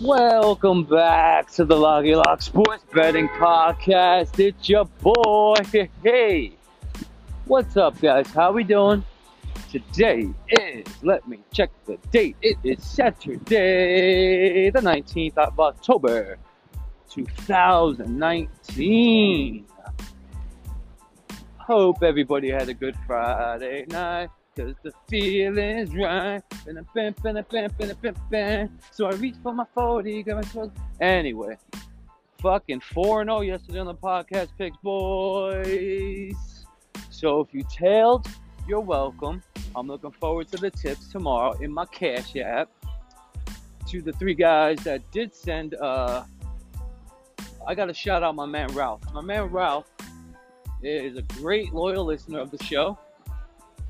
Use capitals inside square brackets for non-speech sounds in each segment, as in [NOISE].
Welcome back to the Loggy Lock Sports Betting Podcast. It's your boy. [LAUGHS] Hey, what's up, guys? How we doing? Today is, let me check the date. It is Saturday, the 19th of October, 2019. Hope everybody had a good Friday night. Cause the feeling's right. So I reached for my 40, got my 12. Anyway, fucking 4 0 yesterday on the podcast picks, boys. So if you tailed, you're welcome. I'm looking forward to the tips tomorrow in my Cash app. To the three guys that did send, uh, I got to shout out my man Ralph. My man Ralph is a great loyal listener of the show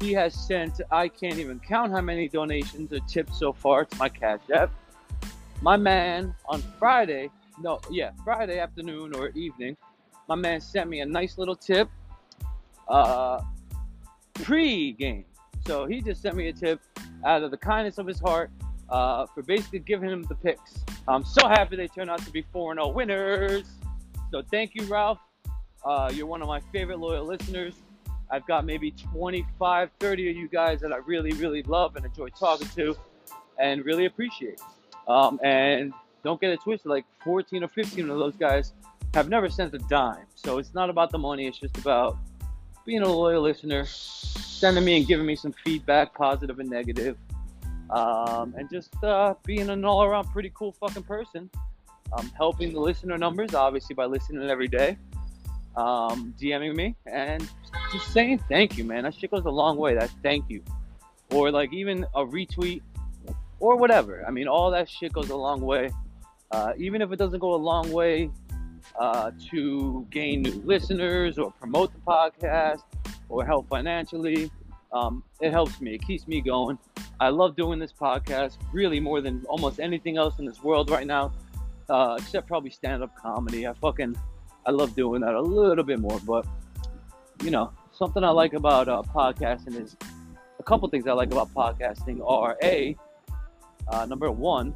he has sent, I can't even count how many donations or tips so far to my Cash App. My man on Friday, no, yeah, Friday afternoon or evening, my man sent me a nice little tip uh, pre game. So he just sent me a tip out of the kindness of his heart uh, for basically giving him the picks. I'm so happy they turned out to be 4 0 winners. So thank you, Ralph. Uh, you're one of my favorite loyal listeners. I've got maybe 25, 30 of you guys that I really, really love and enjoy talking to and really appreciate. Um, and don't get it twisted, like 14 or 15 of those guys have never sent a dime. So it's not about the money, it's just about being a loyal listener, sending me and giving me some feedback, positive and negative, um, and just uh, being an all around pretty cool fucking person. Um, helping the listener numbers, obviously, by listening every day um, DMing me and just saying thank you, man. That shit goes a long way. That thank you, or like even a retweet or whatever. I mean, all that shit goes a long way. Uh, even if it doesn't go a long way uh, to gain new listeners or promote the podcast or help financially, um, it helps me. It keeps me going. I love doing this podcast really more than almost anything else in this world right now, uh, except probably stand up comedy. I fucking I love doing that a little bit more. But you know, something I like about uh, podcasting is a couple things I like about podcasting are a uh, number one,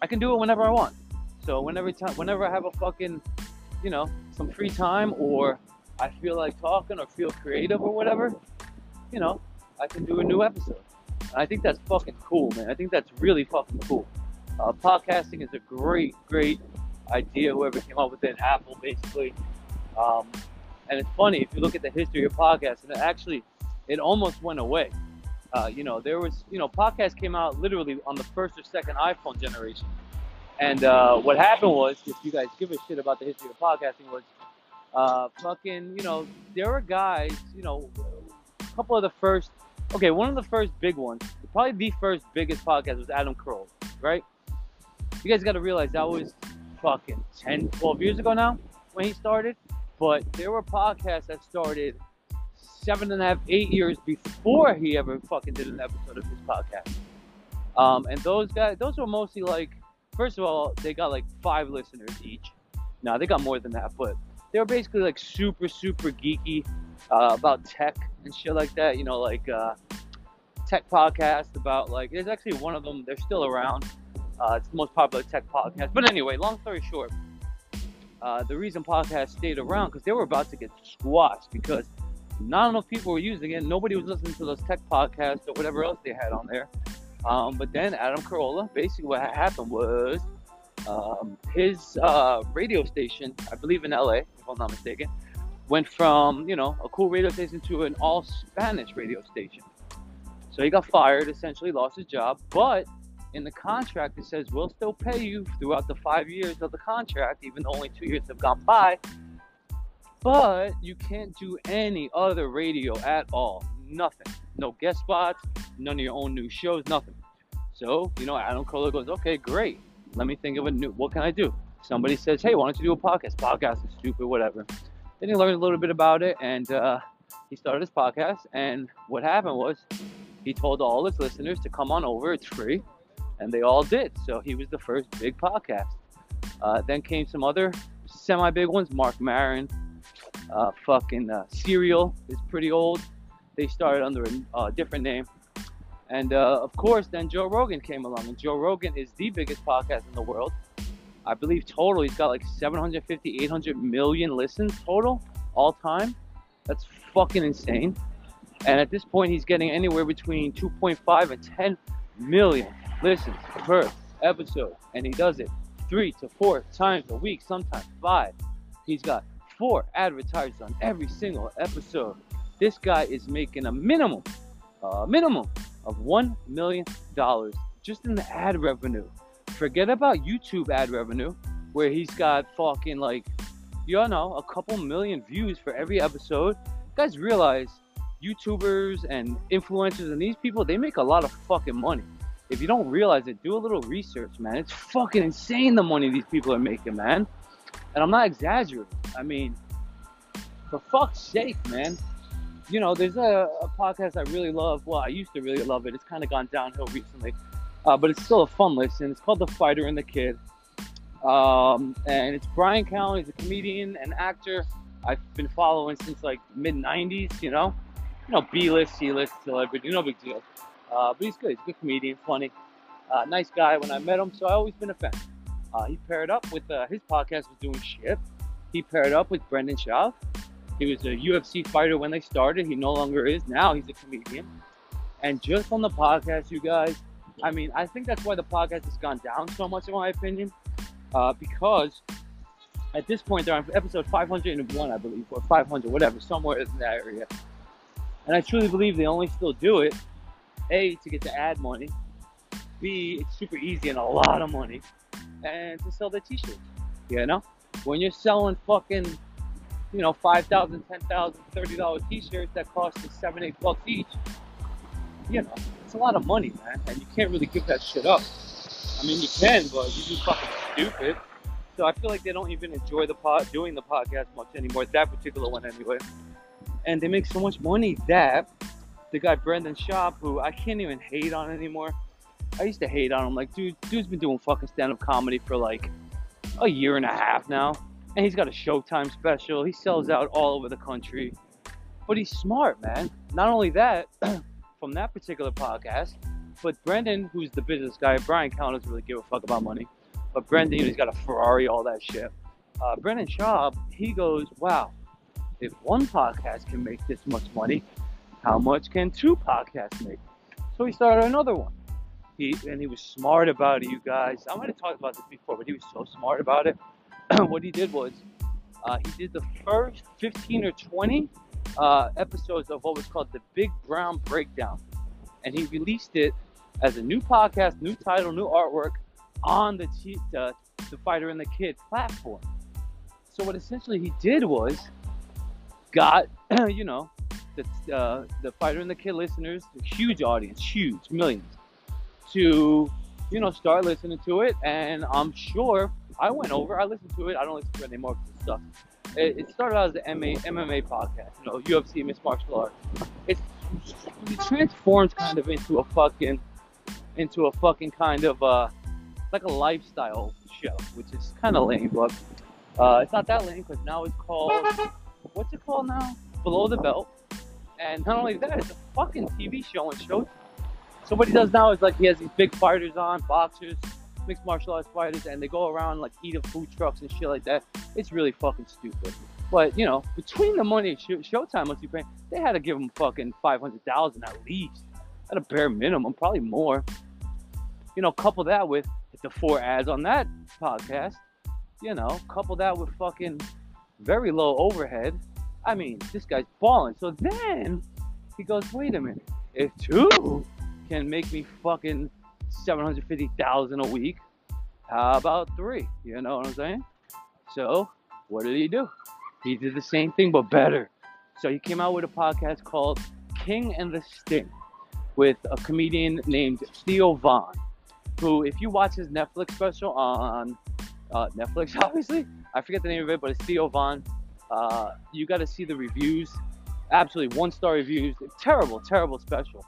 I can do it whenever I want. So whenever time, whenever I have a fucking, you know, some free time or I feel like talking or feel creative or whatever, you know, I can do a new episode. And I think that's fucking cool, man. I think that's really fucking cool. Uh, podcasting is a great, great idea, whoever came up with it, Apple basically. Um, and it's funny if you look at the history of podcasts, and it actually, it almost went away. Uh, you know, there was, you know, podcasts came out literally on the first or second iPhone generation. And uh, what happened was, if you guys give a shit about the history of podcasting, was uh, fucking, you know, there were guys, you know, a couple of the first, okay, one of the first big ones, probably the first biggest podcast was Adam Carolla, right? You guys got to realize that was fucking 10, 12 years ago now when he started. But there were podcasts that started seven and a half, eight years before he ever fucking did an episode of his podcast. Um, and those guys, those were mostly like, first of all, they got like five listeners each. Now they got more than that, but they were basically like super, super geeky uh, about tech and shit like that. You know, like uh, tech podcast about like. There's actually one of them. They're still around. Uh, it's the most popular tech podcast. But anyway, long story short, uh, the reason podcast stayed around because they were about to get squashed because not enough people were using it. Nobody was listening to those tech podcasts or whatever else they had on there. Um, but then Adam Carolla, basically what happened was um, his uh, radio station, I believe in LA, if I'm not mistaken, went from you know a cool radio station to an all Spanish radio station. So he got fired, essentially lost his job, but in the contract it says we'll still pay you throughout the five years of the contract, even though only two years have gone by. But you can't do any other radio at all. Nothing. No guest spots, none of your own new shows, nothing. So, you know, Adam Carolla goes, okay, great. Let me think of a new, what can I do? Somebody says, hey, why don't you do a podcast? Podcast is stupid, whatever. Then he learned a little bit about it and uh, he started his podcast. And what happened was he told all his listeners to come on over, it's free and they all did. So he was the first big podcast. Uh, then came some other semi big ones. Marc Maron, uh, fucking uh, Serial is pretty old. They started under a uh, different name. And uh, of course, then Joe Rogan came along, and Joe Rogan is the biggest podcast in the world. I believe total he's got like 750, 800 million listens total all time. That's fucking insane. And at this point, he's getting anywhere between 2.5 and 10 million listens per episode. And he does it three to four times a week, sometimes five. He's got four advertisers on every single episode. This guy is making a minimum, a minimum of $1 million just in the ad revenue. Forget about YouTube ad revenue, where he's got fucking like, you know, a couple million views for every episode. You guys realize YouTubers and influencers and these people, they make a lot of fucking money. If you don't realize it, do a little research, man. It's fucking insane the money these people are making, man. And I'm not exaggerating. I mean, for fuck's sake, man. You know, there's a, a podcast I really love. Well, I used to really love it. It's kind of gone downhill recently, uh, but it's still a fun listen. It's called The Fighter and the Kid. Um, and it's Brian Callen. He's a comedian and actor. I've been following since like mid 90s, you know you know, B-list, C-list celebrity, no big deal. Uh, but he's good. He's a good comedian, funny, uh, nice guy. When I met him, so I always been a fan. Uh, he paired up with uh, his podcast was doing shit. He paired up with Brendan Schaub. He was a UFC fighter when they started. He no longer is. Now he's a comedian. And just on the podcast, you guys, I mean, I think that's why the podcast has gone down so much, in my opinion, uh, because at this point they're on episode 501, I believe, or 500, whatever, somewhere in that area. And I truly believe they only still do it, A, to get the ad money, B, it's super easy and a lot of money, and to sell the t shirts. You know? When you're selling fucking, you know, $5,000, $10,000, $30 t shirts that cost you 7 8 bucks each, you know, it's a lot of money, man, and you can't really give that shit up. I mean, you can, but you'd be fucking stupid. So I feel like they don't even enjoy the pod doing the podcast much anymore. That particular one, anyway and they make so much money that the guy Brendan Schaub, who I can't even hate on anymore. I used to hate on him. Like, dude, dude's been doing fucking stand-up comedy for like a year and a half now, and he's got a Showtime special. He sells out all over the country, but he's smart, man. Not only that, [CLEARS THROAT] from that particular podcast, but Brendan, who's the business guy, Brian Callen doesn't really give a fuck about money, but Brendan, he's got a Ferrari, all that shit. Uh, Brendan Schaub, he goes, wow, if one podcast can make this much money, how much can two podcasts make? So he started another one. He and he was smart about it, you guys. I might have talked about this before, but he was so smart about it. [CLEARS THROAT] what he did was uh, he did the first 15 or 20 uh, episodes of what was called the Big Brown Breakdown, and he released it as a new podcast, new title, new artwork on the T- the, Fighter and the Kid platform. So what essentially he did was got, [CLEARS THROAT] you know, the, uh, the Fighter and the Kid listeners, a huge audience, huge, millions, to, you know, start listening to it. And I'm sure I went over, I listened to it. I don't listen to it anymore because it sucks. It, it started out as an MMA, MMA podcast, you know, UFC, Mixed Martial Arts. It's, it transforms kind of into a fucking, into a fucking kind of, uh, like a lifestyle show, which is kind of lame, but uh, it's not that lame because now it's called what's it called now? Below the Belt. And not only that, it's a fucking TV show and show. So what he does now is like he has these big fighters on, boxers, mixed martial arts fighters, and they go around like eat at food trucks and shit like that. It's really fucking stupid. But you know, between the money Showtime must be paying, they had to give him fucking five hundred thousand at least, at a bare minimum, probably more. You know, couple that with the four ads on that podcast. You know, couple that with fucking very low overhead. I mean, this guy's balling. So then he goes, wait a minute. If two can make me fucking 750,000 a week, how about three? You know what I'm saying? So what did he do? He did the same thing but better. So he came out with a podcast called King and the Sting with a comedian named Theo Von, who, if you watch his Netflix special on uh, Netflix, [LAUGHS] obviously, I forget the name of it, but it's Theo Von. Uh, you got to see the reviews. Absolutely one star reviews. Terrible, terrible special.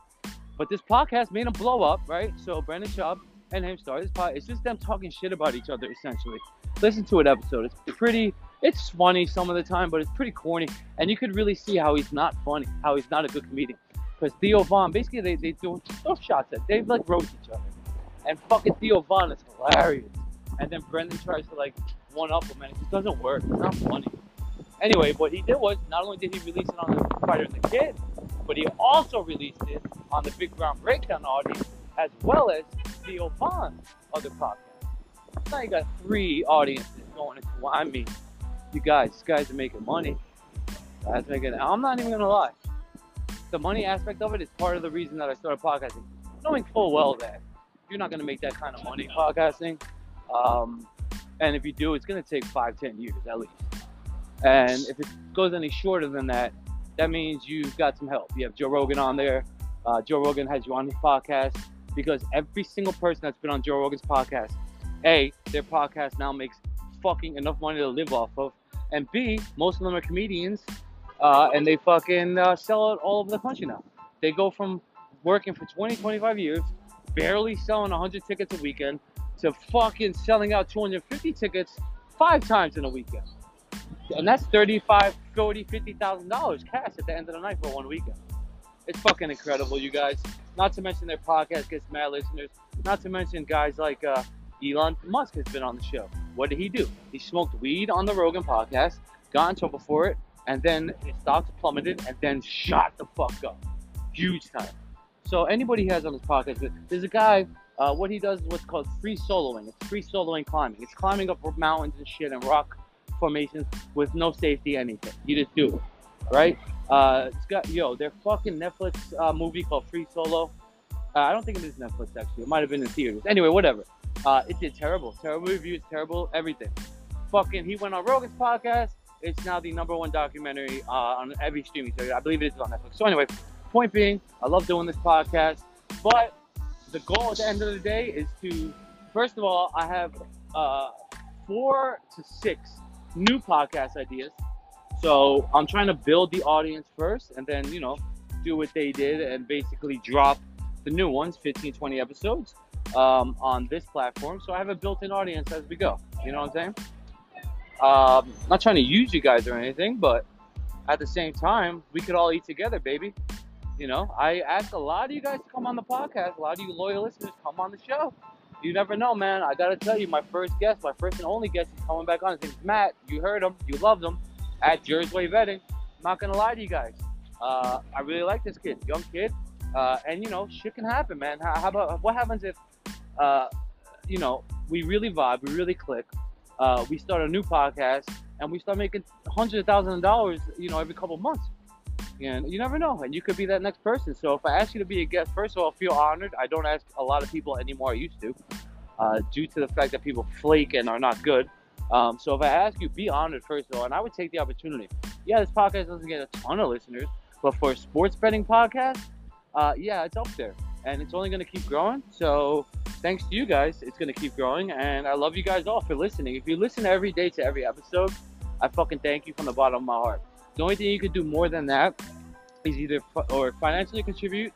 But this podcast made him blow up, right? So Brendan Schaub and him start this podcast. It's just them talking shit about each other essentially. Listen to an episode. It's pretty. It's funny some of the time, but it's pretty corny, and you could really see how he's not funny, how he's not a good comedian. Because Theo Von, basically, they, they do those shots at they like roast each other, and fucking Theo Von is hilarious. And then Brendan tries to like one up him, and it just doesn't work. It's not funny. Anyway, what he did was not only did he release it on the Fighter and the Kid, but he also released it on the Big Brown Breakdown audience as well as Theo Von's other podcast. Now you got three audiences going into one. I mean, you guys, guys are making money. Guys making. I'm not even gonna lie. The money aspect of it is part of the reason that I started podcasting, knowing full well that you're not gonna make that kind of money podcasting. Um, and if you do, it's gonna take five, ten years at least. And if it goes any shorter than that, that means you've got some help. You have Joe Rogan on there. Uh, Joe Rogan has you on his podcast because every single person that's been on Joe Rogan's podcast, A, their podcast now makes fucking enough money to live off of, and B, most of them are comedians, uh, and they fucking uh, sell it all over the country now. They go from working for 20, 25 years, barely selling 100 tickets a weekend, to fucking selling out 250 tickets five times in a weekend. And that's 35, 40, 50,000 dollars cash at the end of the night for one weekend. It's fucking incredible, you guys. Not to mention their podcast gets mad listeners. Not to mention guys like uh, Elon Musk has been on the show. What did he do? He smoked weed on the Rogan podcast, got in trouble for it, and then his stocks plummeted, and then shot the fuck up. Huge time. So anybody has on his podcast, there's a guy. Uh, what he does is what's called free soloing. It's free soloing climbing. It's climbing up mountains and shit and rock formations with no safety anything. You just do right? Uh, it's got yo, their fucking Netflix uh, movie called Free Solo. Uh, I don't think it is Netflix actually. It might have been in theaters. Anyway, whatever. Uh, it did terrible, terrible reviews, terrible everything. Fucking, he went on Rogan's podcast. It's now the number one documentary uh, on every streaming service. I believe it is on Netflix. So anyway, point being, I love doing this podcast, but the goal at the end of the day is to, first of all, I have uh, four to six new podcast ideas. So I'm trying to build the audience first and then, you know, do what they did and basically drop the new ones, 15, 20 episodes um, on this platform. So I have a built in audience as we go. You know what I'm saying? Um, not trying to use you guys or anything, but at the same time, we could all eat together, baby. You know, I ask a lot of you guys to come on the podcast. A lot of you loyal listeners come on the show you never know, man. I gotta tell you, my first guest, my first and only guest, is coming back on. His name's Matt. You heard him, you loved him at Jersey Vetting. I'm not gonna lie to you guys. Uh, I really like this kid, young kid, uh, and you know, shit can happen, man. How, how about what happens if, uh, you know, we really vibe, we really click, uh, we start a new podcast, and we start making hundreds of thousands of dollars, you know, every couple months. And you never know, and you could be that next person. So if I ask you to be a guest, first of all, feel honored. I don't ask a lot of people anymore. I used to, uh, due to the fact that people flake and are not good. Um, so if I ask you, be honored first of all, and I would take the opportunity. Yeah, this podcast doesn't get a ton of listeners, but for a sports betting podcast, uh, yeah, it's up there, and it's only going to keep growing. So thanks to you guys, it's going to keep growing, and I love you guys all for listening. If you listen every day to every episode, I fucking thank you from the bottom of my heart. The only thing you can do more than that is either or financially contribute,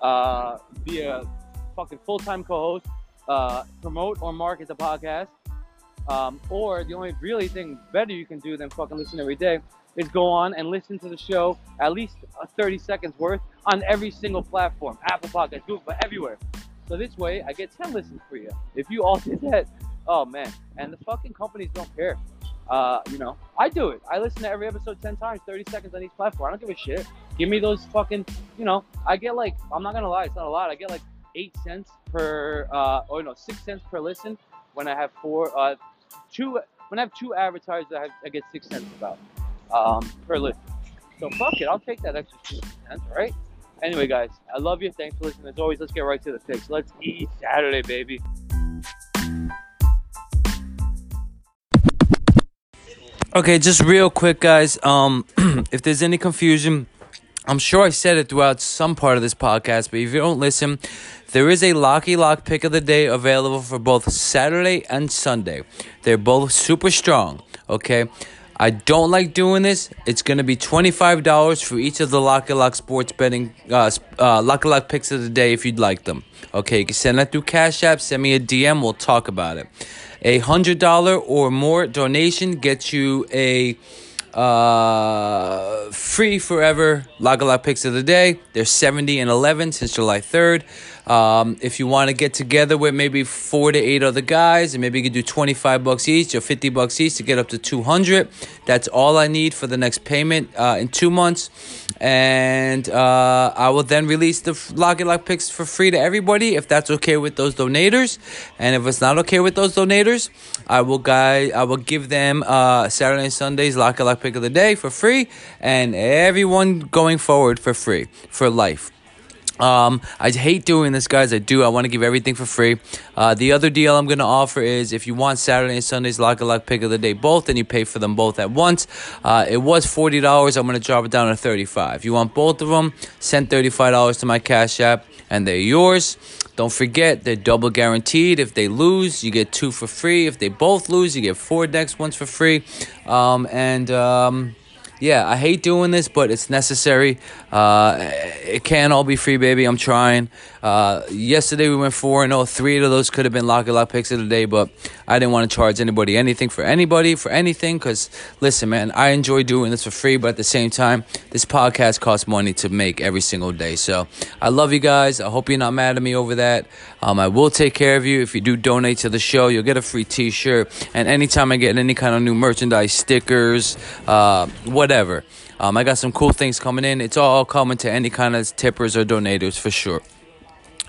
uh, be a fucking full time co host, uh, promote or market the podcast, um, or the only really thing better you can do than fucking listen every day is go on and listen to the show at least 30 seconds worth on every single platform Apple Podcast, Google, but everywhere. So this way, I get 10 listens for you. If you all [LAUGHS] did that, oh man. And the fucking companies don't care. Uh, you know, I do it. I listen to every episode 10 times, 30 seconds on each platform. I don't give a shit. Give me those fucking, you know, I get like, I'm not gonna lie, it's not a lot. I get like eight cents per, uh, or no, six cents per listen when I have four, uh, two, when I have two advertisers, I, have, I get six cents about, um, per listen. So fuck it, I'll take that extra two cents, right? Anyway, guys, I love you. Thanks for listening. As always, let's get right to the picks. Let's eat Saturday, baby. Okay, just real quick, guys. Um, [CLEARS THROAT] if there's any confusion, I'm sure I said it throughout some part of this podcast, but if you don't listen, there is a Locky Lock pick of the day available for both Saturday and Sunday. They're both super strong. Okay, I don't like doing this. It's going to be $25 for each of the Locky Lock sports betting, uh, uh, Lock Lock picks of the day if you'd like them. Okay, you can send that through Cash App, send me a DM, we'll talk about it. A $100 or more donation gets you a uh, free forever Lock picks of the day. There's 70 and 11 since July 3rd. Um, if you want to get together with maybe four to eight other guys, and maybe you can do 25 bucks each or 50 bucks each to get up to 200. That's all I need for the next payment uh, in two months. And uh, I will then release the Lock and Lock picks for free to everybody if that's okay with those donators. And if it's not okay with those donators, I will guide, I will give them uh, Saturday and Sundays Lock and Lock pick of the day for free, and everyone going forward for free for life. Um, I hate doing this, guys. I do. I want to give everything for free. Uh, the other deal I'm going to offer is if you want Saturday and Sunday's Lock and Lock Pick of the Day both, then you pay for them both at once. Uh, it was $40. I'm going to drop it down to 35 If you want both of them, send $35 to my Cash App, and they're yours. Don't forget, they're double guaranteed. If they lose, you get two for free. If they both lose, you get four next ones for free. Um, and. Um, yeah, I hate doing this, but it's necessary. Uh, it can't all be free, baby. I'm trying. Uh, yesterday we went four and. Oh. Three of those could have been lock lot picks of the day, but I didn't want to charge anybody anything for anybody for anything. Cause listen, man, I enjoy doing this for free, but at the same time, this podcast costs money to make every single day. So I love you guys. I hope you're not mad at me over that. Um, I will take care of you if you do donate to the show. You'll get a free T-shirt, and anytime I get any kind of new merchandise, stickers, uh, whatever. Um, I got some cool things coming in. It's all coming to any kind of tippers or donators for sure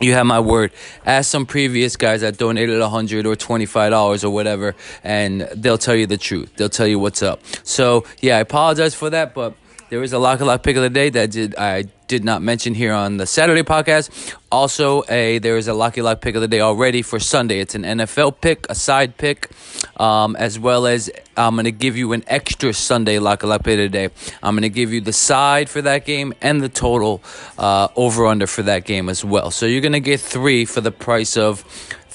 you have my word. Ask some previous guys that donated a hundred or twenty five dollars or whatever, and they'll tell you the truth. They'll tell you what's up. So yeah, I apologize for that, but there is a lock a lock pick of the day that did I did not mention here on the Saturday podcast. Also, a there is a Lucky Lock pick of the day already for Sunday. It's an NFL pick, a side pick, um, as well as I'm going to give you an extra Sunday Lucky Lock pick of the day. I'm going to give you the side for that game and the total uh, over under for that game as well. So you're going to get three for the price of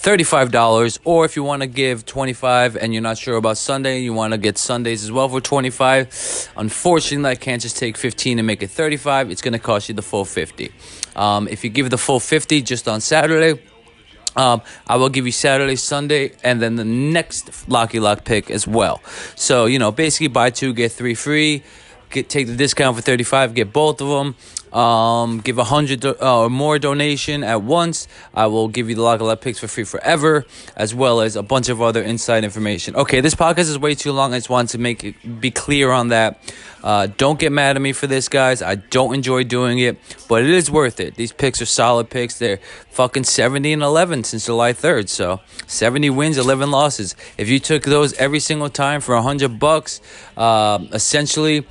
$35 or if you want to give 25 and you're not sure about Sunday, you want to get Sundays as well for 25. Unfortunately, I can't just take 15 and make it 35. It's going to cost you the full 50. Um, if you give the full 50 just on Saturday, um, I will give you Saturday, Sunday, and then the next Locky Lock pick as well. So, you know, basically buy two, get three free. Get, take the discount for 35 get both of them um, give a hundred do- uh, or more donation at once. I will give you the Lock Lab picks for free forever, as well as a bunch of other inside information. Okay, this podcast is way too long. I just wanted to make it be clear on that. Uh, don't get mad at me for this, guys. I don't enjoy doing it, but it is worth it. These picks are solid picks. They're fucking 70 and 11 since July 3rd. So 70 wins, 11 losses. If you took those every single time for 100 bucks, uh, essentially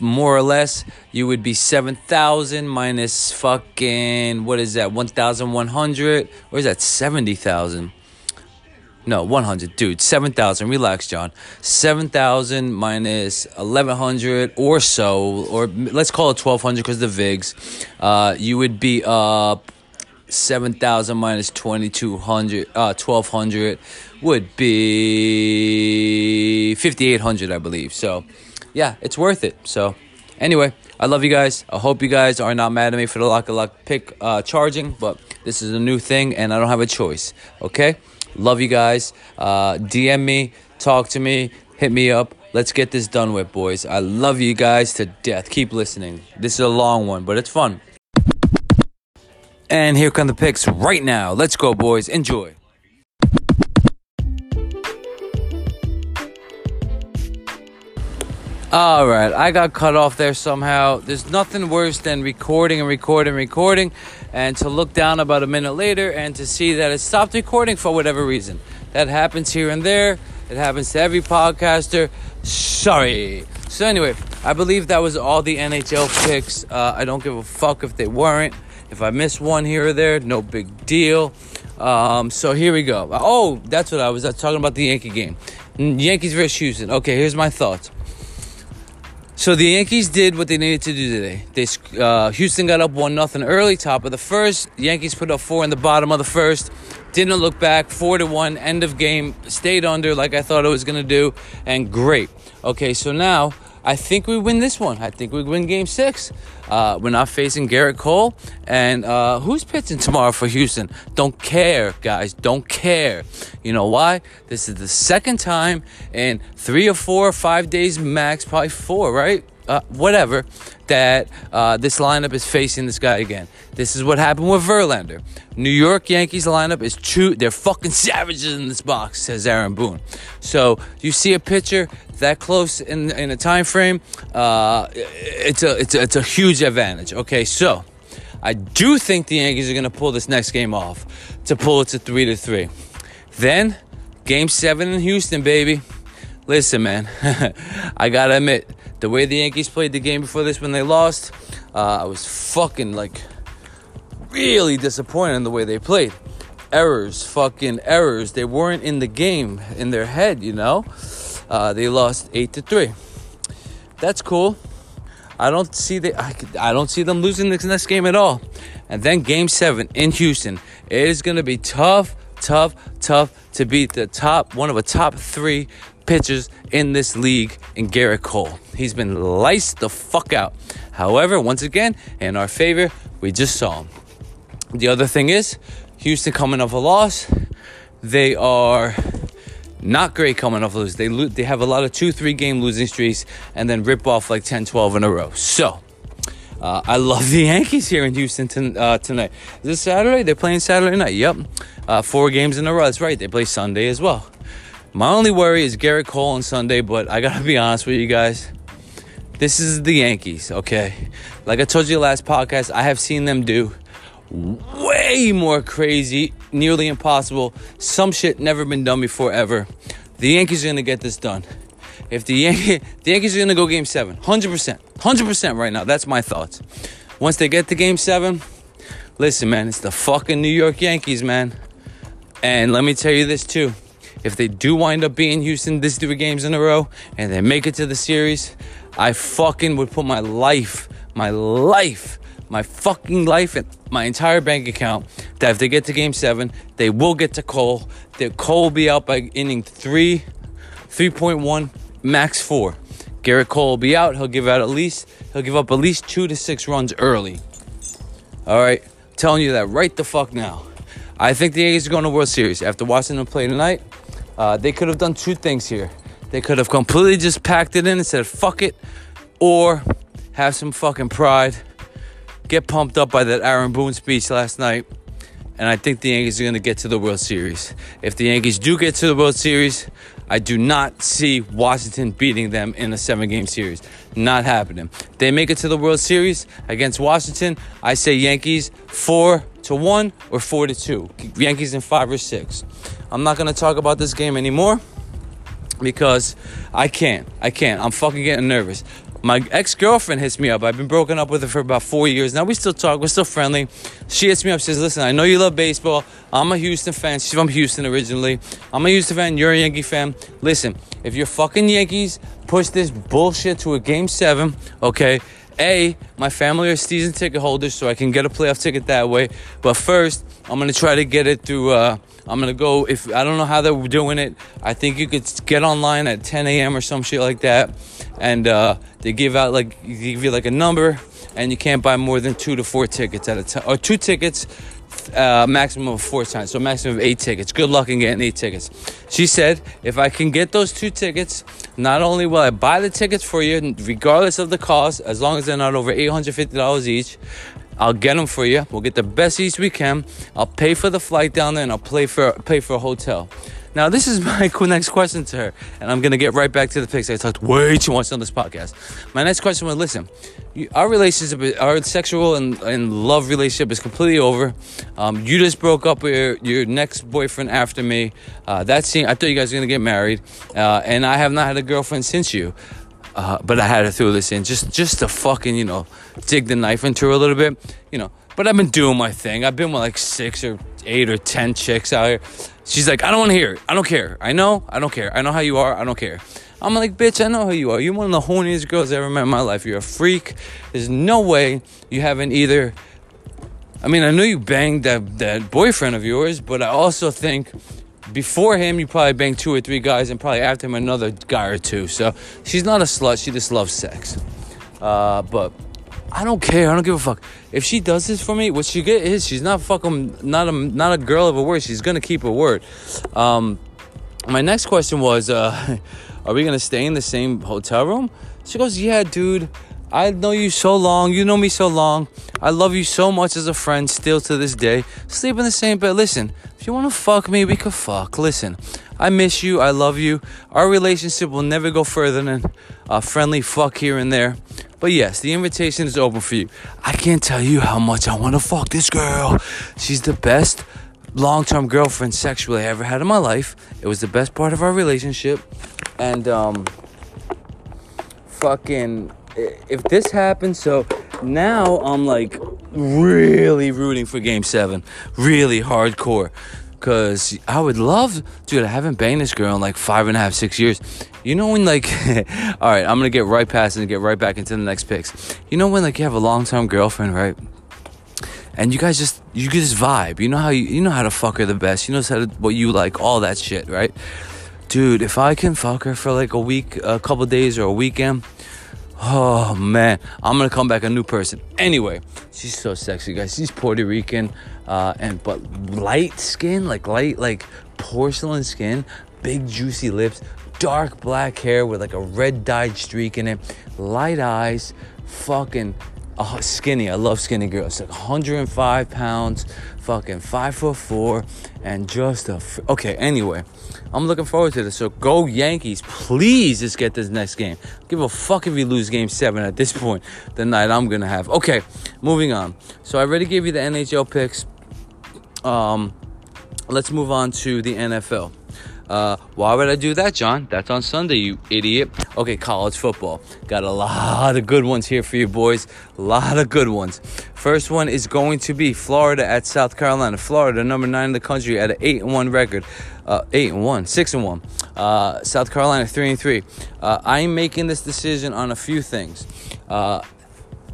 more or less, you would be 7,000 minus fucking, what is that, 1,100? Or is that 70,000? No, 100. Dude, 7,000. Relax, John. 7,000 minus 1,100 or so, or let's call it 1,200 because the VIGs. Uh, you would be up 7,000 minus 2,200, uh, 1,200 would be 5,800, I believe. So, yeah, it's worth it. So, anyway, I love you guys. I hope you guys are not mad at me for the lock a lock pick uh, charging, but this is a new thing and I don't have a choice. Okay? Love you guys. Uh, DM me, talk to me, hit me up. Let's get this done with, boys. I love you guys to death. Keep listening. This is a long one, but it's fun. And here come the picks right now. Let's go, boys. Enjoy. All right, I got cut off there somehow. There's nothing worse than recording and recording and recording and to look down about a minute later and to see that it stopped recording for whatever reason. That happens here and there. It happens to every podcaster. Sorry. So, anyway, I believe that was all the NHL picks. Uh, I don't give a fuck if they weren't. If I miss one here or there, no big deal. Um, so, here we go. Oh, that's what I was talking about the Yankee game. Yankees versus Houston. Okay, here's my thoughts. So the Yankees did what they needed to do today. They uh, Houston got up one nothing early, top of the first. Yankees put up four in the bottom of the first. Didn't look back, four to one, end of game. Stayed under like I thought it was gonna do, and great. Okay, so now I think we win this one. I think we win game six. Uh, we're not facing Gerrit Cole. And uh, who's pitching tomorrow for Houston? Don't care, guys. Don't care. You know why? This is the second time in three or four or five days max, probably four, right? Uh, whatever, that uh, this lineup is facing this guy again. This is what happened with Verlander. New York Yankees lineup is true. They're fucking savages in this box, says Aaron Boone. So you see a pitcher that close in in a time frame, uh, it's a it's a, it's a huge advantage. Okay, so I do think the Yankees are gonna pull this next game off to pull it to three to three. Then game seven in Houston, baby. Listen, man, [LAUGHS] I gotta admit the way the Yankees played the game before this when they lost, uh, I was fucking like really disappointed in the way they played. Errors, fucking errors. They weren't in the game in their head, you know. Uh, they lost eight to three. That's cool. I don't see the I, I don't see them losing this next game at all. And then game seven in Houston. It is gonna be tough, tough, tough to beat the top one of the top three pitchers in this league in Gerrit Cole. He's been liced the fuck out. However, once again, in our favor, we just saw him. The other thing is, Houston coming off a loss. They are not great coming off lose. They lo- they have a lot of two, three game losing streaks and then rip off like 10, 12 in a row. So, uh, I love the [LAUGHS] Yankees here in Houston t- uh, tonight. Is this Saturday? They're playing Saturday night. Yep. Uh, four games in a row. That's right. They play Sunday as well. My only worry is Gerrit Cole on Sunday, but I gotta be honest with you guys. This is the Yankees, okay? Like I told you last podcast, I have seen them do way more crazy, nearly impossible, some shit never been done before ever. The Yankees are gonna get this done. If the, Yan- [LAUGHS] the Yankees are gonna go game seven, 100%, 100% right now, that's my thoughts. Once they get to game seven, listen, man, it's the fucking New York Yankees, man. And let me tell you this too if they do wind up beating Houston this three games in a row and they make it to the series, I fucking would put my life, my life, my fucking life and my entire bank account that if they get to game seven, they will get to Cole. That Cole will be out by inning three, 3.1, max four. Gerrit Cole will be out. He'll give out at least he'll give up at least two to six runs early. All right, telling you that right the fuck now. I think the A's are going to World Series after watching them play tonight. Uh, they could have done two things here. They could have completely just packed it in and said, fuck it, or have some fucking pride, get pumped up by that Aaron Boone speech last night, and I think the Yankees are going to get to the World Series. If the Yankees do get to the World Series, I do not see Washington beating them in a seven game series. Not happening. They make it to the World Series against Washington. I say Yankees four to one or four to two. Yankees in five or six. I'm not gonna talk about this game anymore because I can't. I can't. I'm fucking getting nervous. My ex girlfriend hits me up. I've been broken up with her for about four years. Now we still talk. We're still friendly. She hits me up. She Says, "Listen, I know you love baseball. I'm a Houston fan. She's from Houston originally. I'm a Houston fan. You're a Yankee fan. Listen, if you're fucking Yankees, push this bullshit to a game seven, okay? A, my family are season ticket holders, so I can get a playoff ticket that way. But first, I'm gonna try to get it through. Uh, I'm gonna go. If I don't know how they're doing it, I think you could get online at 10 a.m. or some shit like that, and uh, they give out like they give you like a number, and you can't buy more than two to four tickets at a time, or two tickets uh, maximum of four times, so maximum of eight tickets. Good luck in getting eight tickets. She said, if I can get those two tickets, not only will I buy the tickets for you, regardless of the cost, as long as they're not over $850 each, I'll get them for you. We'll get the best seats we can. I'll pay for the flight down there, and I'll pay for pay for a hotel. Now, this is [LAUGHS] my next question to her, and I'm gonna get right back to the pics. I talked way too much on this podcast. My next question was: Listen, our relationship, our sexual and, and love relationship is completely over. Um, you just broke up with your, your next boyfriend after me. Uh, that scene, I thought you guys were gonna get married, uh, and I have not had a girlfriend since you. Uh, but I had to throw this in just just to fucking you know dig the knife into her a little bit, you know. But I've been doing my thing. I've been with like six or eight or ten chicks out here. She's like, I don't want to hear it. I don't care. I know. I don't care. I know how you are. I don't care. I'm like, bitch, I know who you are. You're one of the horniest girls I ever met in my life. You're a freak. There's no way you haven't either. I mean, I know you banged that, that boyfriend of yours, but I also think before him, you probably banged two or three guys, and probably after him, another guy or two. So she's not a slut. She just loves sex. Uh, but I don't care. I don't give a fuck. If she does this for me, what she get is she's not fucking not a not a girl of a word. She's gonna keep her word. Um, my next question was, uh, [LAUGHS] are we gonna stay in the same hotel room? She goes, yeah, dude. I know you so long. You know me so long. I love you so much as a friend, still to this day. Sleep in the same bed. Listen, if you want to fuck me, we could fuck. Listen, I miss you. I love you. Our relationship will never go further than a friendly fuck here and there. But yes, the invitation is open for you. I can't tell you how much I want to fuck this girl. She's the best long term girlfriend sexually I ever had in my life. It was the best part of our relationship. And, um, fucking if this happens, so now I'm like really rooting for game seven, really hardcore. Cause I would love, dude. I haven't banged this girl in like five and a half, six years. You know when like, [LAUGHS] all right, I'm gonna get right past and get right back into the next picks. You know when like you have a long term girlfriend, right? And you guys just you just vibe. You know how you you know how to fuck her the best. You know how to, what you like, all that shit, right? Dude, if I can fuck her for like a week, a couple days, or a weekend, Oh man, I'm gonna come back a new person. Anyway, she's so sexy, guys. She's Puerto Rican, uh, and but light skin, like light, like porcelain skin, big juicy lips, dark black hair with like a red dyed streak in it, light eyes, fucking uh, skinny. I love skinny girls. Like 105 pounds, fucking five foot four, and just a. F- okay, anyway, I'm looking forward to this. So go Yankees, please just get this next game. Give a fuck if you lose Game Seven at this point. The night I'm gonna have. Okay, moving on. So I already gave you the NHL picks. Um, let's move on to the NFL. Uh, why would I do that, John? That's on Sunday, you idiot. Okay, college football. Got a lot of good ones here for you, boys. A lot of good ones. First one is going to be Florida at South Carolina. Florida, number nine in the country, at an eight and one record. Uh, eight and one, six and one. Uh, South Carolina, three and three. Uh, I'm making this decision on a few things. Uh,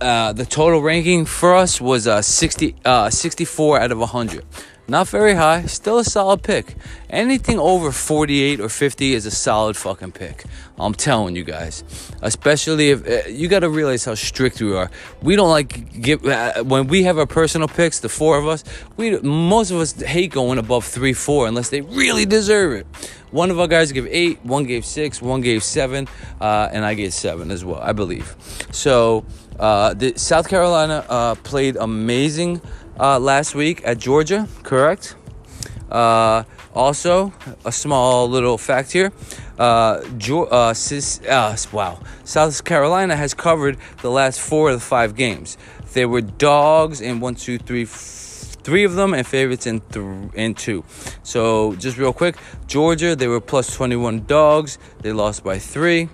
uh, the total ranking for us was uh, 60, uh, 64 out of 100. Not very high, still a solid pick. Anything over 48 or 50 is a solid fucking pick. I'm telling you guys. Especially if uh, you got to realize how strict we are. We don't like give uh, when we have our personal picks, the four of us, we most of us hate going above 3 4 unless they really deserve it. One of our guys gave 8, one gave 6, one gave 7, uh, and I gave 7 as well, I believe. So, uh, the South Carolina uh, played amazing uh, last week at Georgia, correct? Uh, also, a small little fact here. Uh, uh, sis, uh, wow, South Carolina has covered the last four of the five games. There were dogs in one, two, three, f- three of them, and favorites in th- in two. So just real quick, Georgia they were plus twenty one dogs. They lost by three.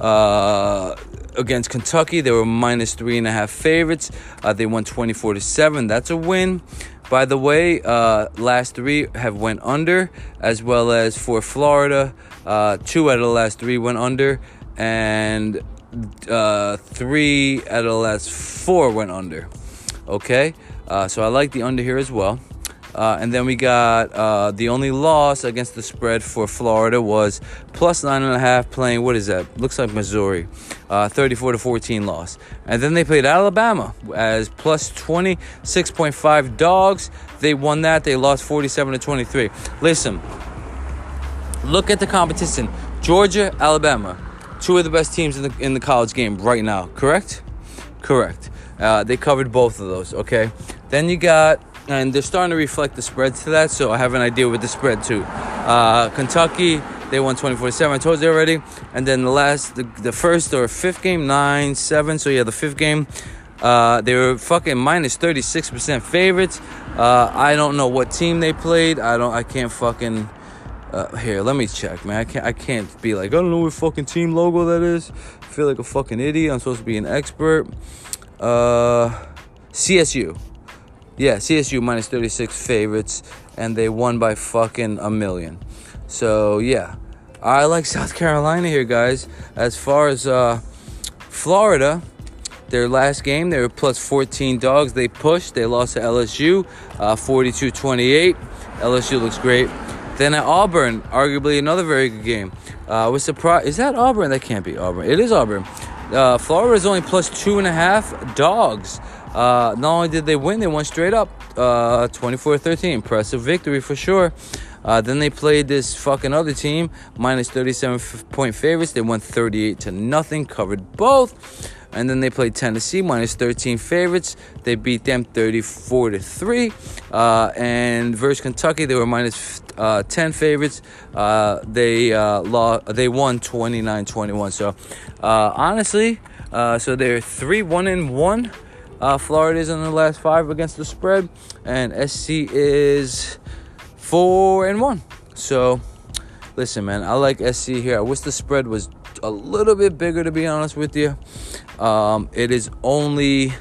Uh, against Kentucky, they were minus three and a half favorites. Uh, they won 24 to seven. That's a win. By the way, uh, last three have went under, as well as for Florida, uh, two out of the last three went under, and uh, three out of the last four went under. Okay, uh, so I like the under here as well. Uh, and then we got uh, the only loss against the spread for Florida was plus nine and a half playing. What is that? Looks like Missouri, uh, 34 to 14 loss. And then they played Alabama as plus 26.5 dogs. They won that. They lost 47 to 23. Listen, look at the competition. Georgia, Alabama, two of the best teams in the in the college game right now. Correct? Correct. Uh, they covered both of those. Okay. Then you got and they're starting to reflect the spread to that. So I have an idea with the spread too. Uh, Kentucky, they won 24-7. I told you already. And then the last, the, the first or fifth game, 9-7. So yeah, the fifth game, uh, they were fucking minus 36% favorites. Uh, I don't know what team they played. I don't. I can't fucking. Uh, here, let me check, man. I can't. I can't be like I don't know what fucking team logo that is. I feel like a fucking idiot. I'm supposed to be an expert. Uh, CSU. Yeah, CSU minus 36 favorites, and they won by fucking a million. So, yeah. I like [LAUGHS] South Carolina here, guys. As far as uh, Florida, their last game, they were plus 14 dogs. They pushed. They lost to LSU, uh, 42 28. LSU looks great. Then at Auburn, arguably another very good game. Uh, was surprised. Is that Auburn? That can't be Auburn. It is Auburn. Uh, Florida is only plus two and a half dogs. Uh, not only did they win, they won straight up uh, 24 13. Impressive victory for sure. Uh, then they played this fucking other team, minus 37 point favorites. They won 38 to nothing, covered both. And then they played Tennessee, minus 13 favorites. They beat them 34 to 3. Uh, and versus Kentucky, they were minus, uh, 10 favorites. Uh, they uh, lost, they won 29 21. So uh, honestly, uh, so they're 3 1 and 1. Uh, Florida is in the last five against the spread, and SC is four and one. So, listen, man, I like SC here. I wish the spread was a little bit bigger, to be honest with you. Um, it is only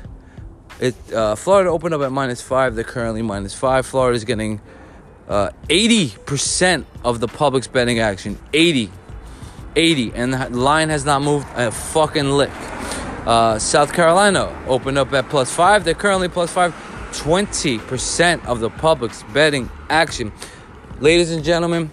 it. Uh, Florida opened up at minus five. They're currently minus five. Florida is getting uh, 80% of the public's betting action. 80. 80. And the line has not moved a fucking lick. Uh, South Carolina opened up at plus five. They're currently plus five. 20% of the public's betting action. Ladies and gentlemen,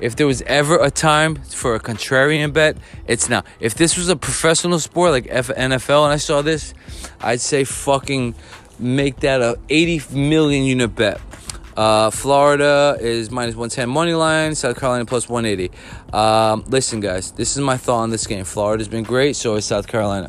if there was ever a time for a contrarian bet, it's now. If this was a professional sport like NFL and I saw this, I'd say fucking make that a 80 million unit bet. Uh, Florida is minus 110 money line. South Carolina plus 180. Um, listen, guys, this is my thought on this game. Florida's been great, so is South Carolina.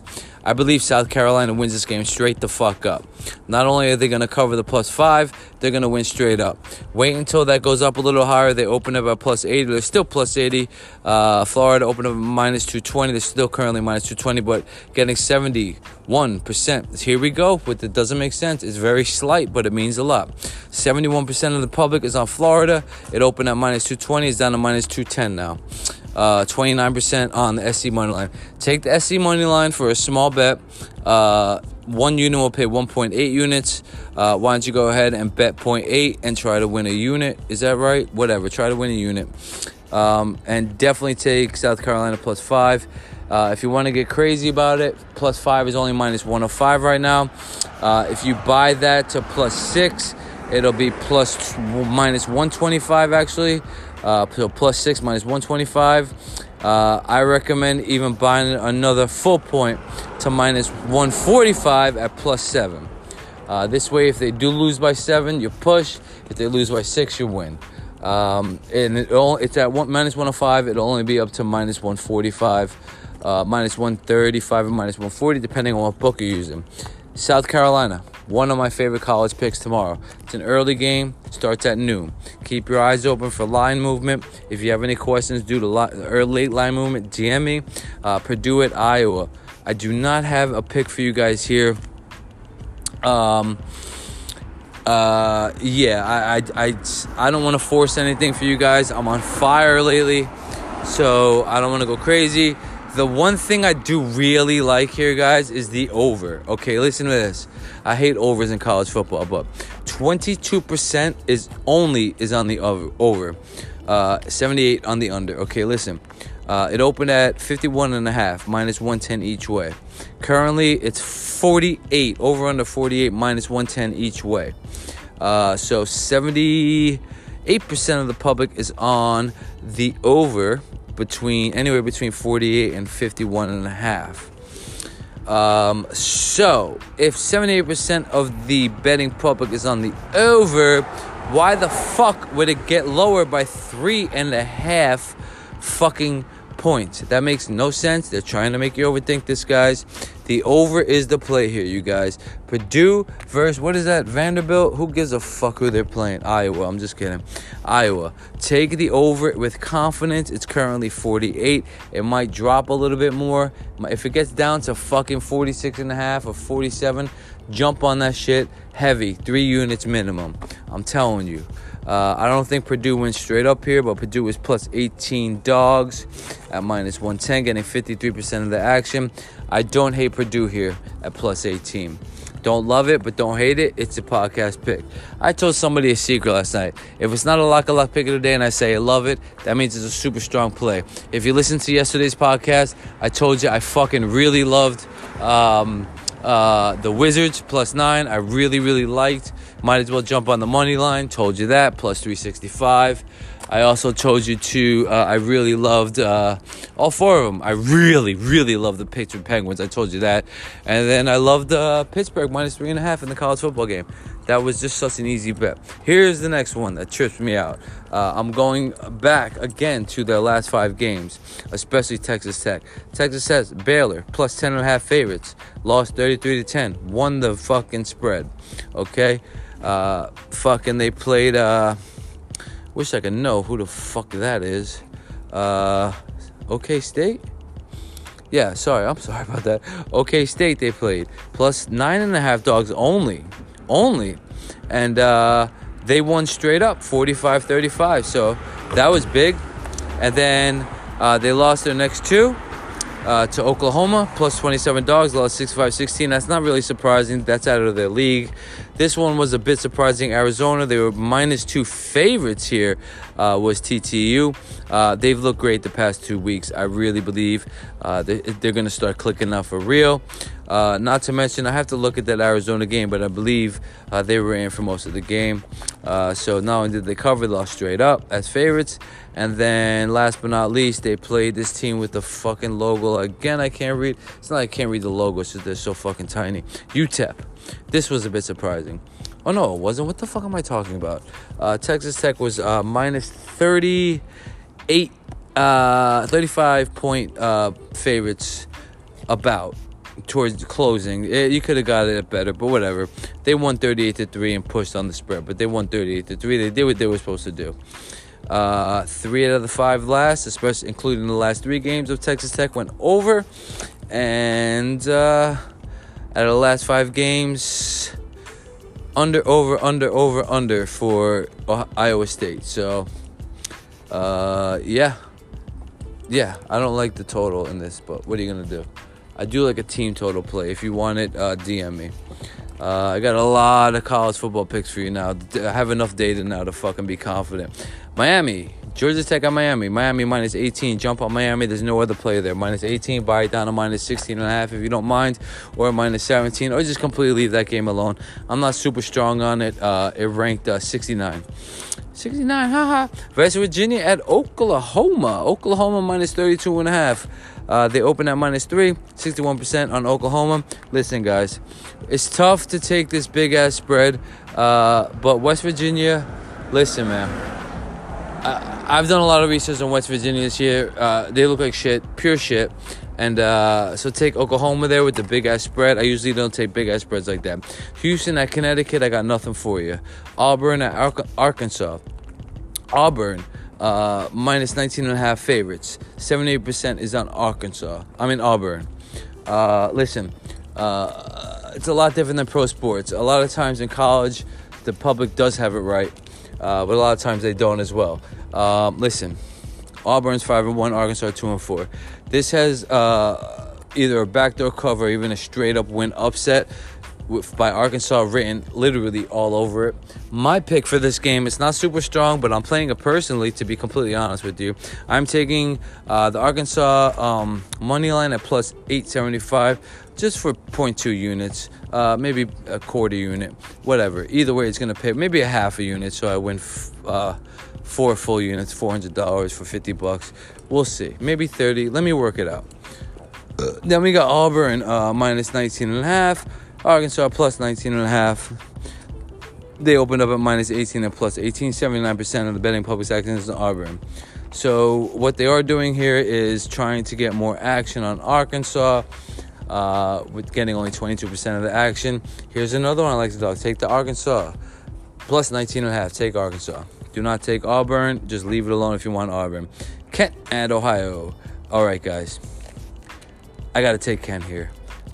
I believe South Carolina wins this game straight the fuck up. Not only are they going to cover the plus five, they're going to win straight up. Wait until that goes up a little higher. They open up at plus 80. They're still plus 80. Uh, Florida opened up minus 220. They're still currently minus 220, but getting 71%. Here we go. with that doesn't make sense. It's very slight, but it means a lot. 71% of the public is on Florida. It opened at minus 220. It's down to minus 210 now uh, 29% on the SC money line. Take the SC money line for a small bet. Uh, one unit will pay 1.8 units. Uh, why don't you go ahead and bet 0.8 and try to win a unit? Is that right? Whatever. Try to win a unit. Um, and definitely take South Carolina plus five. Uh, if you want to get crazy about it, plus five is only minus 105 right now. Uh, if you buy that to plus six, it'll be plus minus 125 actually. Uh, so plus six minus 125. Uh, I recommend even buying another full point to minus 145 at plus seven. Uh, this way, if they do lose by seven, you push. If they lose by six, you win. Um, and it only, it's at one, minus 105. It'll only be up to minus 145, uh, minus 135, and minus 140, depending on what book you're using. South Carolina, one of my favorite college picks tomorrow. It's an early game, starts at noon. Keep your eyes open for line movement. If you have any questions due to early late line movement, DM me. Uh, Purdue at Iowa. I do not have a pick for you guys here. Um, uh, yeah, I, I, I, I don't want to force anything for you guys. I'm on fire lately, so I don't want to go crazy. The one thing I do really like here, guys, is the over. Okay, listen to this. I hate overs in college football, but 22% is only is on the over. Uh, 78 on the under. Okay, listen. Uh, it opened at 51 and a half, minus 110 each way. Currently, it's 48, over under 48, minus 110 each way. Uh, so 78% of the public is on the over between anywhere between 48 and 51 and a half. Um, so, if 78% of the betting public is on the over, why the fuck would it get lower by three and a half fucking points? That makes no sense. They're trying to make you overthink this, guys. The over is the play here, you guys. Purdue versus what is that? Vanderbilt? Who gives a fuck who they're playing? Iowa. I'm just kidding. Iowa. Take the over with confidence. It's currently 48. It might drop a little bit more. If it gets down to fucking 46 and a half or 47, jump on that shit heavy. Three units minimum. I'm telling you. Uh, I don't think Purdue wins straight up here, but Purdue is plus 18 dogs at minus 110, getting 53% of the action. I don't hate Purdue here at plus 18. Don't love it, but don't hate it. It's a podcast pick. I told somebody a secret last night. If it's not a lock of lock pick of the day and I say I love it, that means it's a super strong play. If you listen to yesterday's podcast, I told you I fucking really loved um, uh, the Wizards plus nine. I really, really liked. Might as well jump on the money line. Told you that plus 365. I also told you to. Uh, I really loved uh, all four of them. I really, really loved the Pittsburgh Penguins. I told you that, and then I loved uh, Pittsburgh minus three and a half in the college football game. That was just such an easy bet. Here's the next one that trips me out. Uh, I'm going back again to their last five games, especially Texas Tech. Texas Tech, Baylor plus ten and a half favorites, lost 33 to 10, won the fucking spread. Okay, uh, fucking they played. Uh, Wish I could know who the fuck that is. Uh, OK State? Yeah, sorry, I'm [LAUGHS] sorry about that. OK State they played. Plus nine and a half dogs only. Only. And uh, they won straight up 45 35. So that was big. And then uh, they lost their next two uh, to Oklahoma, plus 27 dogs, lost 65 16. That's not really surprising. That's out of their league. This one was a bit surprising. Arizona, they were minus two favorites here, uh, was TTU. Uh, they've looked great the past two weeks. I really believe uh, they, are going to start clicking up for real. Uh, not to mention, I have to look at that Arizona game, but I believe uh, they were in for most of the game. Uh, so not only did they cover, they lost straight up as favorites. And then last but not least, they played this team with the fucking logo. Again, I can't read. It's not like I can't read the logo, it's just they're so fucking tiny. UTEP. This was a bit surprising. Oh no, it wasn't. What the fuck am I talking about? Uh, Texas Tech was uh, minus 38, uh, 35 point uh, favorites about towards closing. It, eh, you could have got it better, but whatever. They won 38 to 3 and pushed on the spread, but they won 38 to 3. They did what they were supposed to do. Uh, three out of the five last, especially including the last three games of Texas Tech, went over. And uh, out of the last five games, under, over, under, over, under for Iowa State. So, uh, yeah. Yeah, I don't like the total in this, but what are you going to do? I do like a team total play. If you want it, uh, DM me. Uh, I got a lot of college football picks for you now. I have enough data now to fucking be confident. Miami, Georgia Tech at Miami. Miami minus 18. Jump on Miami. There's no other play there. Minus 18. Buy it down to minus 16 and a half if you don't mind, or minus 17, or just completely leave that game alone. I'm not super strong on it. Uh, it ranked uh, 69. 69, haha. West Virginia at Oklahoma. Oklahoma minus 32 and a half. Uh, they open at minus three, 61% on Oklahoma. Listen, guys, it's tough to take this big ass spread, uh, but West Virginia, listen, man. I, have done a lot of research on West Virginia this year. Uh, they look like shit, pure shit. And uh, so take Oklahoma there with the big ass spread. I usually don't take big ass spreads like that. Houston at Connecticut, I got nothing for you. Auburn at Ar- Arkansas. Auburn, uh, minus 19 and a half favorites. 78% is on Arkansas. I mean, Auburn. Uh, listen, uh, it's a lot different than pro sports. A lot of times in college, the public does have it right uh, but a lot of times they don't as well. Um, listen, Auburn's five and one, Arkansas two and four. This has uh, either a backdoor cover, or even a straight up win upset. With, by Arkansas written literally all over it. My pick for this game, it's not super strong, but I'm playing it personally to be completely honest with you. I'm taking uh, the Arkansas um, money line at plus 875 just for 0.2 units, uh, maybe a quarter unit, whatever. Either way, it's going to pay maybe a half a unit, so I win f- uh, four full units, $400 for 50 bucks. We'll see. Maybe 30. Let me work it out. then we got Auburn uh, minus 19 and a half, Arkansas plus 19 and a half. They opened up at minus 18 and plus 18. 79% of the betting public action is in Auburn. So what they are doing here is trying to get more action on Arkansas uh, with getting only 22% of the action. Here's another one I like to dog. Take the Arkansas plus 19 and a half. Take Arkansas. Do not take Auburn. Just leave it alone if you want Auburn. Kent and Ohio. All right, guys. I got to take Kent here.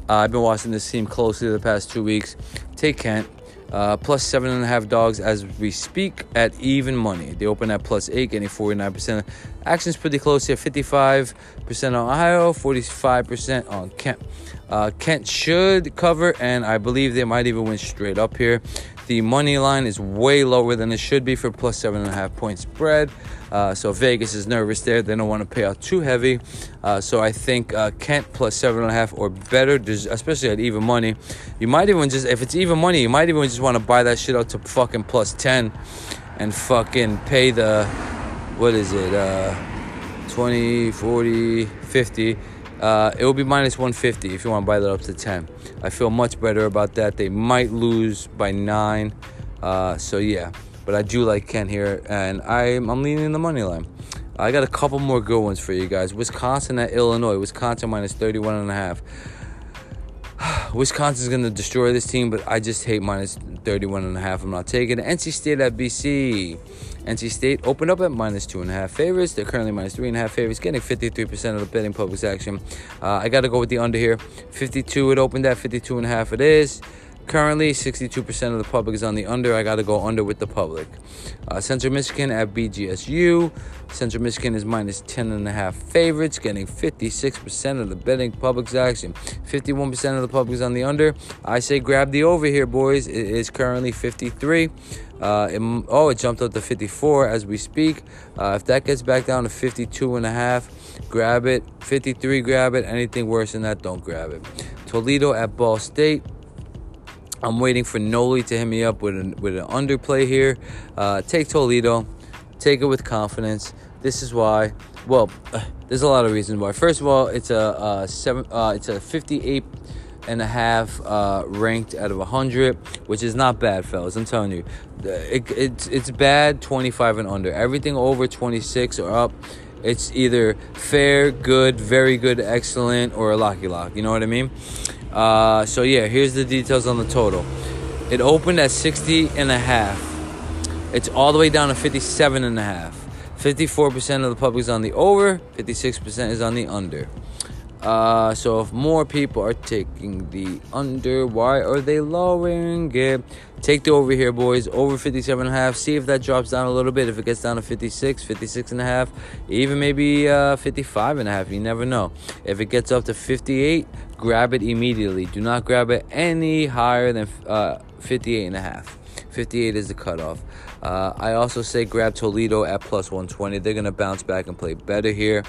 Uh, I've been watching this team closely the past two weeks. Take Kent. Uh, plus seven and a half dogs as we speak at even money. They open at plus eight, getting 49%. Action's pretty close here 55% on Ohio, 45% on Kent. Uh, Kent should cover, and I believe they might even win straight up here. The money line is way lower than it should be for plus seven and a half point spread. Uh, so Vegas is nervous there. They don't want to pay out too heavy. Uh, so I think uh, Kent plus seven and a half or better, especially at even money. You might even just, if it's even money, you might even just want to buy that shit out to fucking plus 10 and fucking pay the, what is it, uh, 20, 40, 50 uh, it will be minus 150 if you want to buy that up to 10. I feel much better about that. They might lose by nine. Uh, so yeah, but I do like Kent here, and I'm, I'm leaning the money line. I got a couple more good ones for you guys. Wisconsin at Illinois. Wisconsin minus 31 and a half. [SIGHS] Wisconsin's going to destroy this team, but I just hate minus 31 and a half. I'm not taking it. NC State at BC. NC State opened up at minus two and a half favorites. They're currently minus three and a half favorites, getting 53% of the betting public's action. Uh, I got to go with the under here. 52 it opened at, 52 and a half it is. Currently, 62% of the public is on the under. I got to go under with the public. Uh, Central Michigan at BGSU. Central Michigan is minus 10 and a half favorites, getting 56% of the betting public's action. 51% of the public is on the under. I say grab the over here, boys. It is currently 53. Uh, it, oh, it jumped up to 54 as we speak. Uh, if that gets back down to 52 and a half, grab it. 53, grab it. Anything worse than that, don't grab it. Toledo at Ball State. I'm waiting for Noli to hit me up with an, with an underplay here. Uh, take Toledo. Take it with confidence. This is why. Well, [SIGHS] there's a lot of reasons why. First of all, it's a uh, seven. Uh, it's a 58 and a half uh, ranked out of 100, which is not bad, fellas. I'm telling you, it, it's it's bad 25 and under. Everything over 26 or up, it's either fair, good, very good, excellent, or a locky lock. You know what I mean? Uh, so yeah, here's the details on the total. It opened at 60 and a half. It's all the way down to 57 and a half. 54% of the public is on the over, 56% is on the under. Uh, so if more people are taking the under, why are they lowering it? Take the over here, boys. Over 57 and a half. See if that drops down a little bit. If it gets down to 56, 56 and a half, even maybe uh, 55 and a half. You never know. If it gets up to 58, grab it immediately. Do not grab it any higher than uh, 58 and a half. 58 is the cutoff. Uh, I also say grab Toledo at plus 120. They're going to bounce back and play better here.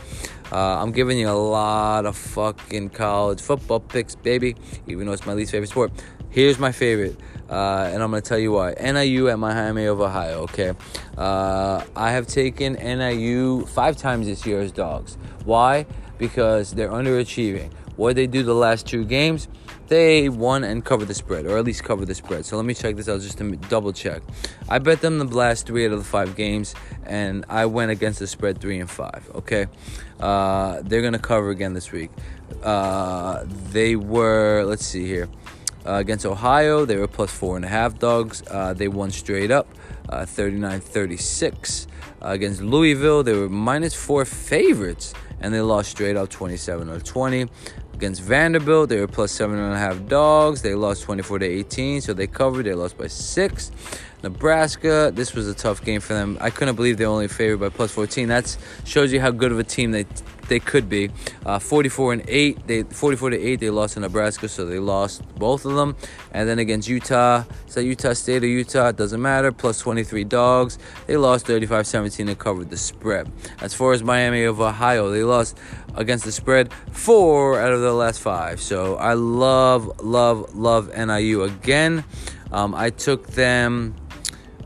Uh, I'm giving you a lot of fucking college football picks, baby, even though it's my least favorite sport. Here's my favorite, uh, and I'm going to tell you why. NIU at Miami of Ohio, okay? Uh, I have taken NIU five times this year as dogs. Why? Because they're underachieving. What they do the last two games, they won and covered the spread, or at least cover the spread. So let me check this out just to double check. I bet them the last three out of the five games, and I went against the spread three and five. Okay, uh, they're gonna cover again this week. Uh, they were, let's see here, uh, against Ohio, they were plus four and a half dogs. Uh, they won straight up, uh, 39 36. Uh, against Louisville, they were minus four favorites and they lost straight up 27 or 20. Against Vanderbilt, they were plus seven and a half dogs. They lost 24 to 18, so they covered. They lost by six. Nebraska, this was a tough game for them. I couldn't believe they only favored by plus 14. That shows you how good of a team they they could be. Uh, 44 and 8, they 44 to 8 they lost to Nebraska, so they lost both of them. And then against Utah, that Utah State or Utah? It doesn't matter. Plus 23 dogs, they lost 35-17 and covered the spread. As far as Miami of Ohio, they lost against the spread four out of the last five. So I love, love, love NIU again. Um, I took them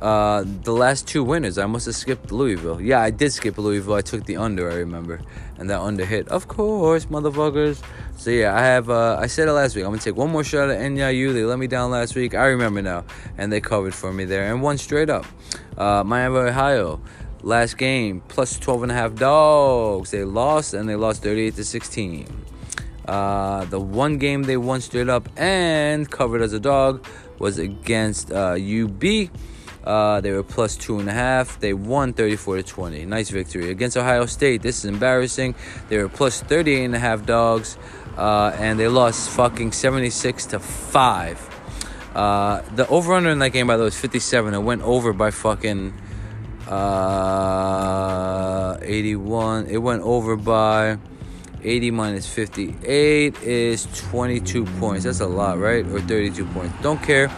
uh, the last two winners, I must have skipped Louisville. Yeah, I did skip Louisville. I took the under, I remember. And that under hit. Of course, motherfuckers. So yeah, I have uh, I said it last week. I'm gonna take one more shot at NIU. They let me down last week. I remember now. And they covered for me there and won straight up. Uh, Miami, Ohio. Last game, plus 12 and a half dogs. They lost and they lost 38 to 16. Uh, the one game they won straight up and covered as a dog was against uh, UB. Uh, they were plus two and a half. They won 34 to 20. Nice victory against Ohio State. This is embarrassing. They were plus 38 and a half dogs, uh, and they lost fucking 76 to five. Uh, the over under in that game, by the way, was 57. It went over by fucking uh, 81. It went over by 80 minus 58 is 22 points. That's a lot, right? Or 32 points. Don't care.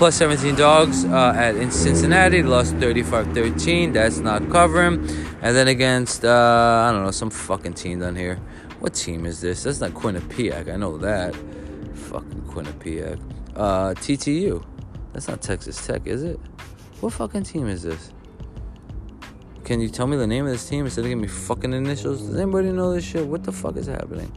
Plus 17 dogs uh, at in Cincinnati. Lost 35 13. That's not covering. And then against, uh, I don't know, some fucking team down here. What team is this? That's not Quinnipiac. I know that. Fucking Quinnipiac. Uh, TTU. That's not Texas Tech, is it? What fucking team is this? Can you tell me the name of this team instead of giving me fucking initials? Does anybody know this shit? What the fuck is happening?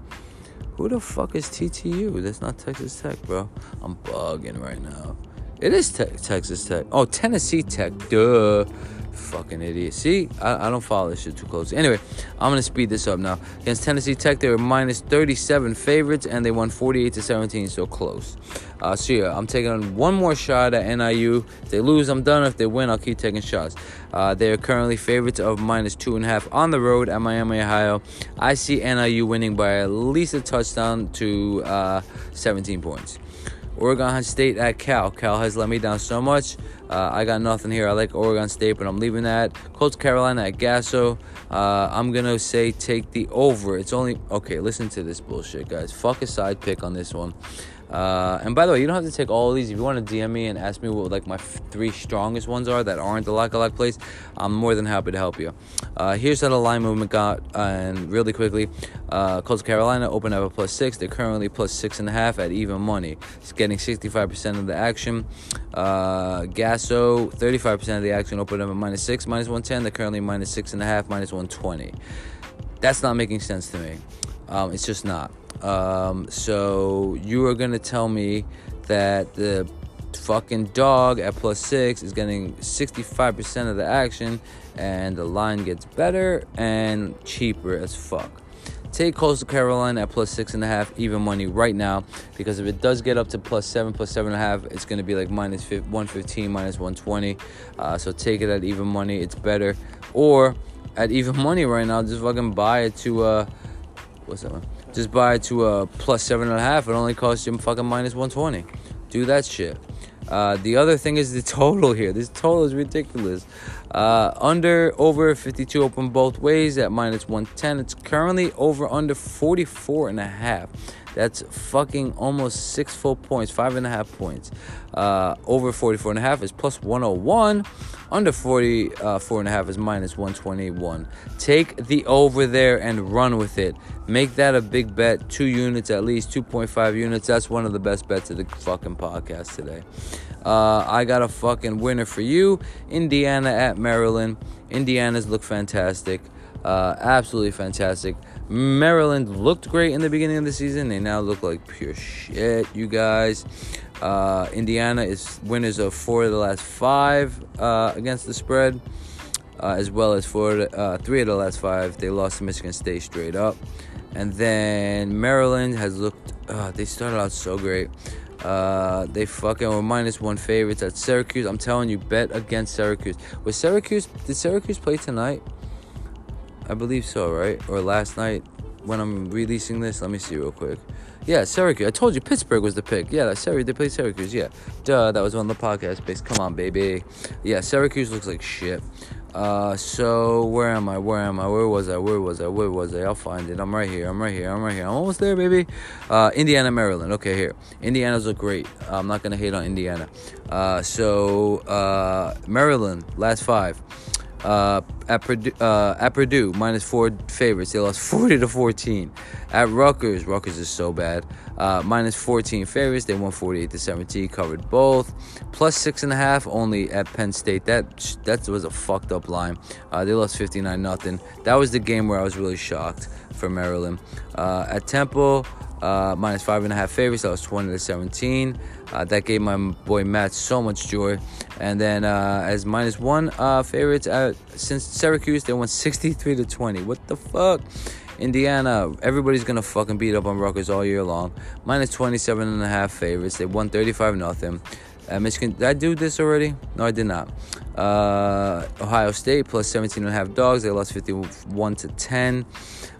Who the fuck is TTU? That's not Texas Tech, bro. I'm bugging right now. It is te- Texas Tech. Oh, Tennessee Tech. Duh. Fucking idiot. See, I, I don't follow this shit too close. Anyway, I'm gonna speed this up now. Against Tennessee Tech, they were minus 37 favorites and they won 48 to 17, so close. Uh, so yeah, I'm taking one more shot at NIU. If they lose, I'm done. If they win, I'll keep taking shots. Uh, they are currently favorites of minus two and a half on the road at Miami, Ohio. I see NIU winning by at least a touchdown to uh, 17 points. Oregon State at Cal. Cal has let me down so much. Uh, I got nothing here. I like Oregon State, but I'm leaving that. Coastal Carolina at Gasso. Uh, I'm gonna say take the over. It's only okay. Listen to this bullshit, guys. Fuck a side pick on this one. Uh, and by the way, you don't have to take all these. If you want to DM me and ask me what like my f- three strongest ones are that aren't the lock a lock plays, I'm more than happy to help you. Uh, here's how the line movement got, and really quickly, uh, Coastal Carolina opened up a plus six. They're currently plus six and a half at even money. It's getting 65% of the action. Uh, Gasso, 35% of the action opened up at minus six, minus 110. They're currently minus six and a half, minus 120. That's not making sense to me. Um, it's just not. Um, so you are gonna tell me that the fucking dog at plus six is getting 65% of the action, and the line gets better and cheaper as fuck. Take Coastal Carolina at plus six and a half, even money right now, because if it does get up to plus seven, plus seven and a half, it's going to be like minus 115, minus 120. Uh, so take it at even money, it's better. Or at even money right now, just fucking buy it to, uh, what's that one? Just buy it to a plus seven and a half. It only costs you fucking minus 120. Do that shit. Uh, the other thing is the [LAUGHS] total here. This total is ridiculous. Uh, under over 52 open both ways at minus 110. It's currently over under 44 and a half. That's fucking almost six full points, five and a half points. Uh, over 44 and a half is plus 101. Under 44 uh, and a half is minus 121. Take the over there and run with it. Make that a big bet. Two units at least, 2.5 units. That's one of the best bets of the fucking podcast today. Uh, I got a fucking winner for you. Indiana at Maryland. Indiana's look fantastic. Uh, absolutely fantastic. Maryland looked great in the beginning of the season. They now look like pure shit, you guys. Uh, Indiana is winners of four of the last five uh, against the spread, uh, as well as four, uh, three of the last five. They lost to Michigan State straight up. And then Maryland has looked, uh, they started out so great. Uh, they fucking were minus one favorites at Syracuse. I'm telling you, bet against Syracuse. Was Syracuse, did Syracuse play tonight? I believe so, right? Or last night when I'm releasing this. Let me see real quick. Yeah, Syracuse. I told you Pittsburgh was the pick. Yeah, that's Syracuse. They played Syracuse. Yeah, duh. That was on the podcast base. Come on, baby. Yeah, Syracuse looks like shit. Uh, so where am I? Where am I? Where was I? Where was I? Where was I? I'll find it. I'm right here. I'm right here. I'm right here. I'm almost there, baby. Uh, Indiana, Maryland. Okay, here. Indiana's look great. I'm not gonna hate on Indiana. Uh, so uh, Maryland, last five. Uh, at Purdue, uh, at Purdue, minus four favorites. They lost [LAUGHS] 40 to 14. At Rutgers, Rutgers is so bad. Uh, minus 14 favorites. They won 48 to 17. Covered both. Plus six and a half only at Penn State. That that was a fucked up line. Uh, they lost 59 nothing. That was the game where I was really shocked for Maryland. Uh, at Temple, uh, minus five and a half favorites. That was 20 to 17. Uh, that gave my boy Matt so much joy. And then uh, as minus one uh, favorites at since Syracuse, they won 63 to 20. What the fuck? Indiana, everybody's gonna fucking beat up on Rutgers all year long. Minus 27 and a half favorites. They won 35 nothing. At Michigan, did I do this already? No, I did not. Uh, Ohio State plus 17 and a half dogs. They lost 51 to 10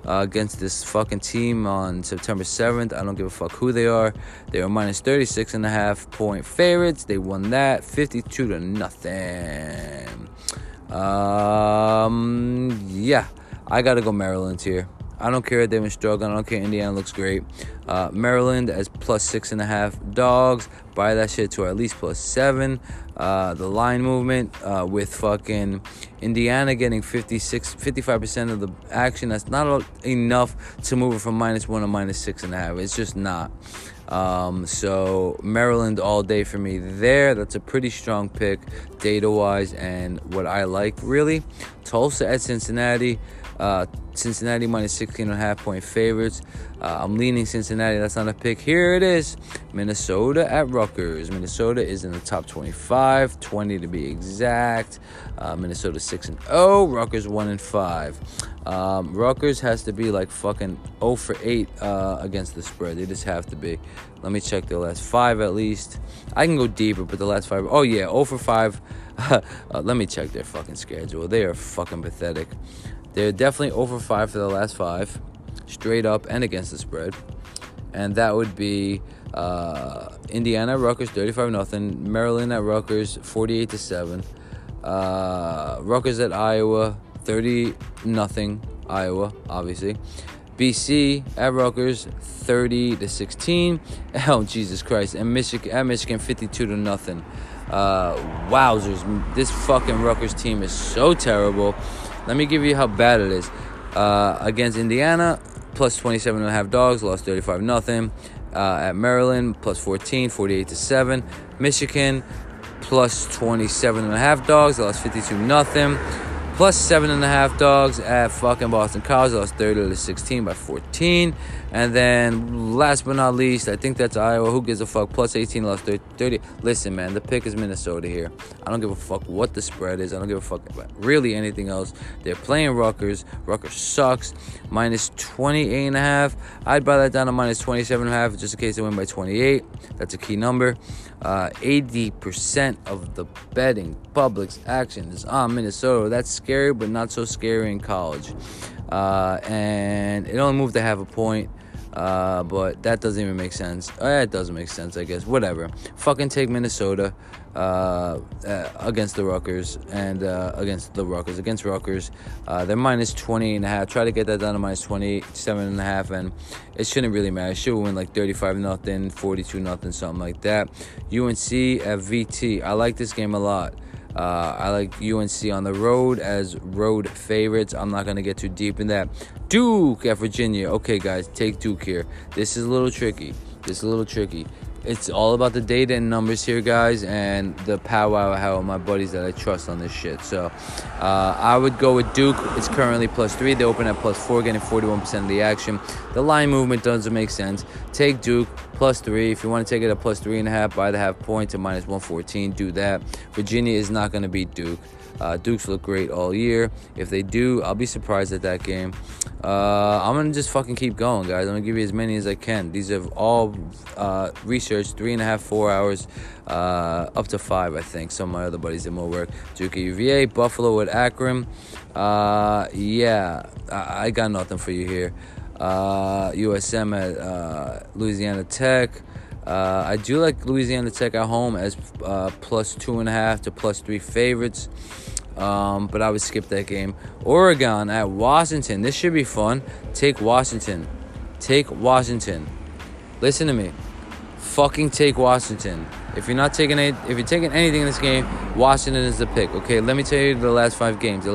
uh, against this fucking team on September 7th. I don't give a fuck who they are. They were minus 36 and a half point favorites. They won that 52 to nothing. Um, yeah, I gotta go Maryland here. I don't care if they've been struggling. I don't care. Indiana looks great. Uh, Maryland as plus six and a half dogs. Buy that shit to at least plus seven. Uh, the line movement uh, with fucking Indiana getting 56, 55% of the action. That's not enough to move it from minus one to minus six and a half. It's just not. Um, so Maryland all day for me there. That's a pretty strong pick data wise and what I like really. Tulsa at Cincinnati. Uh, Cincinnati minus 16 and a half point favorites. Uh, I'm leaning Cincinnati. That's not a pick. Here it is. Minnesota at Rutgers. Minnesota is in the top 25, 20 to be exact. Uh, Minnesota 6 and 0. Rutgers 1 and 5. Um, Rutgers has to be like fucking 0 for 8 uh, against the spread. They just have to be. Let me check the last five at least. I can go deeper, but the last five. Oh, yeah, 0 for 5. [LAUGHS] uh, let me check their fucking schedule. They are fucking pathetic. They're definitely over five for the last five, straight up and against the spread. And that would be uh, Indiana Rutgers 35 nothing, Maryland at Rutgers 48 to 7, uh, Rutgers at Iowa 30 nothing, Iowa obviously. BC at Rutgers 30 to 16. [LAUGHS] Oh Jesus Christ! And Michigan at Michigan 52 to nothing. Uh, wowzers! This fucking Rutgers team is so terrible. Let me give you how bad it is. Uh, against Indiana, plus 27 and a half dogs, lost 35 nothing. Uh, at Maryland, plus 14, 48 to 7. Michigan, plus 27 and a half dogs, lost 52 nothing plus seven and a half dogs at fucking Boston College. lost 30 to 16 by 14. And then last but not least, I think that's Iowa. Who gives a fuck? Plus 18, lost 30. Listen, man, the pick is Minnesota here. I don't give a fuck what the spread is. I don't give a fuck about really anything else. They're playing Rutgers. Rutgers sucks. Minus 28 and a half. I'd buy that down to minus 27 and a half just in case they win by 28. That's a key number. Uh, 80% of the betting public's action is on Minnesota. That's scary, but not so scary in college. Uh, and it only moved to half a point. Uh, but that doesn't even make sense. Uh, it doesn't make sense, I guess. Whatever. Fucking take Minnesota uh, uh against the Rutgers and uh, against the Rutgers against Rutgers. Uh, they're minus 20 and a half. Try to get that down to minus 27 and a half, and it shouldn't really matter. It should win like 35 nothing, 42 nothing, something like that. UNC at VT. I like this game a lot. Uh, I like UNC on the road as road favorites. I'm not going to get too deep in that. Duke at Virginia. Okay, guys, take Duke here. This is a little tricky. This is a little tricky it's all about the data and numbers here, guys, and the powwow I have with my buddies that I trust on this shit. So uh, I would go with Duke. It's currently plus three. They open at plus four, getting 41% of the action. The line movement doesn't make sense. Take Duke plus three. If you want to take it at plus three and a half, buy the half point to minus 114. Do that. Virginia is not going to beat Duke. Uh, Dukes look great all year. If they do, I'll be surprised at that game. Uh, I'm gonna just fucking keep going, guys. I'm gonna give you as many as I can. These are all uh, three and a half, four hours, uh, up to five, I think. Some of my other buddies did more work. Duke UVA, Buffalo with Akron. Uh, yeah, I-, I, got nothing for you here. USM uh, at Louisiana Tech. Uh, I do like Louisiana Tech at home as uh, plus two and a half to plus three favorites, um, but I would skip that game. Oregon at Washington. This should be fun. Take Washington. Take Washington. Listen to me. Fucking take Washington. If you're not taking it, if you're taking anything in this game, Washington is the pick. Okay, let me tell you the last five games.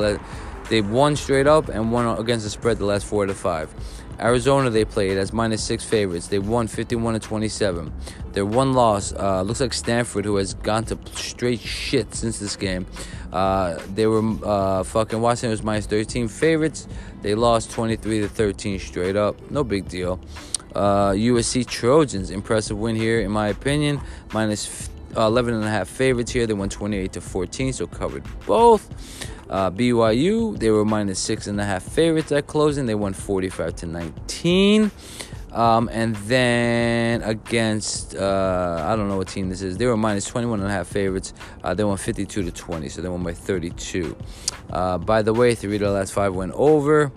They've won straight up and won against the spread the last four to five. Arizona they played as minus six favorites. They won 51 to 27. Their one loss uh, looks like Stanford, who has gone to straight shit since this game. Uh, they were uh, fucking Washington was minus 13 favorites. They lost 23 to 13 straight up. No big deal. USC uh, Trojans impressive win here in my opinion. Minus, uh, 11 and a half favorites here. They won 28 to 14, so covered both. Uh, BYU, they were minus six and a half favorites at closing. They won 45 to 19. Uh, Um, and then against, uh, I don't know what team this is. They were minus 21 and a half favorites. Uh, they won 52 to 20, so they won by 32. Uh, by the way, three of the last five went over.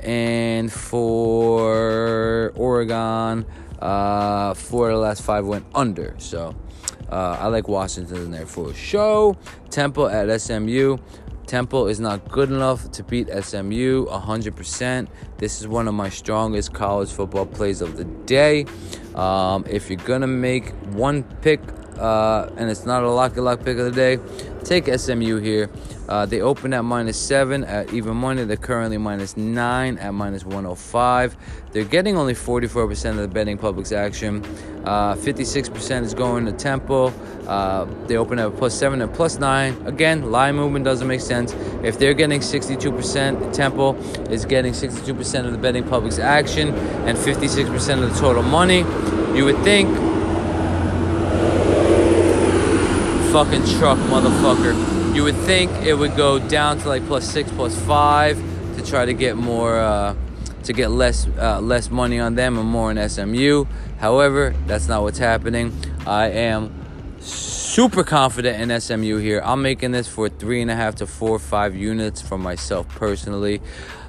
And for Oregon, uh, four of the last five went under. So uh, I like Washington in there for a show. Temple at SMU. Temple is not good enough to beat SMU 100%. This is one of my strongest college football plays of the day. Um, if you're going to make one pick, uh, and it's not a lock lock pick of the day, take SMU here. Uh, they open at minus seven at even money. They're currently minus nine at minus 105. They're getting only 44% of the betting public's action. Uh, 56% is going to Temple. Uh, they open at plus seven and plus nine. Again, line movement doesn't make sense. If they're getting 62%, Temple is getting 62% of the betting public's action and 56% of the total money. You would think fucking truck, motherfucker you would think it would go down to like plus six, plus five to try to get more, uh, to get less, uh, less money on them and more on SMU. However, that's not what's happening. I am super confident in SMU here. I'm making this for three and a half to four, five units for myself personally.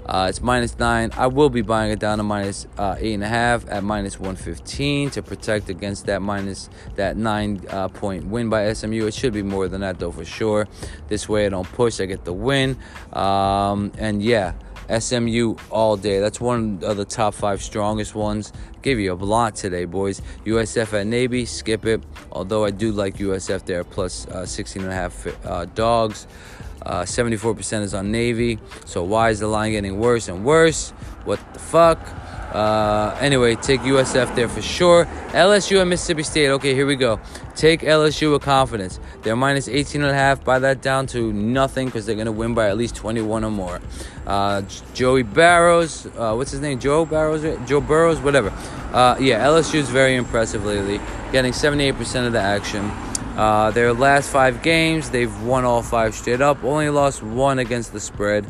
Uh, it's minus nine. I will be buying it down to minus, uh, eight and a half at minus 115 to protect against that minus that nine uh, point win by SMU. It should be more than that though for sure. This way I don't push, I get the win. Um, and yeah. SMU all day. That's one of the top five strongest ones. Give you a lot today, boys. USF at Navy, skip it. Although I do like USF there, plus, uh, 16 and a half uh, dogs. Uh, 74% is on Navy. So why is the line getting worse and worse? What the fuck? Uh, anyway, take USF there for sure. LSU and Mississippi State. Okay, here we go. Take LSU with confidence. They're minus 18 and a half. Buy that down to nothing because they're going to win by at least 21 or more. Uh, Joey Barrows. Uh, what's his name? Joe Barrows? Joe Burrows? Whatever. Uh, yeah, LSU is very impressive lately. Getting 78% of the action. Uh, their last five games, they've won all five straight up. Only lost one against the spread.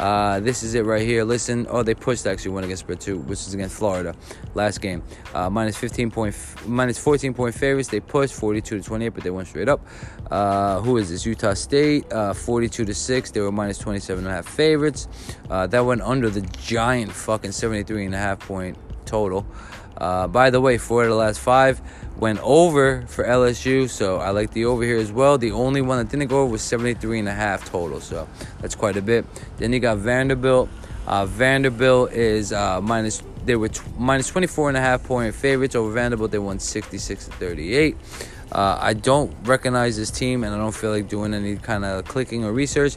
Uh, this is it right here. Listen. Oh, they pushed actually one against two, which is against Florida. Last game, uh, minus 15 point, minus 14 point favorites. They pushed 42 to 28, but they went straight up. Uh, who is this? Utah State, uh, 42 to six. They were minus 27 and a half favorites. Uh, that went under the giant fucking 73 and a half point total. Uh, by the way, four of the last five went over for LSU, so I like the over here as well. The only one that didn't go over was 73 and a half total, so that's quite a bit. Then you got Vanderbilt. Uh, Vanderbilt is uh, minus. They were t- minus 24 and a half point favorites over Vanderbilt. They won 66 to 38. Uh, I don't recognize this team, and I don't feel like doing any kind of clicking or research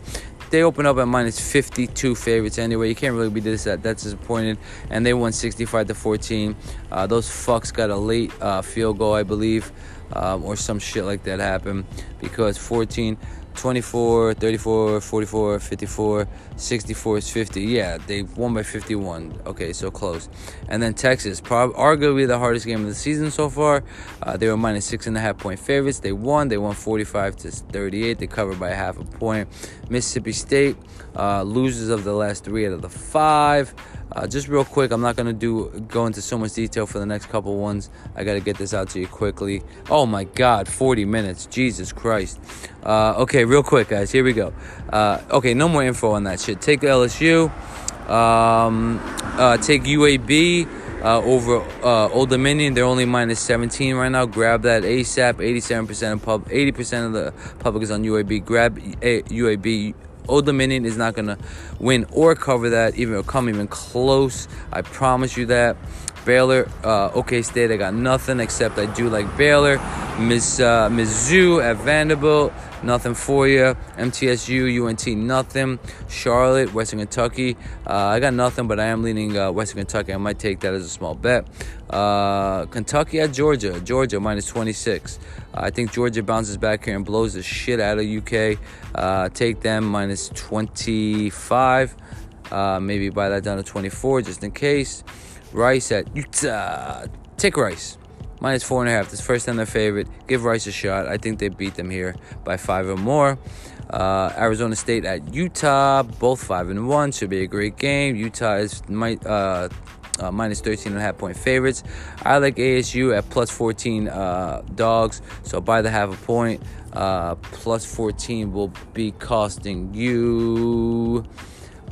they open up at minus 52 favorites anyway. You can't really be this that that's disappointed. And they won 65 to 14. Uh, those fucks got a late uh, field goal, I believe, um, or some shit like that happened because 14 24, 34, 44, 54, 64 is 50. Yeah, they won by 51. Okay, so close. And then Texas, probably arguably the hardest game of the season so far. Uh, they were minus six and a half point favorites. They won. They won 45 to 38. They covered by half a point. Mississippi State, uh, losers of the last three out of the five. Uh, just real quick, I'm not gonna do go into so much detail for the next couple ones. I gotta get this out to you quickly. Oh my God, 40 minutes, Jesus Christ. Uh, okay, real quick, guys. Here we go. Uh, okay, no more info on that shit. Take LSU. Um, uh, take UAB. Uh, over uh, Old Dominion. They're only minus 17 right now. Grab that ASAP. 87% of pub, 80% of the public is on UAB. Grab A- UAB. Old Dominion is not gonna win or cover that, even or come even close. I promise you that. Baylor, uh, OK State, I got nothing except I do like Baylor. Miss uh, Mizzou at Vanderbilt, nothing for you. MTSU, UNT, nothing. Charlotte, Western Kentucky, uh, I got nothing, but I am leaning uh, Western Kentucky. I might take that as a small bet. Uh, Kentucky at Georgia, Georgia minus 26. I think Georgia bounces back here and blows the shit out of UK. Uh, take them minus 25. Uh, maybe buy that down to 24 just in case. Rice at Utah. Take Rice. Minus four and a half. This first time their favorite. Give Rice a shot. I think they beat them here by five or more. Uh, Arizona State at Utah. Both five and one. Should be a great game. Utah is might uh, uh, minus 13 and a half point favorites. I like ASU at plus 14 uh, dogs, so by the half a point. Uh, plus 14 will be costing you.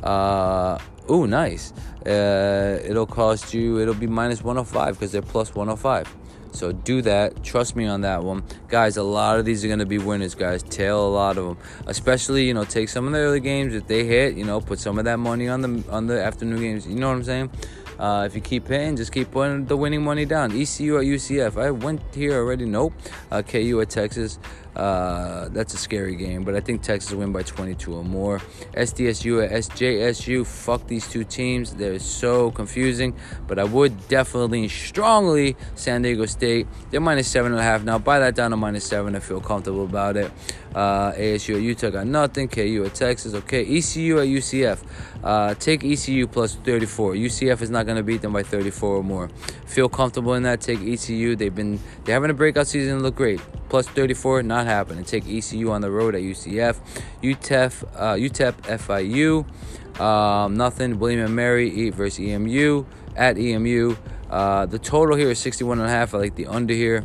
Uh, oh, nice. Uh, it'll cost you, it'll be minus 105 because they're plus 105. So do that. Trust me on that one. Guys, a lot of these are going to be winners, guys. Tail a lot of them. Especially, you know, take some of the early games. If they hit, you know, put some of that money on the on the afternoon games. You know what I'm saying? Uh, if you keep hitting, just keep putting the winning money down. ECU at UCF. I went here already. Nope. Uh, KU at Texas. Uh, that's a scary game, but I think Texas win by 22 or more. SDSU at SJSU. Fuck these two teams. They're so confusing, but I would definitely strongly San Diego State. They're minus seven and a half now. Buy that down to minus seven. I feel comfortable about it. Uh, ASU at Utah got nothing. KU at Texas. Okay. ECU at UCF. Uh, take ECU plus 34. UCF is not going to beat them by 34 or more. Feel comfortable in that. Take ECU. They've been they're having a breakout season. Look great. Plus 34, not happening. Take ECU on the road at UCF. UTEP, uh, UTEP FIU. Um, nothing. William and Mary Eat versus EMU at EMU. Uh, the total here is 61 and a half. I like the under here.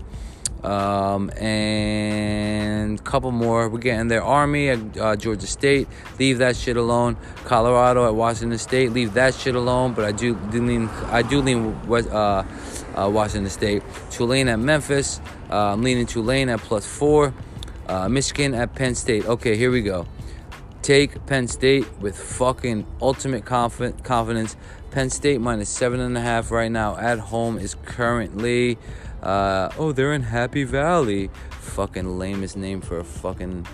Um, and a couple more. We're getting there Army at uh, Georgia State. Leave that shit alone. Colorado at Washington State. Leave that shit alone. But I do, do lean. I do lean West, uh, uh, Washington State. Tulane at Memphis. Uh, I'm leaning Tulane at plus four. Uh, Michigan at Penn State. Okay, here we go. Take Penn State with fucking ultimate confidence. Penn State minus seven and a half right now at home is currently. Uh, oh, they're in Happy Valley. Fucking lamest name for a fucking.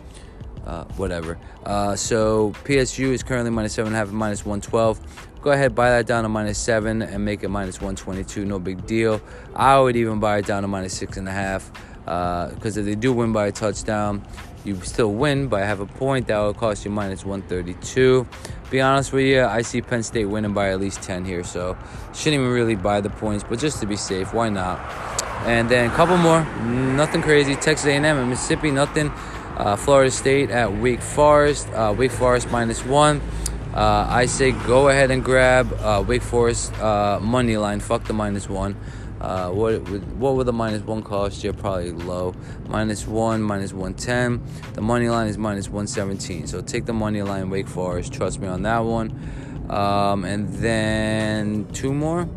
Uh, whatever. Uh, so PSU is currently minus seven and a half, minus one twelve. Go ahead, buy that down to minus seven and make it minus one twenty two. No big deal. I would even buy it down to minus six and a half because uh, if they do win by a touchdown, you still win by half a point. That will cost you minus 132. Be honest with you, I see Penn State winning by at least 10 here, so shouldn't even really buy the points. But just to be safe, why not? And then a couple more, nothing crazy. Texas A&M and Mississippi, nothing. Uh, Florida State at Wake Forest, uh, Wake Forest minus one. Uh, I say go ahead and grab uh, Wake Forest uh, money line. Fuck the minus one. Uh, what what would the minus one cost you? Probably low. Minus one, minus one ten. The money line is minus one seventeen. So take the money line, Wake Forest. Trust me on that one. Um, and then two more.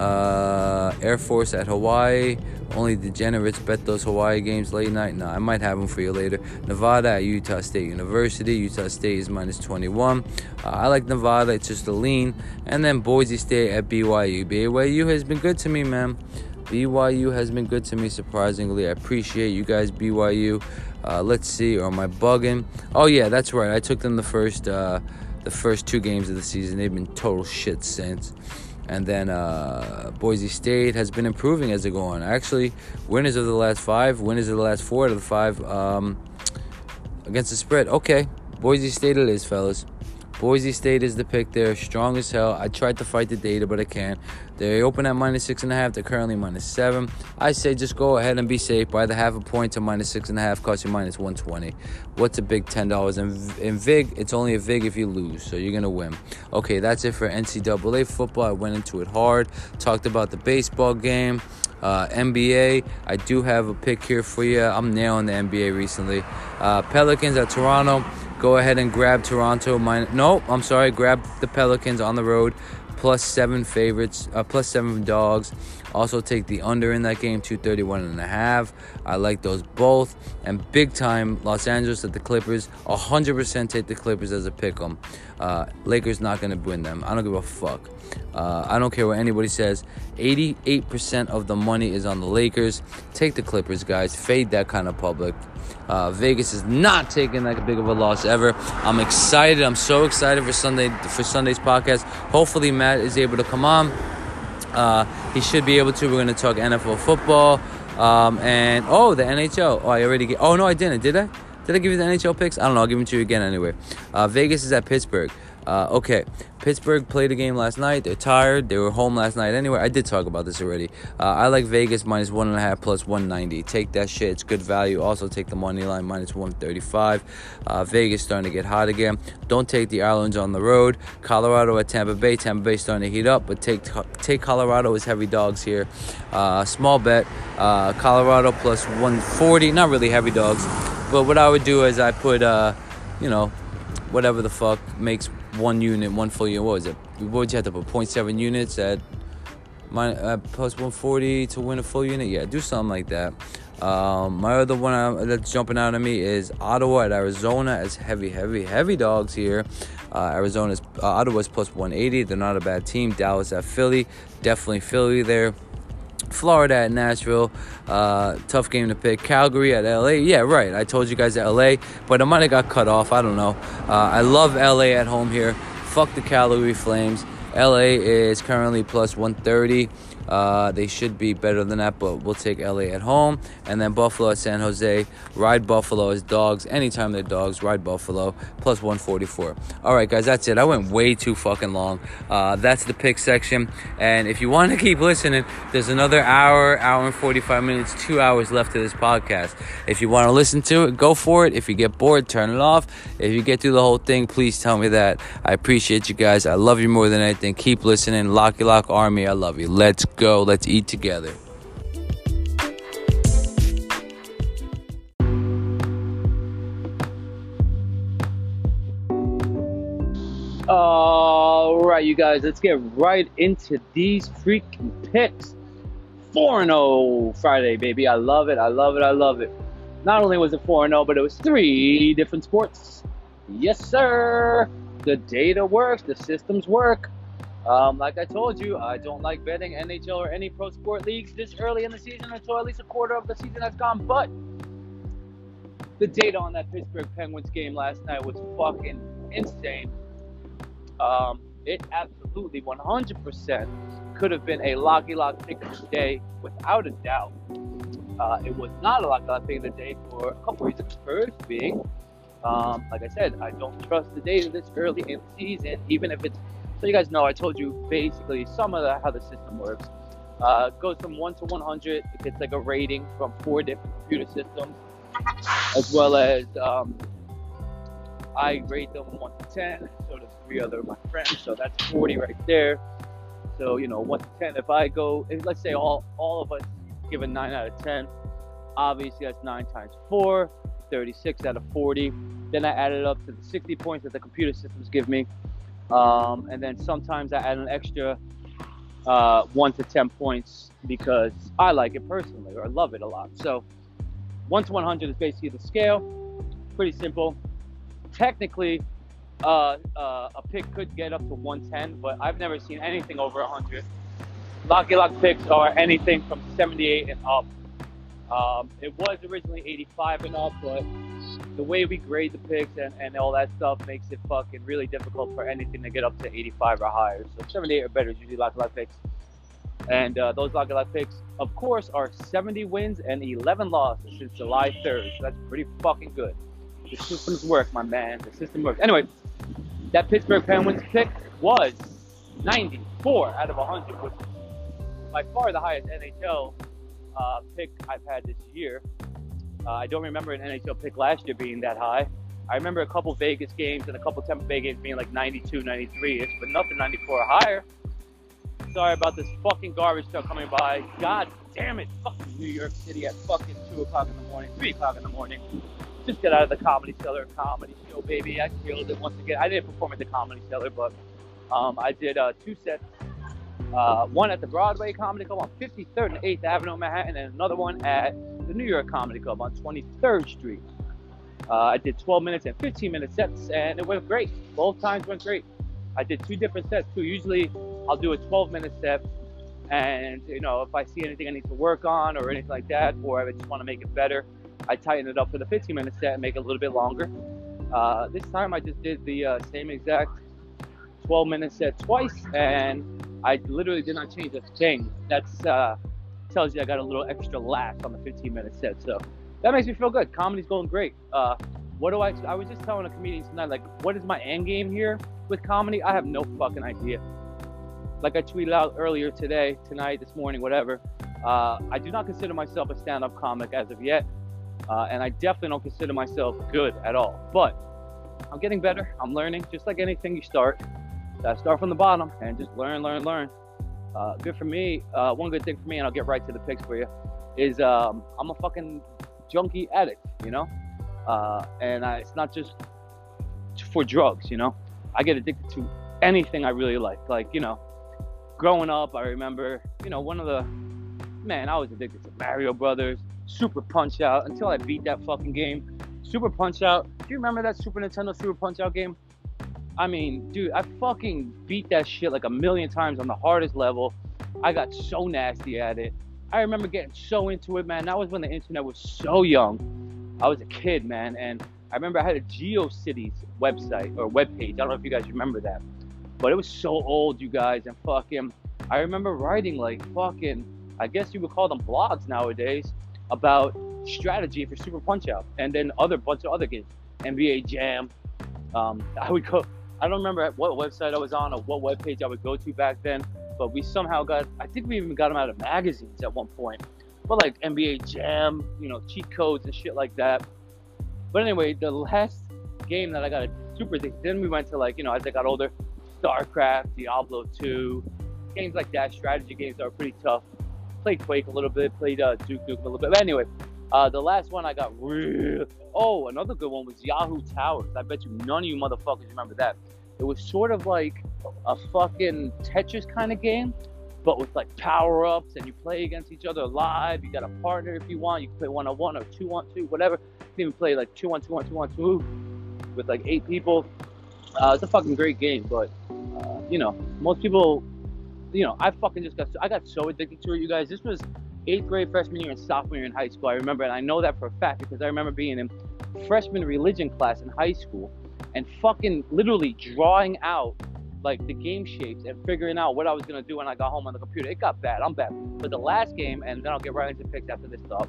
Uh, Air Force at Hawaii. Only degenerates bet those Hawaii games late night. No, I might have them for you later. Nevada at Utah State University. Utah State is minus 21. Uh, I like Nevada. It's just a lean. And then Boise State at BYU. BYU has been good to me, man. BYU has been good to me, surprisingly. I appreciate you guys, BYU. Uh, let's see, or am I bugging? Oh yeah, that's right. I took them the first, uh, the first two games of the season. They've been total shit since. And then uh, Boise State has been improving as they go on. Actually, winners of the last five, winners of the last four out of the five um, against the spread. Okay, Boise State it is, fellas. Boise State is the pick there, strong as hell. I tried to fight the data, but I can't. They open at minus six and a half. They're currently minus seven. I say just go ahead and be safe. Buy the half a point to minus six and a half, cost you minus 120. What's a big $10? And in VIG, it's only a VIG if you lose, so you're going to win. Okay, that's it for NCAA football. I went into it hard, talked about the baseball game. Uh, NBA, I do have a pick here for you. I'm nailing the NBA recently. Uh, Pelicans at Toronto. Go ahead and grab Toronto. Mine, no, I'm sorry. Grab the Pelicans on the road. Plus seven favorites, uh, plus seven dogs. Also take the under in that game, 231 and a half. I like those both. And big time, Los Angeles at the Clippers. 100% take the Clippers as a pick 'em. Uh, Lakers not going to win them. I don't give a fuck. Uh, I don't care what anybody says. 88% of the money is on the Lakers. Take the Clippers, guys. Fade that kind of public. Uh, Vegas is not taking that big of a loss ever. I'm excited. I'm so excited for Sunday for Sunday's podcast. Hopefully, Matt is able to come on. Uh, he should be able to. We're going to talk NFL football um, and oh, the NHL. Oh, I already get. Oh no, I didn't. Did I? Did I give you the NHL picks? I don't know. I'll give them to you again anyway. Uh, Vegas is at Pittsburgh. Uh, okay, Pittsburgh played a game last night. They're tired. They were home last night anyway. I did talk about this already. Uh, I like Vegas minus one and a half plus 190. Take that shit. It's good value. Also take the money line minus 135. Uh, Vegas starting to get hot again. Don't take the Islands on the road. Colorado at Tampa Bay. Tampa Bay starting to heat up, but take take Colorado as heavy dogs here. Uh, small bet. Uh, Colorado plus 140. Not really heavy dogs, but what I would do is I put, uh, you know, whatever the fuck makes one unit, one full unit. What was it? What would you have to put? 0.7 units at my uh, plus 140 to win a full unit? Yeah, do something like that. Um, my other one uh, that's jumping out at me is Ottawa at Arizona as heavy, heavy, heavy dogs here. Uh, Arizona's uh, Ottawa's plus 180. They're not a bad team. Dallas at Philly, definitely Philly there. Florida at Nashville, uh, tough game to pick. Calgary at LA, yeah, right. I told you guys at LA, but I might have got cut off. I don't know. Uh, I love LA at home here. Fuck the Calgary Flames. LA is currently plus 130. Uh, they should be better than that, but we'll take LA at home. And then Buffalo at San Jose. Ride Buffalo as dogs. Anytime they're dogs, ride Buffalo. Plus 144. All right, guys, that's it. I went way too fucking long. Uh, that's the pick section. And if you want to keep listening, there's another hour, hour and 45 minutes, two hours left of this podcast. If you want to listen to it, go for it. If you get bored, turn it off. If you get through the whole thing, please tell me that. I appreciate you guys. I love you more than anything. Keep listening. Locky Lock Army, I love you. Let's go. Let's eat together. All right, you guys, let's get right into these freaking picks. 4 0 Friday, baby. I love it. I love it. I love it. Not only was it 4 0, but it was three different sports. Yes, sir. The data works, the systems work. Um, like I told you, I don't like betting NHL or any pro sport leagues this early in the season until at least a quarter of the season has gone. But the data on that Pittsburgh Penguins game last night was fucking insane. Um, it absolutely 100% could have been a Locky Lock pick of the day without a doubt. Uh, it was not a Locky Lock pick of the day for a couple reasons. First being, um, like I said, I don't trust the data this early in the season, even if it's so you guys know, I told you basically some of the, how the system works. Uh, goes from 1 to 100. It gets like a rating from four different computer systems, as well as um, I rate them 1 to 10. So does three other of my friends. So that's 40 right there. So, you know, 1 to 10. If I go, if, let's say all, all of us give a 9 out of 10, obviously that's 9 times 4, 36 out of 40. Then I add it up to the 60 points that the computer systems give me. Um, and then sometimes I add an extra uh, one to 10 points because I like it personally or I love it a lot. So 1 to 100 is basically the scale. Pretty simple. Technically, uh, uh, a pick could get up to 110, but I've never seen anything over 100. Lucky Lock picks are anything from 78 and up. Um, it was originally 85 and up, but the way we grade the picks and, and all that stuff makes it fucking really difficult for anything to get up to 85 or higher. So 78 or better is usually Locky Lock picks. And uh, those Locky Lock picks, of course, are 70 wins and 11 losses since July 3rd. So that's pretty fucking good. The systems work, my man. The system works. Anyway, that Pittsburgh Penguins pick was 94 out of 100, which is by far the highest NHL uh, pick I've had this year. Uh, I don't remember an NHL pick last year being that high. I remember a couple Vegas games and a couple Tampa Bay games being like 92, 93 ish, but nothing 94 or higher. Sorry about this fucking garbage truck coming by. God damn it. Fucking New York City at fucking 2 o'clock in the morning, 3 o'clock in the morning. Just get out of the Comedy Cellar comedy show, baby. I killed it once again. I didn't perform at the Comedy Cellar, but um, I did uh, two sets. Uh, one at the Broadway Comedy Club on 53rd and 8th Avenue, Manhattan, and another one at the New York Comedy Club on 23rd Street. Uh, I did 12 minutes and 15 minute sets, and it went great. Both times went great. I did two different sets too. Usually, I'll do a 12 minute set, and you know, if I see anything I need to work on or anything like that, or I just want to make it better, I tighten it up for the 15 minute set and make it a little bit longer. Uh, this time, I just did the uh, same exact 12 minute set twice, and I literally did not change a thing. That's uh, tells you I got a little extra laugh on the 15 minute set. So that makes me feel good. Comedy's going great. Uh, what do I? I was just telling a comedian tonight, like, what is my end game here? with comedy, I have no fucking idea. Like I tweeted out earlier today, tonight, this morning, whatever. Uh, I do not consider myself a stand-up comic as of yet, uh, and I definitely don't consider myself good at all. But I'm getting better. I'm learning, just like anything you start. I start from the bottom and just learn, learn, learn. Uh, good for me. Uh, one good thing for me, and I'll get right to the picks for you, is um, I'm a fucking junkie addict, you know? Uh, and I, it's not just for drugs, you know? I get addicted to anything I really like. Like, you know, growing up, I remember, you know, one of the, man, I was addicted to Mario Brothers, Super Punch Out, until I beat that fucking game. Super Punch Out. Do you remember that Super Nintendo Super Punch Out game? I mean, dude, I fucking beat that shit like a million times on the hardest level. I got so nasty at it. I remember getting so into it, man. That was when the internet was so young. I was a kid, man, and I remember I had a GeoCities website or webpage. I don't know if you guys remember that, but it was so old, you guys, and fucking. I remember writing like fucking. I guess you would call them blogs nowadays about strategy for Super Punch Out, and then other bunch of other games, NBA Jam. Um, I would go. I don't remember what website I was on or what webpage I would go to back then, but we somehow got. I think we even got them out of magazines at one point. But like NBA Jam, you know, cheat codes and shit like that. But anyway, the last game that I got super addicted. Then we went to like you know as I got older, StarCraft, Diablo 2, games like that, strategy games that pretty tough. Played Quake a little bit, played uh, Duke Nukem a little bit. But anyway, uh, the last one I got real. Oh, another good one was Yahoo Towers. I bet you none of you motherfuckers remember that. It was sort of like a fucking Tetris kind of game, but with like power ups and you play against each other live. You got a partner if you want. You can play one on one or two on two, whatever. You can even play like two on two on two on two with like eight people. Uh, it's a fucking great game, but uh, you know, most people, you know, I fucking just got I got so addicted to it, you guys. This was eighth grade, freshman year, and sophomore year in high school. I remember, and I know that for a fact because I remember being in freshman religion class in high school and fucking literally drawing out like the game shapes and figuring out what I was gonna do when I got home on the computer. It got bad. I'm bad. But the last game, and then I'll get right into picks after this stuff.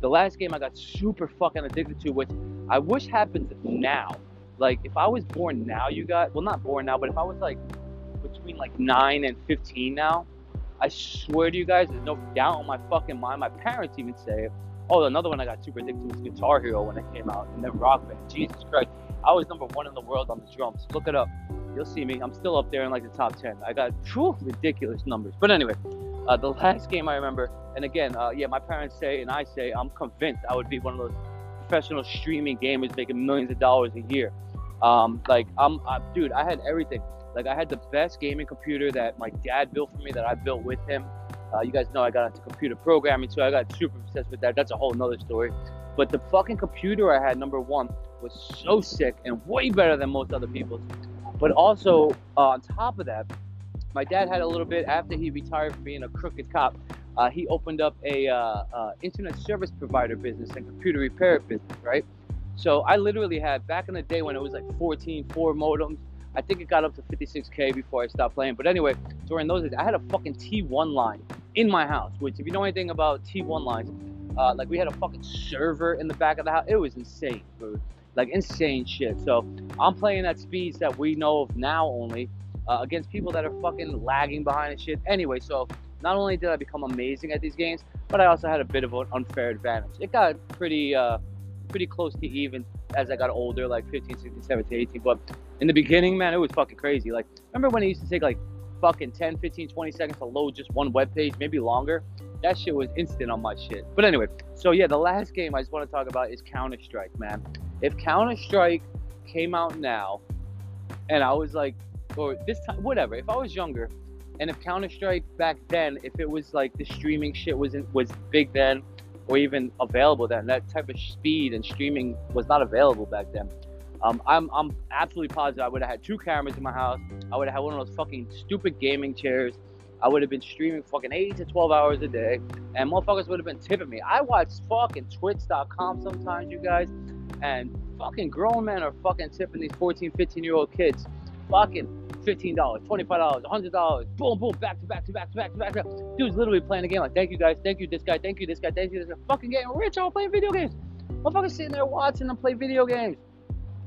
The last game I got super fucking addicted to, which I wish happened now. Like if I was born now, you got well not born now, but if I was like between like nine and fifteen now, I swear to you guys, there's no doubt in my fucking mind. My parents even say. Oh, another one I got super addicted to was Guitar Hero when it came out, and then Rock Band. Jesus Christ, I was number one in the world on the drums. Look it up. You'll see me. I'm still up there in like the top ten. I got true ridiculous numbers. But anyway, uh, the last game I remember, and again, uh, yeah, my parents say and I say I'm convinced I would be one of those professional streaming gamers making millions of dollars a year. Um, like I'm, I, dude, I had everything. Like I had the best gaming computer that my dad built for me that I built with him. Uh, you guys know I got into computer programming, so I got super obsessed with that. That's a whole nother story. But the fucking computer I had, number one, was so sick and way better than most other people's. But also, uh, on top of that, my dad had a little bit after he retired from being a crooked cop. Uh, he opened up a uh, uh internet service provider business and computer repair business, right? So I literally had back in the day when it was like 14, four modems, I think it got up to 56k before I stopped playing. But anyway, during those days, I had a fucking T1 line in my house. Which, if you know anything about T1 lines, uh, like we had a fucking server in the back of the house. It was insane, dude. Like insane shit. So I'm playing at speeds that we know of now only uh, against people that are fucking lagging behind and shit. Anyway, so not only did I become amazing at these games, but I also had a bit of an unfair advantage. It got pretty, uh, pretty close to even as I got older, like 15, 16, 17, 18. But in the beginning, man, it was fucking crazy. Like, remember when it used to take like fucking 10, 15, 20 seconds to load just one web page, maybe longer? That shit was instant on my shit. But anyway, so yeah, the last game I just want to talk about is Counter Strike, man. If Counter Strike came out now, and I was like, or this time, whatever, if I was younger, and if Counter Strike back then, if it was like the streaming shit wasn't was big then, or even available then. That type of speed and streaming was not available back then. Um, I'm, I'm absolutely positive I would have had two cameras in my house. I would have had one of those fucking stupid gaming chairs. I would have been streaming fucking 8 to 12 hours a day, and motherfuckers would have been tipping me. I watch fucking twitch.com sometimes, you guys, and fucking grown men are fucking tipping these 14, 15 year old kids fucking $15, $25, $100, boom, boom, back to back to back to back to back. Dude's literally playing the game like, thank you guys, thank you this guy, thank you this guy, thank you this guy. Fucking getting rich all playing video games. Motherfuckers sitting there watching them play video games.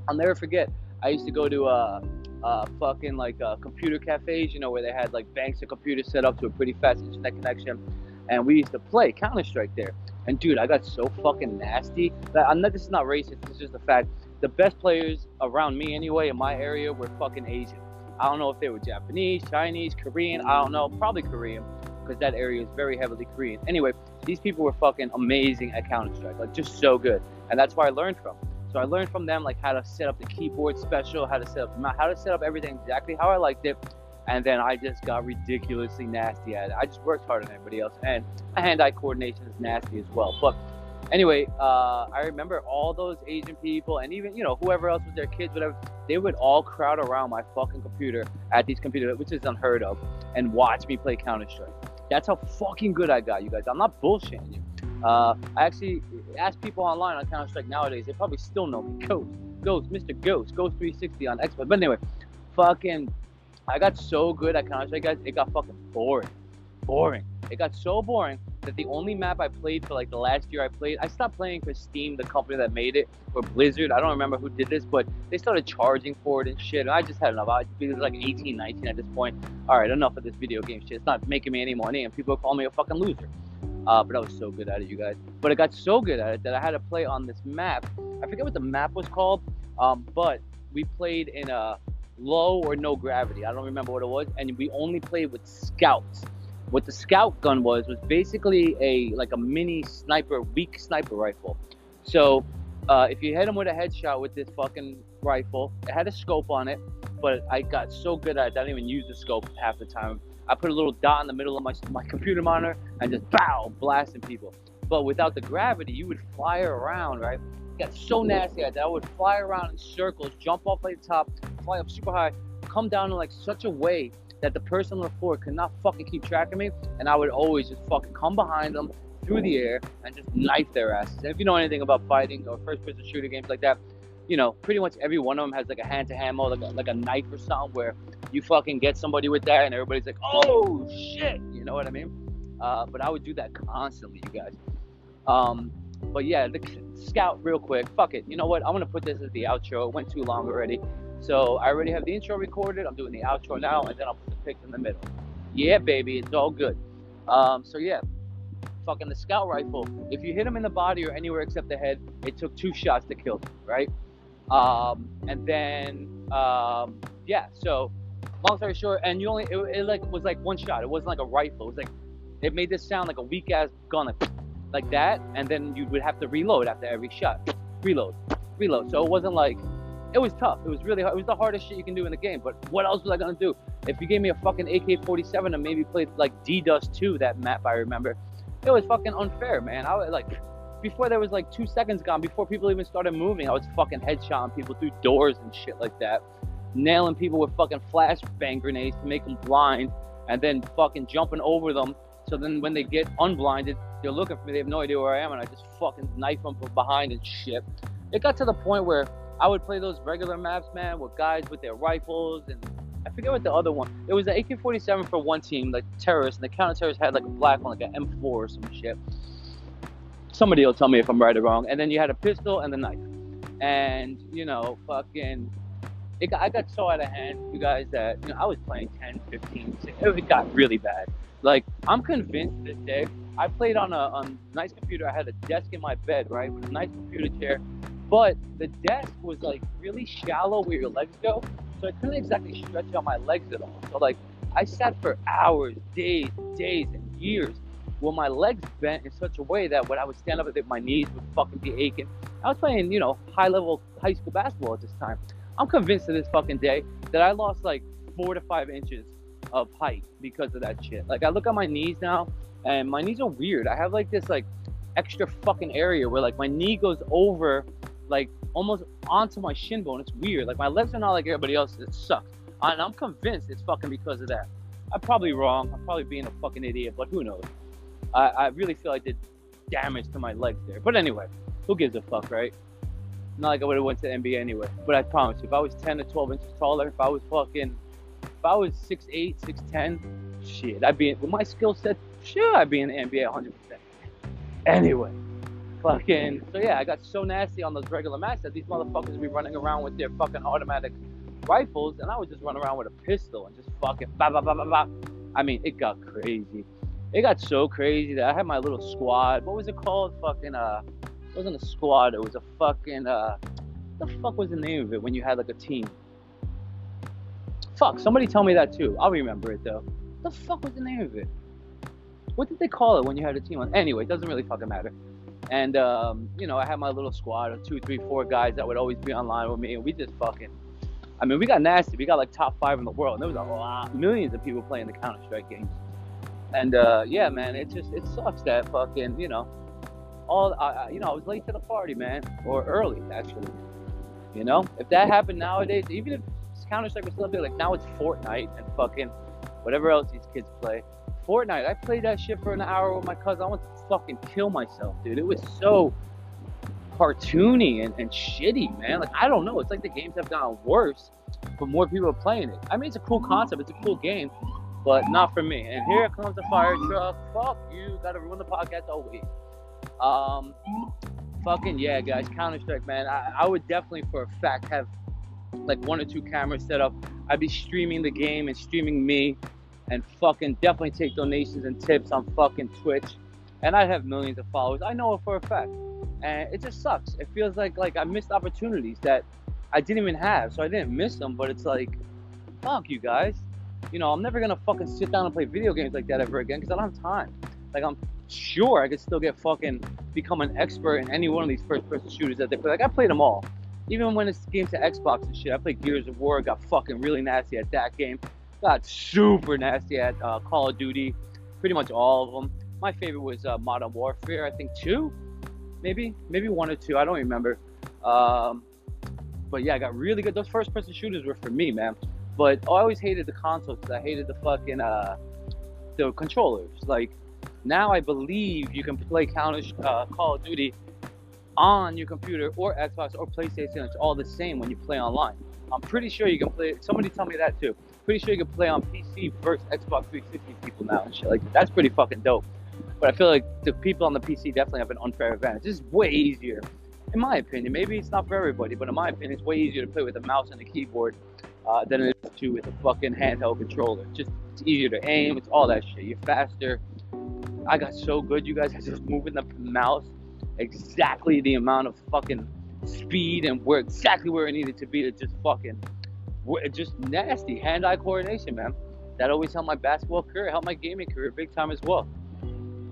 I'll never forget. I used to go to uh, uh, fucking like uh, computer cafes, you know, where they had like banks of computers set up to a pretty fast internet connection, and we used to play Counter Strike there. And dude, I got so fucking nasty that I'm not. This is not racist. This is just the fact. The best players around me, anyway, in my area, were fucking Asian. I don't know if they were Japanese, Chinese, Korean. I don't know. Probably Korean, because that area is very heavily Korean. Anyway, these people were fucking amazing at Counter Strike, like just so good, and that's where I learned from. So I learned from them like how to set up the keyboard special, how to set up how to set up everything exactly how I liked it, and then I just got ridiculously nasty at it. I just worked harder than everybody else, and my hand-eye coordination is nasty as well. But anyway, uh, I remember all those Asian people, and even you know whoever else was their kids, whatever, they would all crowd around my fucking computer at these computers, which is unheard of, and watch me play Counter Strike. That's how fucking good I got, you guys. I'm not bullshitting you. Uh, I actually asked people online on Counter Strike nowadays. They probably still know me. Ghost, Ghost, Mr. Ghost, Ghost 360 on Xbox. But anyway, fucking, I got so good at Counter Strike, guys. It got fucking boring, boring. It got so boring that the only map I played for like the last year I played, I stopped playing for Steam, the company that made it, or Blizzard. I don't remember who did this, but they started charging for it and shit. And I just had enough. I was like 18, 19 at this point. All right, enough of this video game shit. It's not making me any money, and people calling me a fucking loser. Uh, but I was so good at it, you guys. But I got so good at it that I had to play on this map. I forget what the map was called, um, but we played in a low or no gravity. I don't remember what it was, and we only played with scouts. What the scout gun was was basically a like a mini sniper, weak sniper rifle. So uh, if you hit him with a headshot with this fucking rifle, it had a scope on it, but I got so good at it, I didn't even use the scope half the time. I put a little dot in the middle of my, my computer monitor and just bow, blasting people. But without the gravity, you would fly around, right? Got so nasty at that. I would fly around in circles, jump off like the top, fly up super high, come down in like such a way that the person on the floor could not fucking keep track of me, and I would always just fucking come behind them through the air and just knife their asses. And if you know anything about fighting or first-person shooter games like that, you know, pretty much every one of them has like a hand-to-hand mode, like a, like a knife or something, where you fucking get somebody with that, and everybody's like, "Oh shit," you know what I mean? Uh, but I would do that constantly, you guys. Um, but yeah, the scout, real quick. Fuck it. You know what? I'm gonna put this as the outro. It went too long already. So I already have the intro recorded. I'm doing the outro now, and then I'll put the picks in the middle. Yeah, baby, it's all good. Um, so yeah, fucking the scout rifle. If you hit him in the body or anywhere except the head, it took two shots to kill him, right? Um, and then um, yeah, so long story short, and you only it, it, like was like one shot. It wasn't like a rifle. It was like it made this sound like a weak ass gun, like, like that, and then you would have to reload after every shot. Reload, reload. So it wasn't like it was tough. It was really hard. It was the hardest shit you can do in the game. But what else was I gonna do? If you gave me a fucking AK-47 and maybe played like D-Dust 2, that map I remember, it was fucking unfair, man. I was like, before there was like two seconds gone, before people even started moving, I was fucking headshotting people through doors and shit like that, nailing people with fucking flashbang grenades to make them blind, and then fucking jumping over them. So then when they get unblinded, they're looking for me. They have no idea where I am, and I just fucking knife them from behind and shit. It got to the point where I would play those regular maps, man, with guys with their rifles and I forget what the other one. It was an AK-47 for one team, like terrorists, and the counter-terrorists had like a black one, like an M4 or some shit. Somebody will tell me if I'm right or wrong. And then you had a pistol and the knife, and you know, fucking, it got, I got so out of hand, you guys, that you know I was playing 10, 15, 16, it got really bad. Like I'm convinced this day. I played on a a nice computer. I had a desk in my bed, right, with a nice computer chair but the desk was like really shallow where your legs go, so I couldn't exactly stretch out my legs at all. So like I sat for hours, days, days, and years with my legs bent in such a way that when I would stand up, my knees would fucking be aching. I was playing, you know, high level high school basketball at this time. I'm convinced to this fucking day that I lost like four to five inches of height because of that shit. Like I look at my knees now, and my knees are weird. I have like this like extra fucking area where like my knee goes over like almost onto my shin bone. It's weird. Like my legs are not like everybody else. It sucks. And I'm convinced it's fucking because of that. I'm probably wrong. I'm probably being a fucking idiot, but who knows? I, I really feel I did damage to my legs there. But anyway, who gives a fuck, right? Not like I would have went to the NBA anyway. But I promise you, if I was 10 to 12 inches taller, if I was fucking, if I was 6'8", 6'10", shit, I'd be, with my skill set, sure, I'd be in the NBA 100%. Anyway, fucking so yeah, I got so nasty on those regular maps that these motherfuckers be running around with their fucking automatic rifles, and I would just run around with a pistol and just fucking ba ba ba ba ba. I mean, it got crazy. It got so crazy that I had my little squad. What was it called? Fucking uh, it wasn't a squad. It was a fucking uh, what the fuck was the name of it when you had like a team? Fuck, somebody tell me that too. I'll remember it though. What the fuck was the name of it? What did they call it when you had a team on? Anyway, it doesn't really fucking matter. And um, you know, I had my little squad of two, three, four guys that would always be online with me, and we just fucking. I mean, we got nasty. We got like top five in the world. And there was a lot, millions of people playing the Counter Strike games. And uh, yeah, man, it just it sucks that fucking you know, all I, you know, I was late to the party, man, or early actually. You know, if that happened nowadays, even if Counter Strike was still big, like now it's Fortnite and fucking whatever else these kids play. Fortnite, I played that shit for an hour with my cousin. I want to fucking kill myself, dude. It was so cartoony and, and shitty, man. Like I don't know. It's like the games have gotten worse, but more people are playing it. I mean, it's a cool concept. It's a cool game, but not for me. And here comes the fire truck. Fuck you. Gotta ruin the podcast. Oh wait. Um, fucking yeah, guys. Counter Strike, man. I, I would definitely, for a fact, have like one or two cameras set up. I'd be streaming the game and streaming me and fucking definitely take donations and tips on fucking Twitch. And I'd have millions of followers. I know it for a fact. And it just sucks. It feels like like I missed opportunities that I didn't even have. So I didn't miss them, but it's like, fuck you guys. You know, I'm never gonna fucking sit down and play video games like that ever again because I don't have time. Like I'm sure I could still get fucking become an expert in any one of these first person shooters that they play. Like I played them all. Even when it's games to Xbox and shit, I played Gears of War, got fucking really nasty at that game got super nasty at uh, Call of Duty, pretty much all of them. My favorite was uh, Modern Warfare, I think two, maybe, maybe one or two. I don't remember. Um, but yeah, I got really good. Those first-person shooters were for me, man. But I always hated the consoles. I hated the fucking uh, the controllers. Like now, I believe you can play Counter uh, Call of Duty on your computer or Xbox or PlayStation. It's all the same when you play online. I'm pretty sure you can play. Somebody tell me that too. Pretty sure you can play on PC versus Xbox 360 people now and shit. Like that's pretty fucking dope. But I feel like the people on the PC definitely have an unfair advantage. Is way easier, in my opinion. Maybe it's not for everybody, but in my opinion, it's way easier to play with a mouse and a keyboard uh, than it is to with a fucking handheld controller. Just it's easier to aim. It's all that shit. You're faster. I got so good, you guys. I [LAUGHS] just moving the mouse exactly the amount of fucking speed and where exactly where it needed to be to just fucking just nasty hand-eye coordination, man. That always helped my basketball career, helped my gaming career big time as well.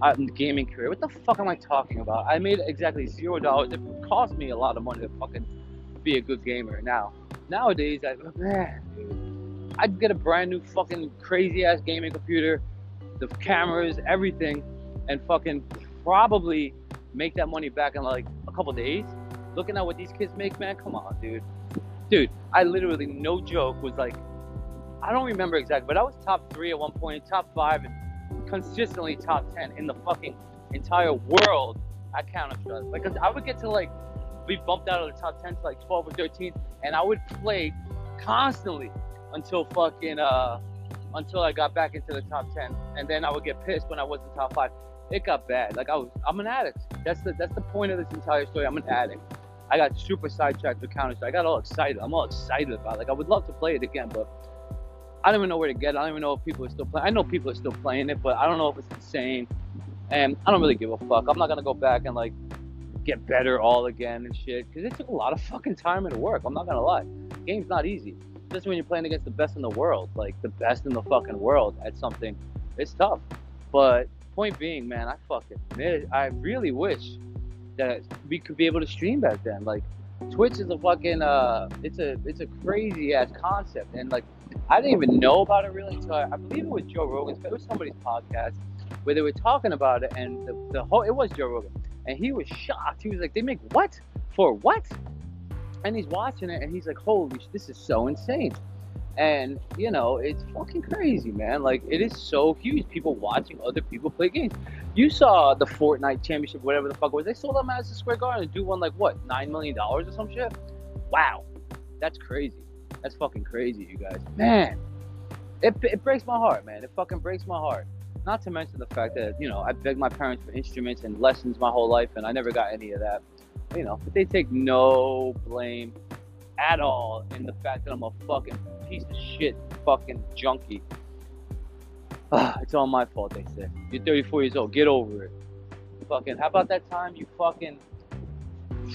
I, gaming career. What the fuck am I talking about? I made exactly zero dollars. It cost me a lot of money to fucking be a good gamer. Now, nowadays, I man, I'd get a brand new fucking crazy ass gaming computer, the cameras, everything, and fucking probably make that money back in like a couple days. Looking at what these kids make, man, come on, dude. Dude, I literally, no joke, was like, I don't remember exactly, but I was top three at one point, top five, and consistently top 10 in the fucking entire world at Counter Strike. Because I would get to like be bumped out of the top 10 to like 12 or 13, and I would play constantly until fucking, uh, until I got back into the top 10. And then I would get pissed when I wasn't top five. It got bad. Like I was, I'm an addict. That's the that's the point of this entire story. I'm an addict. I got super sidetracked with Counter Strike. I got all excited. I'm all excited about it. Like I would love to play it again, but I don't even know where to get it. I don't even know if people are still playing. I know people are still playing it, but I don't know if it's insane. And I don't really give a fuck. I'm not gonna go back and like get better all again and shit because it took a lot of fucking time and work. I'm not gonna lie. The game's not easy, especially when you're playing against the best in the world, like the best in the fucking world at something. It's tough. But point being, man, I fucking I really wish that we could be able to stream back then. Like Twitch is a fucking uh, it's a it's a crazy ass concept, and like I didn't even know about it really until I, I believe it was Joe Rogan's. It was somebody's podcast where they were talking about it, and the, the whole it was Joe Rogan, and he was shocked. He was like, "They make what for what?" And he's watching it, and he's like, "Holy, this is so insane." And you know, it's fucking crazy, man. Like it is so huge. People watching other people play games. You saw the Fortnite Championship, whatever the fuck it was. They sold out Madison Square Garden and do one like what, nine million dollars or some shit. Wow, that's crazy. That's fucking crazy, you guys. Man, it, it breaks my heart, man. It fucking breaks my heart. Not to mention the fact that you know I begged my parents for instruments and lessons my whole life, and I never got any of that. You know, but they take no blame at all in the fact that I'm a fucking piece of shit fucking junkie. [SIGHS] It's all my fault, they say. You're 34 years old. Get over it. Fucking, how about that time you fucking.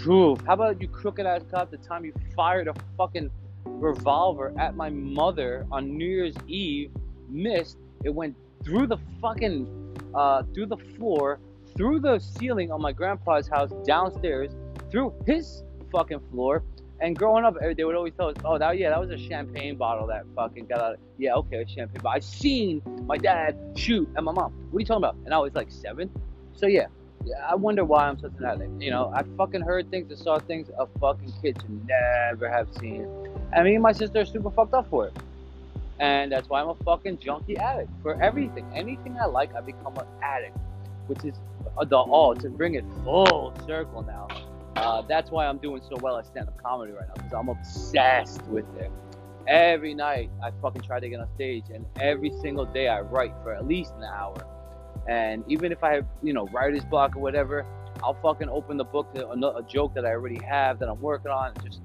Phew, how about you crooked ass cop the time you fired a fucking revolver at my mother on New Year's Eve, missed, it went through the fucking, uh, through the floor, through the ceiling on my grandpa's house downstairs, through his fucking floor, and growing up, they would always tell us, "Oh, that yeah, that was a champagne bottle that fucking got out." Yeah, okay, a champagne. bottle. I seen my dad shoot at my mom. What are you talking about? And I was like seven. So yeah, yeah I wonder why I'm such an addict. You know, I fucking heard things and saw things a fucking kid should never have seen. And me and my sister are super fucked up for it. And that's why I'm a fucking junkie addict for everything. Anything I like, I become an addict, which is the all to bring it full circle now uh, that's why I'm doing so well at stand-up comedy right now because I'm obsessed with it. Every night I fucking try to get on stage, and every single day I write for at least an hour. And even if I have, you know, writer's block or whatever, I'll fucking open the book to a, a joke that I already have that I'm working on, and just,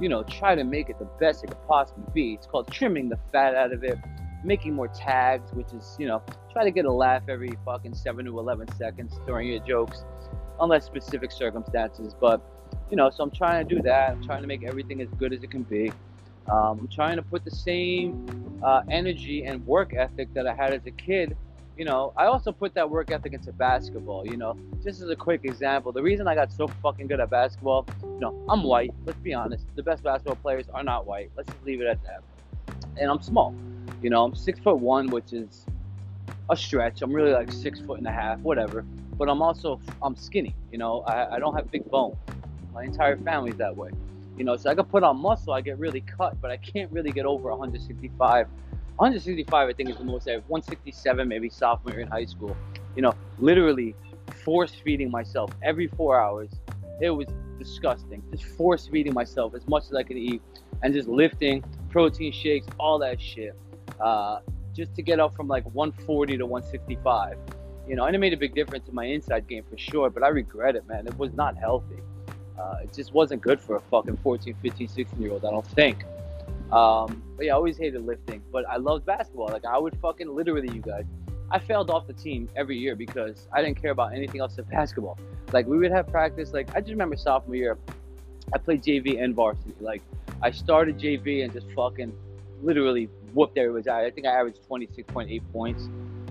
you know, try to make it the best it could possibly be. It's called trimming the fat out of it, making more tags, which is, you know, try to get a laugh every fucking seven to eleven seconds during your jokes unless specific circumstances. But you know, so I'm trying to do that. I'm trying to make everything as good as it can be. Um, I'm trying to put the same uh, energy and work ethic that I had as a kid. You know, I also put that work ethic into basketball. You know, just as a quick example, the reason I got so fucking good at basketball, you know, I'm white. Let's be honest. The best basketball players are not white. Let's just leave it at that. And I'm small. You know, I'm six foot one, which is a stretch. I'm really like six foot and a half, whatever but I'm also I'm skinny. You know, I, I don't have big bones. My entire family's that way. You know, so I can put on muscle, I get really cut, but I can't really get over 165. 165, I think, is the most I have. 167, maybe sophomore year in high school. You know, literally force feeding myself every four hours. It was disgusting. Just force feeding myself as much as I could eat and just lifting, protein shakes, all that shit. Uh, just to get up from like 140 to 165 you know, and it made a big difference in my inside game for sure, but I regret it, man. It was not healthy. Uh, it just wasn't good for a fucking 14, 15, 16 year old, I don't think. Um, but yeah, I always hated lifting, but I loved basketball. Like, I would fucking literally, you guys, I failed off the team every year because I didn't care about anything else but basketball. Like, we would have practice. Like, I just remember sophomore year, I played JV and varsity. Like, I started JV and just fucking literally whooped everybody's out. I think I averaged 26.8 points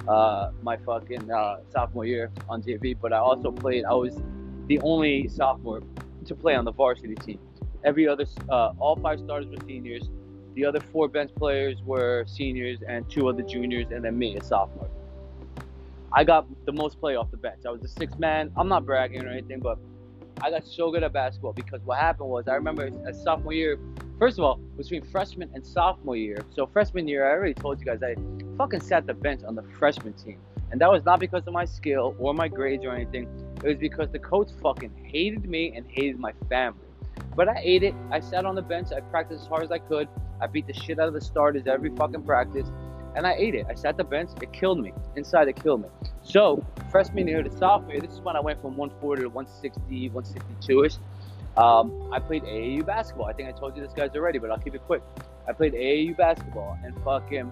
uh, my fucking uh, sophomore year on JV, but I also played. I was the only sophomore to play on the varsity team. Every other, uh, all five starters were seniors. The other four bench players were seniors, and two other juniors, and then me, a sophomore. I got the most play off the bench. I was the sixth man. I'm not bragging or anything, but I got so good at basketball because what happened was I remember as sophomore year, first of all, between freshman and sophomore year. So freshman year, I already told you guys I fucking sat the bench on the freshman team. And that was not because of my skill or my grades or anything. It was because the coach fucking hated me and hated my family. But I ate it. I sat on the bench. I practiced as hard as I could. I beat the shit out of the starters every fucking practice. And I ate it. I sat the bench. It killed me. Inside, it killed me. So, freshman year to sophomore year, this is when I went from 140 to 160, 162 ish. Um, I played AAU basketball. I think I told you this guys already, but I'll keep it quick. I played AAU basketball and fucking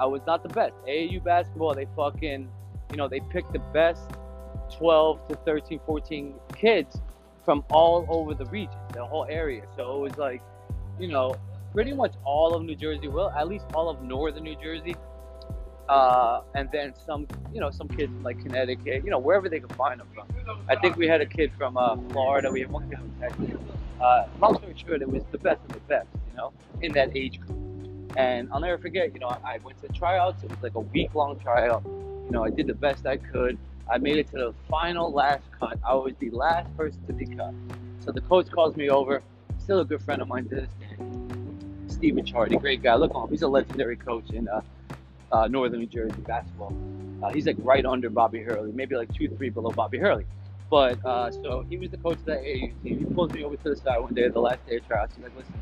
I was not the best. AAU basketball, they fucking, you know, they picked the best 12 to 13, 14 kids from all over the region, the whole area. So it was like, you know, pretty much all of New Jersey, well, at least all of northern New Jersey. Uh, and then some, you know, some kids from like Connecticut, you know, wherever they could find them from. I think we had a kid from uh, Florida. We had one kid from Texas. Uh, long story short, it was the best of the best, you know, in that age group. And I'll never forget, you know, I went to tryouts. It was like a week long tryout. You know, I did the best I could. I made it to the final last cut. I was the last person to be cut. So the coach calls me over. Still a good friend of mine to this day. Stephen Chardy, great guy. Look on. He's a legendary coach in uh, uh, Northern New Jersey basketball. Uh, he's like right under Bobby Hurley, maybe like two, three below Bobby Hurley. But uh, so he was the coach of that AAU team. He pulls me over to the side one day, the last day of tryouts. He's like, "Listen,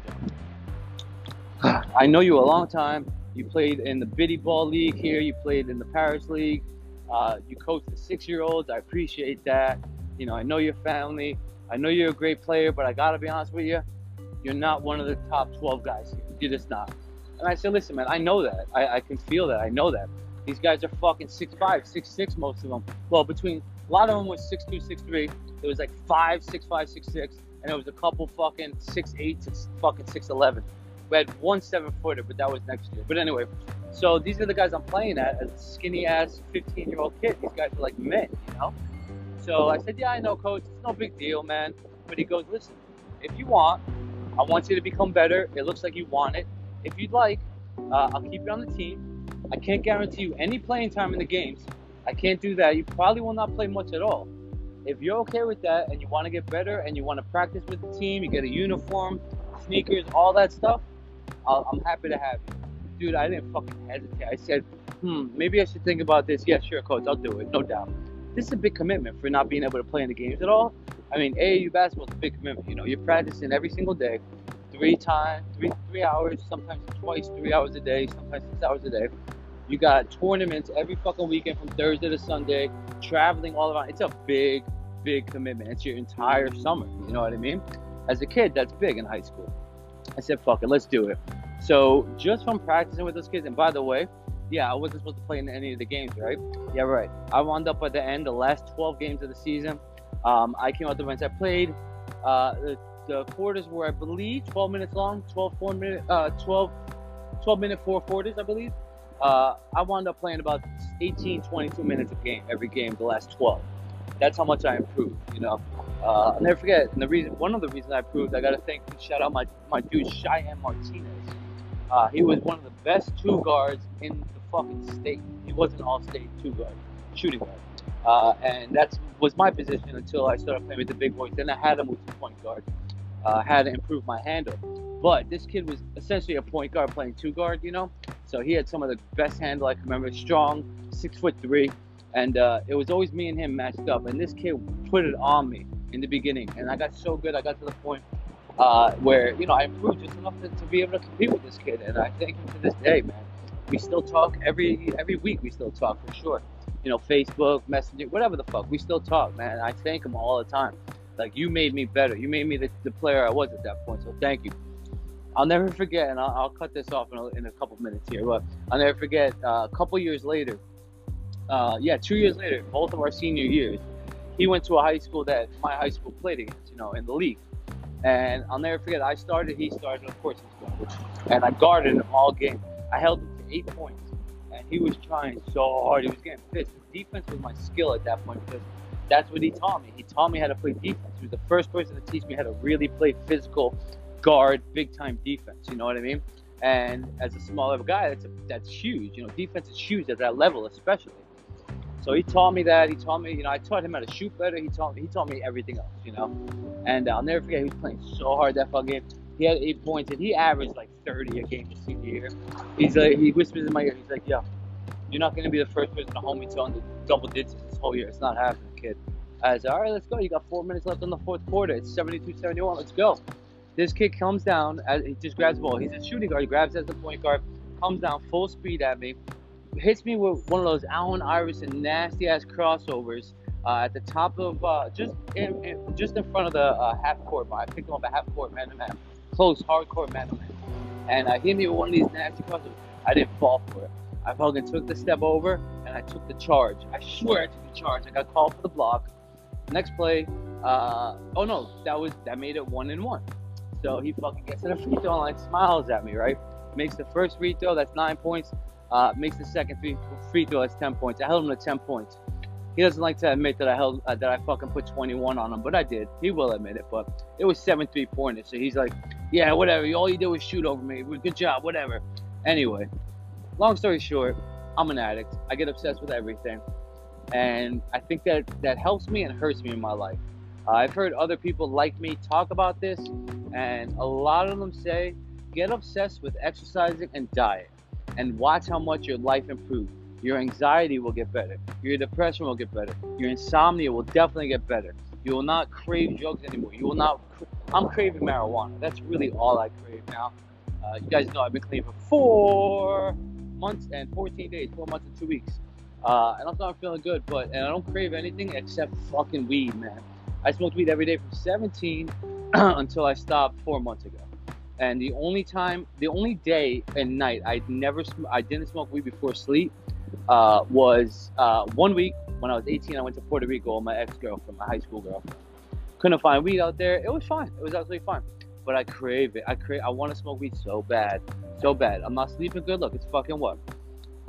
John, I know you a long time. You played in the Biddy Ball League here. You played in the Paris League. Uh, you coach the six-year-olds. I appreciate that. You know, I know your family. I know you're a great player, but I gotta be honest with you. You're not one of the top 12 guys here. You're just not. And I said, listen, man, I know that. I, I can feel that. I know that. These guys are fucking 6'5, 6'6, most of them. Well, between a lot of them was 6'2, 6'3. There was like 5, 6'5, 6'6, and there was a couple fucking 6'8 to fucking 6'11. We had one seven footer, but that was next year. But anyway, so these are the guys I'm playing at as skinny ass 15 year old kid. These guys are like men, you know? So I said, Yeah, I know, coach. It's no big deal, man. But he goes, Listen, if you want, I want you to become better. It looks like you want it. If you'd like, uh, I'll keep you on the team. I can't guarantee you any playing time in the games. I can't do that. You probably will not play much at all. If you're okay with that and you want to get better and you want to practice with the team, you get a uniform, sneakers, all that stuff, i am happy to have you. Dude, I didn't fucking hesitate. I said, hmm, maybe I should think about this. Yeah, sure, coach, I'll do it, no doubt. This is a big commitment for not being able to play in the games at all. I mean, AAU basketball is a big commitment. You know, you're practicing every single day, three times, three three hours, sometimes twice, three hours a day, sometimes six hours a day. You got tournaments every fucking weekend from Thursday to Sunday, traveling all around. It's a big, big commitment. It's your entire summer. You know what I mean? As a kid, that's big in high school. I said, fuck it, let's do it. So just from practicing with those kids, and by the way, yeah, I wasn't supposed to play in any of the games, right? Yeah, right. I wound up at the end, the last 12 games of the season. Um, I came out the bench. I played. Uh, the, quarters were, I believe, 12 minutes long, 12 four minute, uh, 12, 12 minute four quarters, I believe. Uh, I wound up playing about 18, 22 minutes a game every game, the last 12. That's how much I improved, you know. Uh, I'll never forget. And the reason, one of the reasons I improved, I got to thank, and shout out my my dude Cheyenne Martinez. Uh, he was one of the best two guards in the fucking state. He was an all-state two guard, shooting guard. Uh, and that was my position until I started playing with the big boys. Then I had to move to point guard. Uh, had to improve my handle. But this kid was essentially a point guard playing two guard, you know. So he had some of the best handle I can remember. Strong, six foot three, and uh, it was always me and him matched up. And this kid put it on me in the beginning, and I got so good. I got to the point uh, where you know I improved just enough to, to be able to compete with this kid, and I thank him to this day, man. We still talk every every week. We still talk for sure. You know, Facebook, Messenger, whatever the fuck. We still talk, man. I thank him all the time. Like you made me better. You made me the, the player I was at that point. So thank you. I'll never forget, and I'll, I'll cut this off in a, in a, couple minutes here, but I'll never forget. Uh, a couple years later, uh, yeah, two years later, both of our senior years, he went to a high school that my high school played against, you know, in the league. And I'll never forget, I started, he started, of course. And I guarded him all game. I held him to eight points. And he was trying so hard. He was getting pissed. Defense was my skill at that point because that's what he taught me. He taught me how to play defense. He was the first person to teach me how to really play physical guard, big time defense. You know what I mean? And as a smaller guy, that's a, that's huge. You know, defense is huge at that level, especially. So he taught me that. He taught me, you know, I taught him how to shoot better. He taught me, he taught me everything else, you know. And I'll never forget, he was playing so hard that fucking game. He had eight points, and he averaged like 30 a game this senior year. He's like, he whispers in my ear, he's like, "Yo, you're not gonna be the first person to hold me to under double digits this whole year. It's not happening, kid." I said, "All right, let's go. You got four minutes left in the fourth quarter. It's 72-71. Let's go." This kid comes down, as, he just grabs the ball. He's a shooting guard. He grabs as the point guard, comes down full speed at me, hits me with one of those Allen Iverson nasty ass crossovers uh, at the top of uh, just in, in, just in front of the uh, half court. line. I picked him up at half court man to man, close hardcore man to man, and uh, hit me with one of these nasty crossovers. I didn't fall for it. I fucking took the step over and I took the charge. I swear I took the charge. I got called for the block. Next play, uh, oh no, that was that made it one and one. So he fucking gets to the free throw line, smiles at me, right? Makes the first free throw, that's nine points. Uh, makes the second free, free throw, that's 10 points. I held him to 10 points. He doesn't like to admit that I held uh, that I fucking put 21 on him, but I did. He will admit it, but it was seven three pointers. So he's like, yeah, whatever. All you did was shoot over me. Good job, whatever. Anyway, long story short, I'm an addict. I get obsessed with everything, and I think that that helps me and hurts me in my life. Uh, I've heard other people like me talk about this, and a lot of them say, get obsessed with exercising and diet and watch how much your life improves. Your anxiety will get better. Your depression will get better. Your insomnia will definitely get better. You will not crave drugs anymore. You will not. I'm craving marijuana. That's really all I crave now. Uh, you guys know I've been clean for four months and 14 days, four months and two weeks. Uh, and I'm not feeling good, but and I don't crave anything except fucking weed, man. I smoked weed every day from 17 [CLEARS THROAT] until I stopped four months ago. And the only time, the only day and night I never, I didn't smoke weed before sleep, uh, was uh, one week when I was 18. I went to Puerto Rico with my ex-girlfriend, my high school girl. Couldn't find weed out there. It was fine. It was absolutely fine. But I crave it. I crave. I want to smoke weed so bad, so bad. I'm not sleeping good. Look, it's fucking what?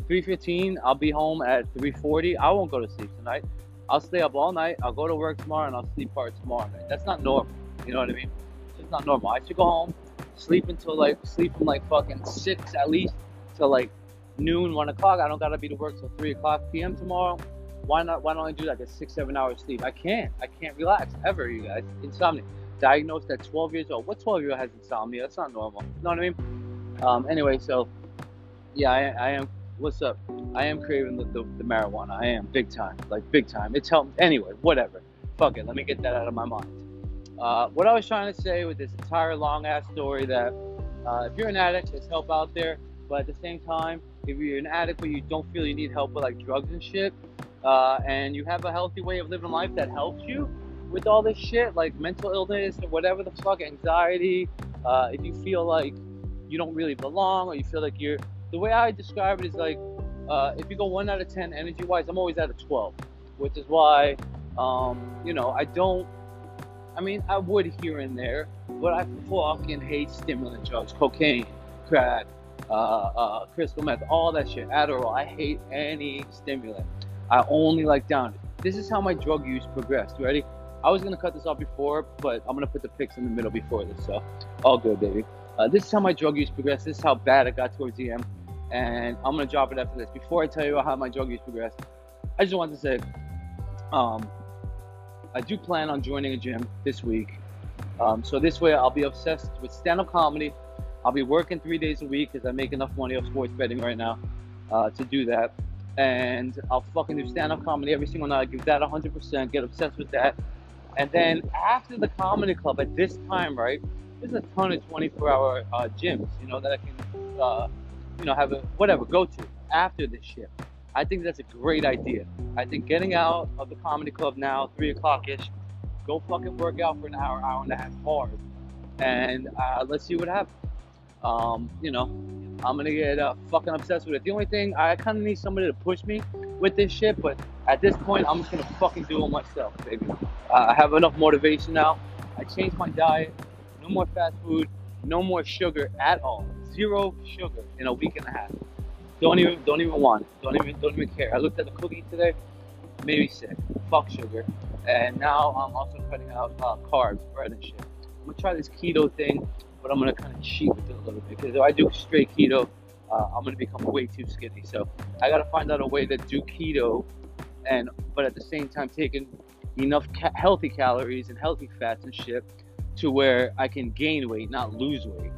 3:15. I'll be home at 3:40. I won't go to sleep tonight. I'll stay up all night. I'll go to work tomorrow and I'll sleep part tomorrow night. That's not normal. You know what I mean? It's not normal. I should go home, sleep until like sleep from like fucking six at least till like noon, one o'clock. I don't gotta be to work till three o'clock p.m. tomorrow. Why not? Why don't I do like a six, seven hours sleep? I can't. I can't relax ever, you guys. Insomnia. Diagnosed at 12 years old. What 12 year old has insomnia? That's not normal. You know what I mean? Um, anyway, so yeah, I, I am. What's up? I am craving the, the, the marijuana. I am big time, like big time. It's helped. Anyway, whatever. Fuck it. Let me get that out of my mind. Uh, what I was trying to say with this entire long ass story that uh, if you're an addict, there's help out there. But at the same time, if you're an addict but you don't feel you need help with like drugs and shit, uh, and you have a healthy way of living life that helps you with all this shit, like mental illness or whatever the fuck, anxiety, uh, if you feel like you don't really belong or you feel like you're, the way I describe it is like, uh, if you go one out of 10 energy wise, I'm always at a 12, which is why, um, you know, I don't, I mean, I would here and there, but I fucking hate stimulant drugs, cocaine, crack, uh, uh, crystal meth, all that shit, Adderall. I hate any stimulant. I only like down. This is how my drug use progressed. Ready? I was gonna cut this off before, but I'm gonna put the picks in the middle before this, so all good, baby. Uh, this is how my drug use progressed. This is how bad it got towards end, and I'm gonna drop it after this. Before I tell you how my drug use progressed, I just wanted to say, um, I do plan on joining a gym this week. Um, so this way, I'll be obsessed with stand-up comedy. I'll be working three days a week because I make enough money off sports betting right now uh, to do that. And I'll fucking do stand-up comedy every single night. i Give that 100%. Get obsessed with that. And then after the comedy club, at this time, right, there's a ton of 24-hour uh, gyms, you know, that I can, uh, you know, have a whatever go to after this shit. I think that's a great idea. I think getting out of the comedy club now, three o'clock ish, go fucking work out for an hour, hour and a half hard, and uh, let's see what happens. Um, you know, I'm gonna get uh, fucking obsessed with it. The only thing I kind of need somebody to push me with this shit, but at this point, I'm just gonna fucking do it myself, baby. Uh, I have enough motivation now. I changed my diet. No more fast food. No more sugar at all. Zero sugar in a week and a half. Don't even don't even want it. Don't even don't even care. I looked at the cookie today. Made me sick. Fuck sugar. And now I'm also cutting out uh, carbs, bread and shit. I'm gonna try this keto thing, but I'm gonna kind of cheat with it a little bit because if I do straight keto, uh, I'm gonna become way too skinny. So I gotta find out a way to do keto, and but at the same time taking enough ca- healthy calories and healthy fats and shit to where I can gain weight, not lose weight.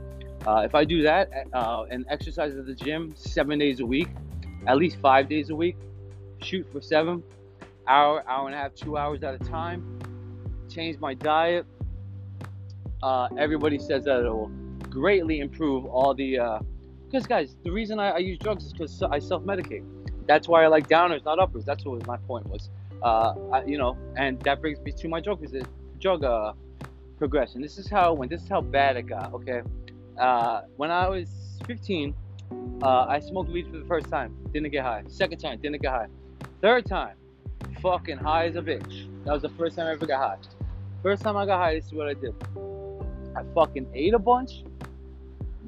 Uh, if I do that uh, and exercise at the gym seven days a week, at least five days a week, shoot for seven, hour, hour and a half, two hours at a time, change my diet. Uh, everybody says that it will greatly improve all the. Because, guys, the reason I, I use drugs is because I self medicate. That's why I like downers, not uppers. That's what my point was. Uh, I, you know, and that brings me to my drug, drug uh, progression. This is how when this is how bad it got. Okay, uh, when I was 15, uh, I smoked weed for the first time. Didn't get high. Second time, didn't get high. Third time, fucking high as a bitch. That was the first time I ever got high. First time I got high, this is what I did. I fucking ate a bunch,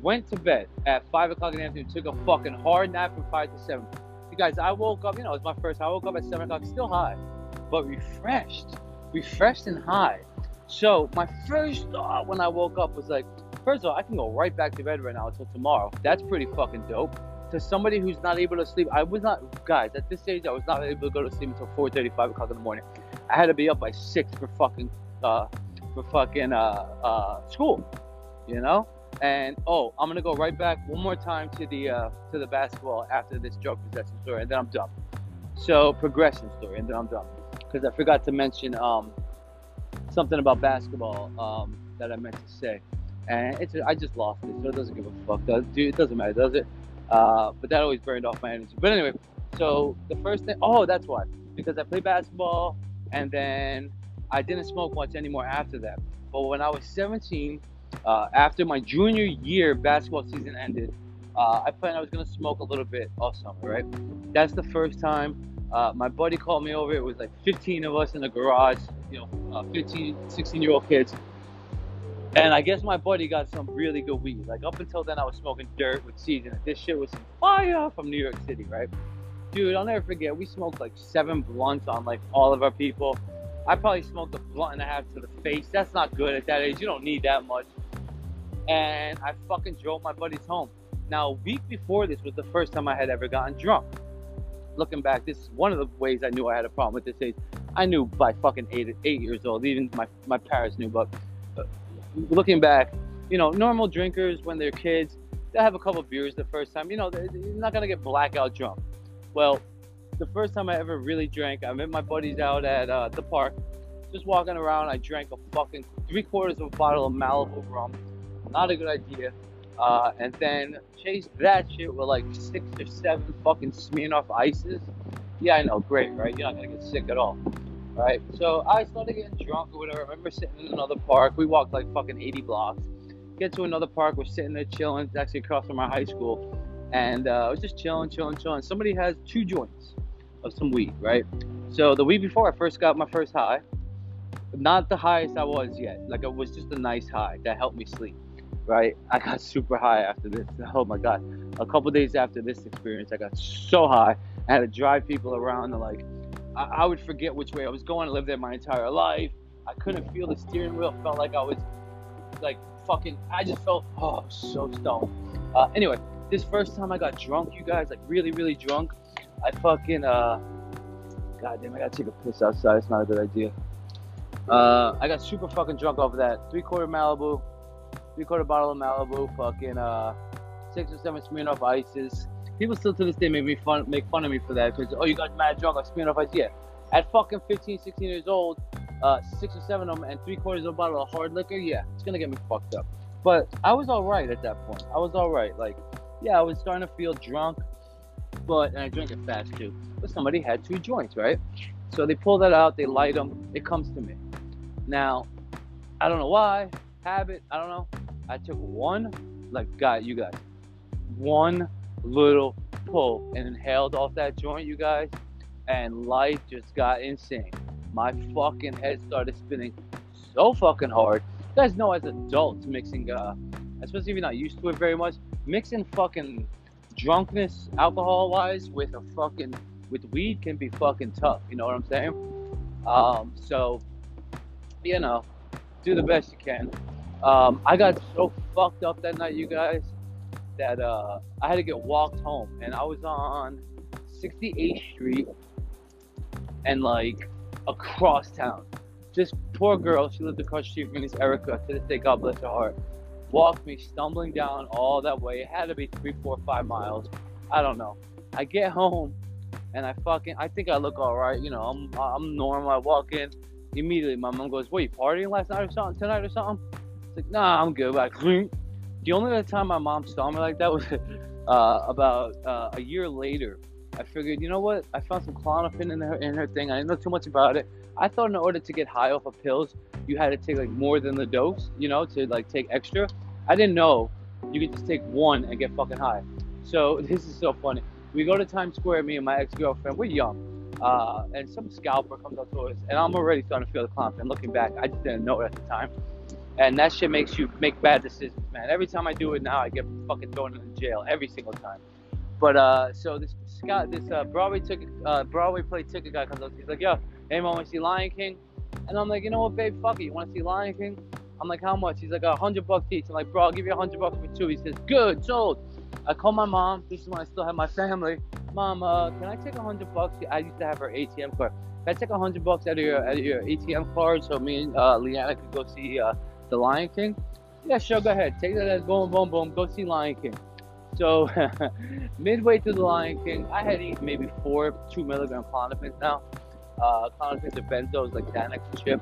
went to bed at 5 o'clock in the afternoon, took a fucking hard nap from 5 to 7. You guys, I woke up, you know, it was my first I woke up at 7 o'clock, still high, but refreshed. Refreshed and high. So, my first thought when I woke up was like, First of all, I can go right back to bed right now until tomorrow. That's pretty fucking dope. To somebody who's not able to sleep, I was not, guys, at this stage, I was not able to go to sleep until 4:30, 5 o'clock in the morning. I had to be up by six for fucking, uh, for fucking uh, uh, school, you know. And oh, I'm gonna go right back one more time to the uh, to the basketball after this drug possession story, and then I'm done. So progression story, and then I'm done. Because I forgot to mention um, something about basketball um, that I meant to say and it's I just lost it, so it doesn't give a fuck. Does dude? It doesn't matter, does it? Uh, but that always burned off my energy. But anyway, so the first thing, oh, that's why, because I played basketball, and then I didn't smoke much anymore after that. But when I was 17, Uh, after my junior year basketball season ended, uh, I planned I was gonna smoke a little bit all summer, right? That's the first time. Uh, my buddy called me over. It was like 15 of us in the garage, you know, uh, 15, 16 year old kids. And I guess my buddy got some really good weed. Like up until then, I was smoking dirt with seeds it. This shit was fire from New York City, right? Dude, I'll never forget. We smoked like seven blunts on like all of our people. I probably smoked a blunt and a half to the face. That's not good at that age. You don't need that much. And I fucking drove my buddies home. Now, a week before this was the first time I had ever gotten drunk. Looking back, this is one of the ways I knew I had a problem with this age. I knew by fucking eight, eight years old. Even my, my parents knew. But uh, looking back, you know, normal drinkers when they're kids, they'll have a couple beers the first time. You know, they're not gonna get blackout drunk. Well, the first time I ever really drank, I met my buddies out at uh, the park, just walking around. I drank a fucking three quarters of a bottle of Malibu rum. Not a good idea. Uh, and then chase that shit with like six or seven fucking Smirnoff ices. Yeah, I know, great, right? You're not gonna get sick at all, right? So I started getting drunk or whatever. I remember sitting in another park. We walked like fucking 80 blocks. Get to another park. We're sitting there chilling. It's actually across from our high school, and uh, I was just chilling, chilling, chilling. Somebody has two joints of some weed, right? So the week before I first got my first high, not the highest I was yet. Like it was just a nice high that helped me sleep right? I got [LAUGHS] super high after this. [LAUGHS] Oh my god! A couple days after this experience, I got so high. I had to drive people around. And like, I, I would forget which way I was going. I lived there my entire life. I couldn't feel the steering wheel. Felt like I was like fucking. I just felt oh so stoned. Uh, anyway, this first time I got drunk, you guys, like really really drunk. I fucking uh, god damn, I gotta take a piss outside. It's not a good idea. Uh, I got super fucking drunk over that three quarter Malibu three quarter bottle of Malibu, fucking uh, six or seven Smirnoff ices. People still to this day make me fun, make fun of me for that because oh, you got mad drunk on Smirnoff ice. Yeah, at fucking 15, 16 years old, uh, six or seven of them and three quarters of a bottle of hard liquor. Yeah, it's gonna get me fucked up. But I was all right at that point. I was all right. Like, yeah, I was starting to feel drunk, but and I drank it fast too. But somebody had two joints, right? So they pull that out, they light them. It comes to me. Now, I don't know why habit. I don't know. I took one, like, God, you guys, one little pull and inhaled off that joint, you guys, and life just got insane. My fucking head started spinning so fucking hard. You guys know as adults mixing, uh, especially if you're not used to it very much, mixing fucking drunkenness, alcohol wise, with a fucking with weed can be fucking tough. You know what I'm saying? Um, so, you know, do the best you can. Um, I got so fucked up that night, you guys, that uh, I had to get walked home, and I was on 68th Street and like across town. Just poor girl, she lived across the street from me, Erica. To this day, God bless her heart. Walked me stumbling down all that way. It had to be three, four, five miles. I don't know. I get home and I fucking I think I look all right. You know, I'm I'm normal. I walk in immediately. My mom goes, "What you partying last night or something? Tonight or something?" Like, nah, I'm good. Like, the only other time my mom saw me like that was [LAUGHS] uh, about uh, a year later. I figured, you know what? I found some Klonopin in her in her thing. I didn't know too much about it. I thought in order to get high off of pills, you had to take like more than the dose, you know, to like take extra. I didn't know you could just take one and get fucking high. So [LAUGHS] this is so funny. We go to Times Square, me and my ex-girlfriend. We're young, uh, and some scalper comes up to us, and I'm already starting to feel the Klonopin. Looking back, I just didn't know it at the time and that shit makes you make bad decisions, man. Every time I do it now, I get fucking thrown in jail every single time. But uh, so this Scott, this uh, Broadway ticket, uh, Broadway play ticket guy comes up. He's like, "Yo, anyone want to see Lion King?" And I'm like, "You know what, babe? Fuck it. You want to see Lion King?" I'm like, "How much?" He's like, "A hundred bucks each." I'm like, "Bro, I'll give you a hundred bucks for two. He says, "Good, sold." I call my mom. This is when I still have my family. Mom, uh, can I take a hundred bucks? I used to have her ATM card. Can I take a hundred bucks out of your out of your ATM card so me and uh, Leanna could go see uh, the Lion King? Yeah, sure, go ahead. Take that as boom, boom, boom. Go see Lion King. So, [LAUGHS] midway through the Lion King, I had eaten maybe four two milligram Klonopins now. Uh, Klonopins are benzos like Xanax shit,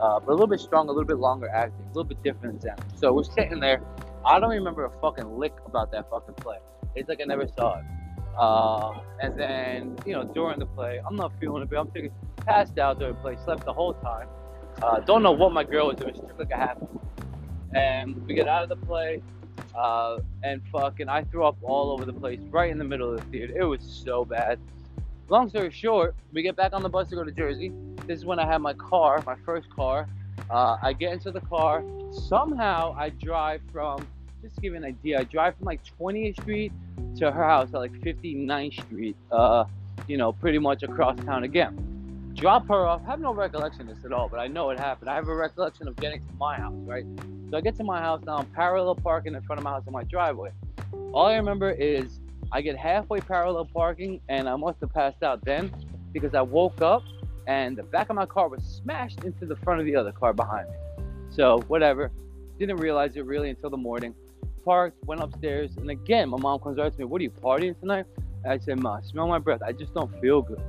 uh, but a little bit strong, a little bit longer acting, a little bit different than Xanax. So we're sitting there. I don't remember a fucking lick about that fucking play. It's like I never saw it. Uh, and then, you know, during the play, I'm not feeling it, but I'm thinking, passed out during the play, slept the whole time. Uh, don't know what my girl was doing. She took like a half. and we get out of the play, uh, and fucking I threw up all over the place, right in the middle of the theater. It was so bad. Long story short, we get back on the bus to go to Jersey. This is when I had my car, my first car. Uh, I get into the car. Somehow I drive from, just to give you an idea, I drive from like 20th Street to her house at like 59th Street. Uh, you know, pretty much across town again. Drop her off. I have no recollection of this at all, but I know it happened. I have a recollection of getting to my house, right? So I get to my house now. I'm parallel parking in front of my house in my driveway. All I remember is I get halfway parallel parking, and I must have passed out then because I woke up and the back of my car was smashed into the front of the other car behind me. So whatever. Didn't realize it really until the morning. Parked, went upstairs, and again, my mom comes right to me. What are you partying tonight? And I said, Ma, smell my breath. I just don't feel good.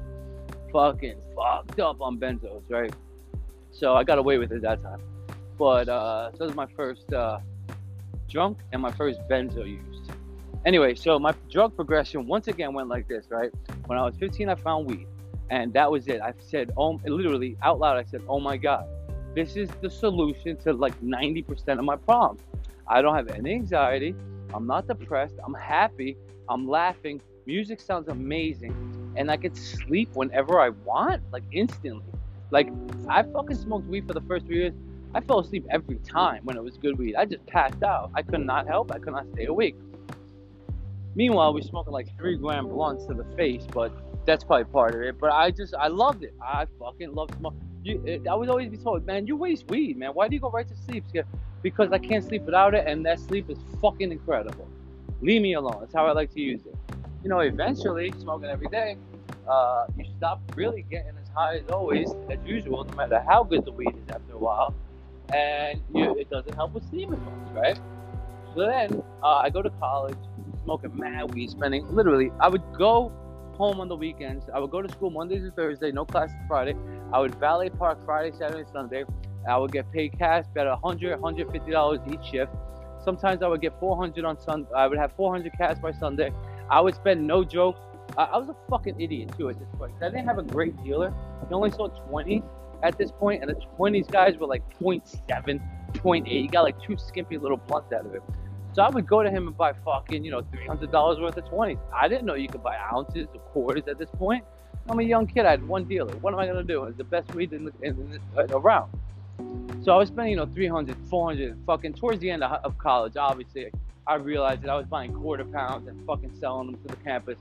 Fucking fucked up on benzos, right? So I got away with it that time. But uh, so this was my first uh, drunk and my first benzo used. Anyway, so my drug progression once again went like this, right? When I was 15, I found weed, and that was it. I said, oh, literally out loud, I said, oh my god, this is the solution to like 90% of my problems. I don't have any anxiety. I'm not depressed. I'm happy. I'm laughing. Music sounds amazing, and I could sleep whenever I want, like instantly. Like I fucking smoked weed for the first three years. I fell asleep every time when it was good weed. I just passed out. I could not help. I could not stay awake. Meanwhile, we smoking like three gram blunts to the face, but that's probably part of it. But I just, I loved it. I fucking loved smoke. You, I would always be told, man, you waste weed, man. Why do you go right to sleep? Because I can't sleep without it, and that sleep is fucking incredible. Leave me alone. That's how I like to use it. You know, eventually, smoking every day, uh, you stop really getting as high as always, as usual, no matter how good the weed is after a while and you, it doesn't help with sleep as much, right? So then uh, I go to college, smoking mad weed, spending literally. I would go home on the weekends. I would go to school Mondays and Thursday, no classes Friday. I would valet park Friday, Saturday, Sunday. I would get paid cash, about 100 $150 each shift. Sometimes I would get 400 on Sunday. I would have 400 cash by Sunday. I would spend no joke. I, I was a fucking idiot too at this point. I didn't have a great dealer. He only sold 20 at this point, and the 20s guys were like 0.7, 0.8. You got like two skimpy little blunts out of it. So I would go to him and buy fucking, you know, $300 worth of 20s. I didn't know you could buy ounces or quarters at this point. I'm a young kid. I had one dealer. What am I going to do? It's the best weed in, the, in, in, around. So I was spending, you know, 300, 400, fucking towards the end of, of college, obviously, I realized that I was buying quarter pounds and fucking selling them to the campus.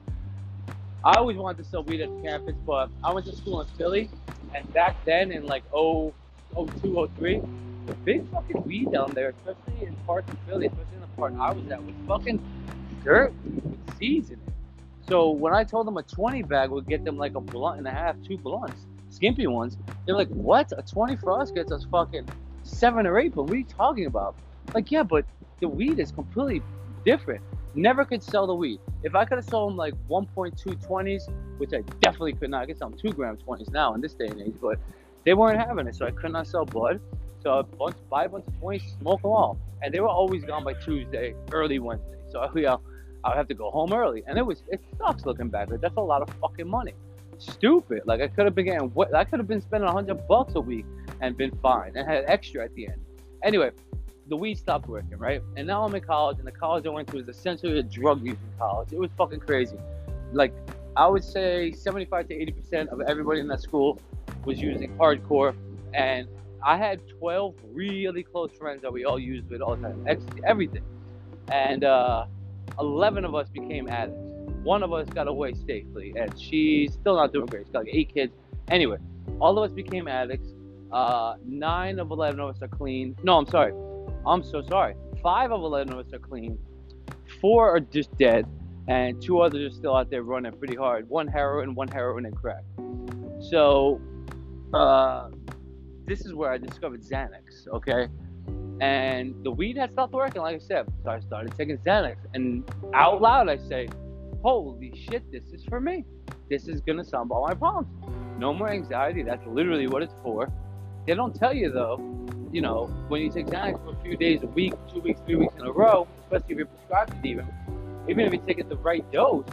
I always wanted to sell weed at the campus, but I went to school in Philly, and back then in like 0, 02, 03, the big fucking weed down there, especially in parts of Philly, especially in the part I was at, was fucking dirt with seeds in it. So when I told them a 20 bag would get them like a blunt and a half, two blunts, skimpy ones, they're like, what? A 20 for us gets us fucking seven or eight, but what are you talking about? Like, yeah, but the weed is completely different. Never could sell the weed. If I could have sold them like 1.2 20s, which I definitely could not, I could sell them 2 gram 20s now in this day and age, but they weren't having it, so I could not sell bud. So I bunch, buy a bunch of 20s, smoke them all. And they were always gone by Tuesday, early Wednesday. So I, [LAUGHS] you know, I would have to go home early. And it was, it sucks looking back, but that's a lot of fucking money. Stupid. Like I could have been getting, I could have been spending 100 bucks a week and been fine and had extra at the end. Anyway, the weed stopped working, right? And now I'm in college, and the college I went to is essentially a drug using college. It was fucking crazy. Like, I would say 75 to 80% of everybody in that school was using hardcore, and I had 12 really close friends that we all used with all the time, everything. And uh, 11 of us became addicts. One of us got away safely, and she's still not doing great. She's got like eight kids. Anyway, all of us became addicts. Uh, nine of 11 of us are clean. No, I'm sorry. I'm so sorry. Five of 11 of us are clean. Four are just dead. And two others are still out there running pretty hard. One heroin, one heroin and crack. So, uh, this is where I discovered Xanax, okay? And the weed had stopped working, like I said. So I started taking Xanax. And out loud, I say, Holy shit, this is for me. This is to solve all my problems. No more anxiety. That's literally what it's for. They don't tell you, though, you know, when you take Xanax for a few days, a week, two weeks, three weeks in a row, especially if you're prescribed it even, even if you take it the right dose,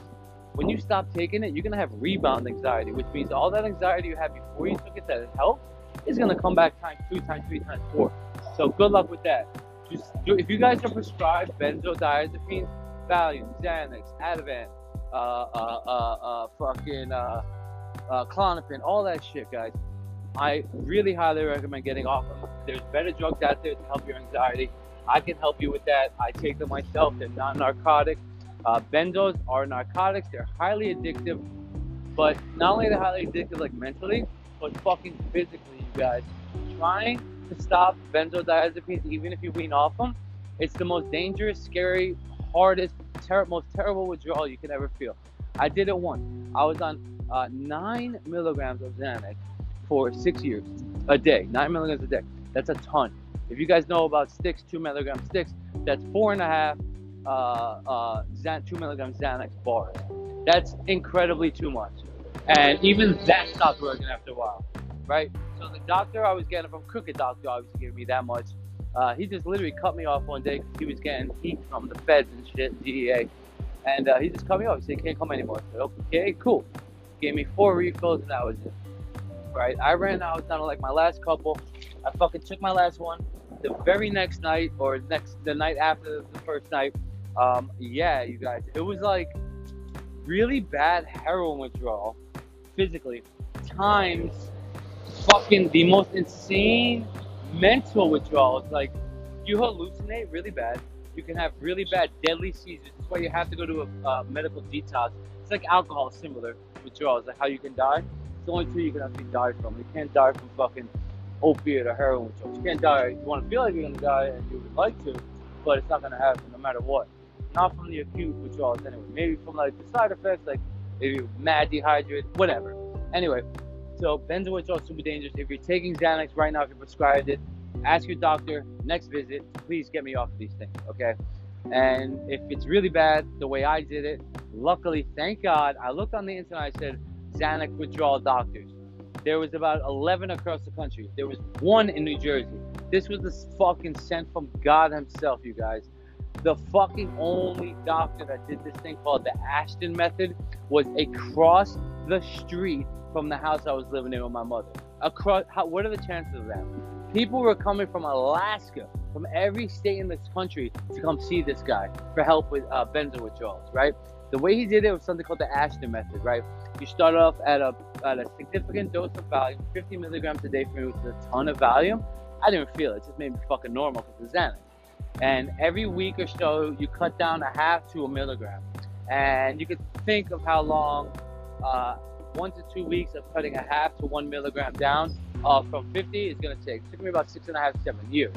when you stop taking it, you're gonna have rebound anxiety, which means all that anxiety you had before you took it that helped is gonna come back times two, times three, times four. So good luck with that. Just if you guys are prescribed benzodiazepines, Valium, Xanax, Ativan, uh, uh, uh, uh, fucking uh, uh, Klonopin, all that shit, guys. I really highly recommend getting off them. There's better drugs out there to help your anxiety. I can help you with that. I take them myself. They're not narcotic. Uh, benzos are narcotics. They're highly addictive, but not only are they're highly addictive, like mentally, but fucking physically, you guys. Trying to stop benzodiazepines, even if you wean off them, it's the most dangerous, scary, hardest, ter- most terrible withdrawal you can ever feel. I did it once. I was on uh, nine milligrams of Xanax for six years a day, nine milligrams a day. That's a ton. If you guys know about sticks, two milligram sticks, that's four and a half uh, uh, Xan- two milligram Xanax bars. That's incredibly too much. And even that stopped working after a while, right? So the doctor I was getting from Crooked Doctor obviously gave me that much. Uh, he just literally cut me off one day because he was getting heat from the feds and shit, DEA. And uh, he just cut me off. He said, can't come anymore. I said, okay, cool. Gave me four refills and that was it. Right? I ran out down to like my last couple. I fucking took my last one. The very next night, or next the night after the first night, um, yeah, you guys, it was like really bad heroin withdrawal, physically, times fucking the most insane mental withdrawals. Like you hallucinate really bad. You can have really bad deadly seizures. That's why you have to go to a uh, medical detox. It's like alcohol, similar withdrawals, like how you can die. It's the only two you can actually die from. You can't die from fucking opiate or heroin withdrawals. You can't die. You want to feel like you're gonna die, and you would like to, but it's not gonna happen no matter what. Not from the acute withdrawals anyway. Maybe from like the side effects, like you're mad dehydrated, whatever. Anyway, so benzo withdrawal is super dangerous. If you're taking Xanax right now, if you're prescribed it, ask your doctor next visit. Please get me off of these things, okay? And if it's really bad, the way I did it, luckily, thank God, I looked on the internet. I said Xanax withdrawal doctors. There was about 11 across the country. There was one in New Jersey. This was the fucking sent from God Himself, you guys. The fucking only doctor that did this thing called the Ashton method was across the street from the house I was living in with my mother. Across, how, what are the chances of that? People were coming from Alaska, from every state in this country to come see this guy for help with uh, benzo withdrawals, right? The way he did it was something called the Ashton method, right? You start off at a, at a significant dose of Valium, 50 milligrams a day for me, which is a ton of Valium. I didn't feel it; it just made me fucking normal because of Xanax. And every week or so, you cut down a half to a milligram, and you could think of how long. Uh, one to two weeks of cutting a half to one milligram down uh, from 50 is going to take. It took me about six and a half, seven years.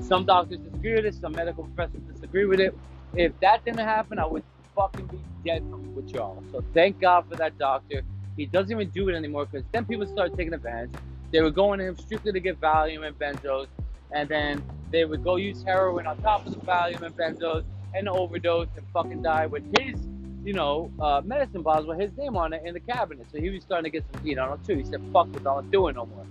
Some doctors disagree with it, some medical professors disagree with it. If that didn't happen, I would fucking be dead with y'all. So thank God for that doctor. He doesn't even do it anymore because then people started taking advantage. They were going to him strictly to get Valium and benzos, and then they would go use heroin on top of the Valium and benzos and overdose and fucking die with his you know, uh, medicine bottles with his name on it in the cabinet. So he was starting to get some heat on him too. He said, fuck this, I'm not doing no more.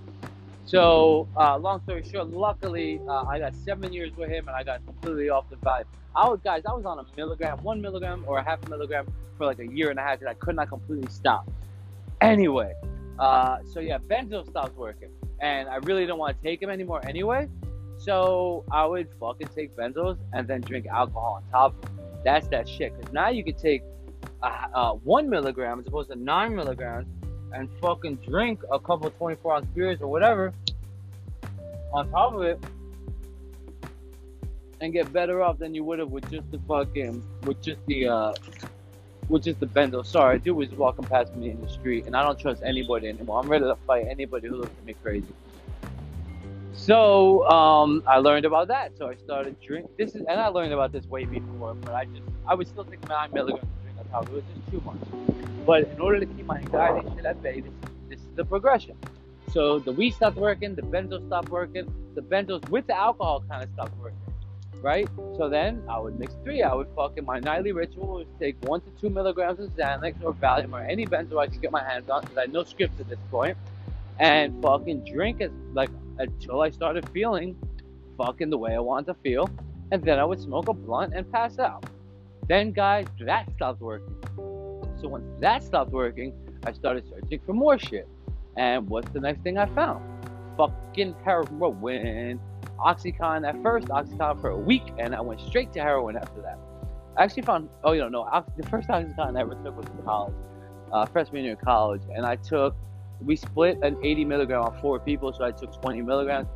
So, uh, long story short, luckily, uh, I got seven years with him and I got completely off the vibe. I was, guys, I was on a milligram, one milligram or a half milligram for like a year and a half because I could not completely stop. Anyway, uh, so yeah, benzo stopped working and I really didn't want to take them anymore anyway. So I would fucking take benzos and then drink alcohol on top. That's that shit. Because now you could take uh, uh, one milligram as opposed to nine milligrams and fucking drink a couple 24 ounce beers or whatever on top of it and get better off than you would have with just the fucking with just the uh with just the benzo. Sorry, dude was walking past me in the street and I don't trust anybody anymore. I'm ready to fight anybody who looks at me crazy. So um, I learned about that. So I started drink. This is, and I learned about this way before, but I just I was still taking nine milligrams of drink top. It was just too much. But in order to keep my anxiety shit at bay, this, this is the progression. So the weed stopped working, the benzo stopped working, the benzos with the alcohol kind of stopped working, right? So then I would mix three. I would fucking my nightly ritual was take one to two milligrams of Xanax or Valium or any benzo I could get my hands on because I had no scripts at this point, and fucking drink as like until I started feeling fucking the way I wanted to feel, and then I would smoke a blunt and pass out. Then, guys, that stopped working. So once that stopped working, I started searching for more shit. And what's the next thing I found? Fucking heroin. OxyContin at first, OxyContin for a week, and I went straight to heroin after that. I actually found, oh, you know, the first OxyContin I ever took was in college, uh, freshman year in college, and I took, we split an 80 milligram on four people, so I took 20 milligrams.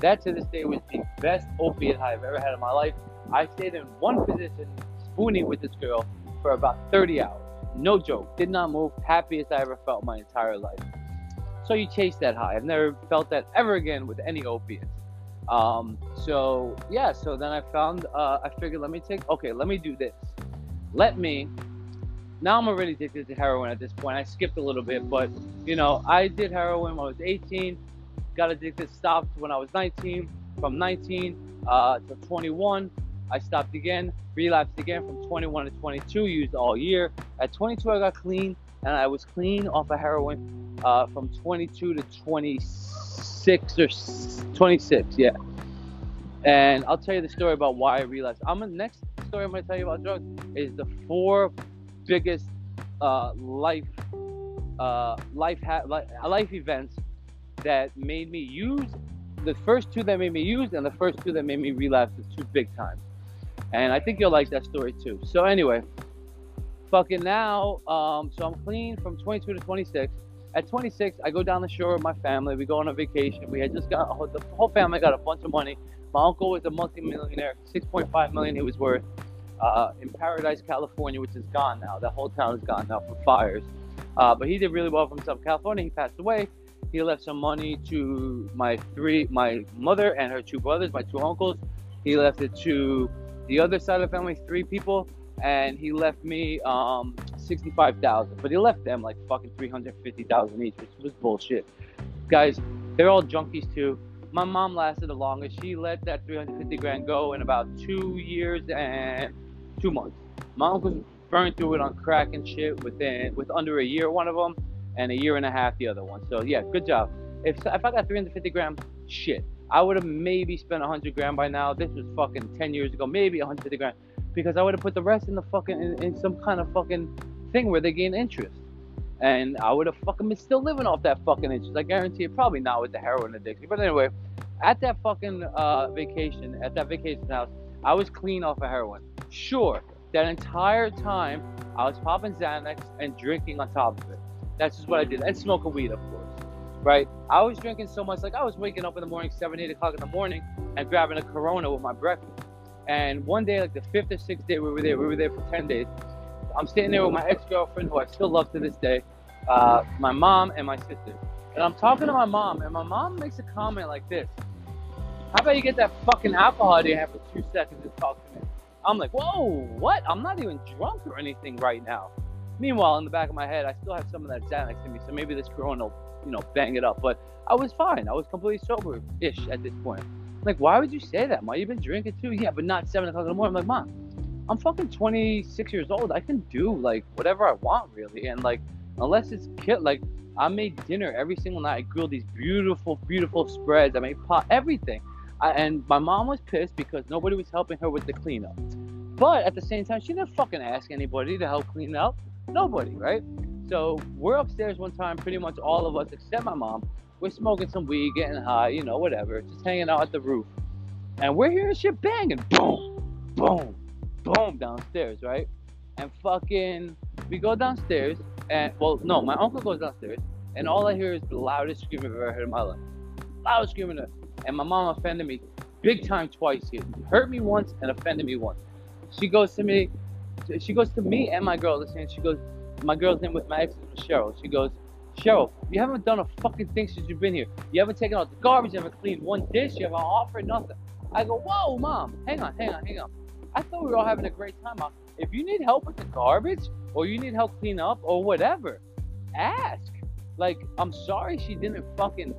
That to this day was the best opiate high I've ever had in my life. I stayed in one position, spooning with this girl, for about 30 hours. No joke. Did not move. Happiest I ever felt my entire life. So you chase that high. I've never felt that ever again with any opiates. Um, so yeah, so then I found, uh, I figured, let me take, okay, let me do this. Let me, now I'm already addicted to heroin at this point. I skipped a little bit, but you know, I did heroin when I was 18, got addicted, stopped when I was 19, from 19 uh, to 21, I stopped again, relapsed again from 21 to 22, used all year. At 22, I got clean, and I was clean off of heroin uh, from 22 to 26 or 26, yeah. And I'll tell you the story about why I relapsed. I'm the next story I'm going to tell you about drugs is the four biggest uh, life uh, life ha- life events that made me use the first two that made me use and the first two that made me relapse is two big times. And I think you'll like that story too. So anyway, fucking now, um, so I'm clean from 22 to 26. At 26, I go down the shore with my family. We go on a vacation. We had just got the whole family got a bunch of money. My uncle was a multi-millionaire, 6.5 million he was worth, uh, in Paradise, California, which is gone now. The whole town is gone now for fires. Uh, but he did really well for himself in California. He passed away. He left some money to my three, my mother and her two brothers, my two uncles. He left it to the other side of the family, three people, and he left me um, sixty-five thousand. But he left them like fucking three hundred fifty thousand each, which was bullshit. Guys, they're all junkies too. My mom lasted the longest. She let that 350 grand go in about two years and two months. My uncle burned through it on crack and shit within with under a year, one of them, and a year and a half, the other one. So yeah, good job. If if I got three hundred fifty grand, shit. I would have maybe spent 100 grand by now. This was fucking 10 years ago, maybe 150 grand, because I would have put the rest in the fucking in, in, some kind of fucking thing where they gain interest, and I would have fucking been still living off that fucking interest. I guarantee you, probably not with the heroin addiction. But anyway, at that fucking uh, vacation, at that vacation house, I was clean off of heroin. Sure, that entire time I was popping Xanax and drinking on top of it. That's just what I did, and smoking weed, of course right? I was drinking so much, like I was waking up in the morning, seven, eight o'clock in the morning, and grabbing a Corona with my breakfast. And one day, like the fifth or sixth day we were there, we were there for ten days. I'm sitting there with my ex-girlfriend, who I still love to this day, uh, my mom and my sister. And I'm talking to my mom, and my mom makes a comment like this: "How about you get that fucking alcohol out of your for two seconds and talk to me?" I'm like, "Whoa, what? I'm not even drunk or anything right now." Meanwhile, in the back of my head, I still have some of that Xanax in me, so maybe this Corona will you know, bang it up. But I was fine. I was completely sober ish at this point. Like, why would you say that? Mom, you've been drinking too? Yeah, but not seven o'clock in the morning. I'm like, Mom, I'm fucking 26 years old. I can do like whatever I want, really. And like, unless it's kid, like, I made dinner every single night. I grilled these beautiful, beautiful spreads. I made pot, everything. I, and my mom was pissed because nobody was helping her with the cleanup. But at the same time, she didn't fucking ask anybody to help clean up. Nobody, right? So we're upstairs one time, pretty much all of us except my mom. We're smoking some weed, getting high, you know, whatever, just hanging out at the roof. And we're hearing shit banging, boom, boom, boom, downstairs, right? And fucking, we go downstairs, and well, no, my uncle goes downstairs, and all I hear is the loudest scream I've ever heard in my life. Loudest screaming, and my mom offended me big time twice here. Hurt me once and offended me once. She goes to me, she goes to me and my girl, listening. She goes, my girl's name with my ex is Cheryl. She goes, Cheryl, you haven't done a fucking thing since you've been here. You haven't taken out the garbage, you haven't cleaned one dish, you haven't offered nothing. I go, whoa, mom, hang on, hang on, hang on. I thought we were all having a great time. If you need help with the garbage, or you need help clean up, or whatever, ask. Like, I'm sorry she didn't fucking.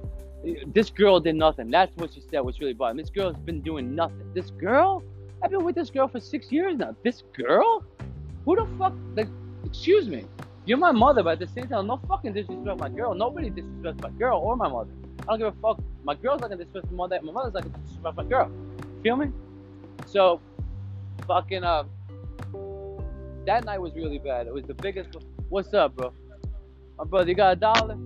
This girl did nothing. That's what she said was really bothering. This girl's been doing nothing. This girl? I've been with this girl for six years now. This girl? Who the fuck? Like, excuse me, you're my mother, but at the same time, no fucking disrespect my girl. Nobody disrespects my girl or my mother. I don't give a fuck. My girl's not gonna disrespect my mother. My mother's not gonna disrespect my girl. Feel me? So, fucking uh, that night was really bad. It was the biggest. What's up, bro? My brother, you got a dollar?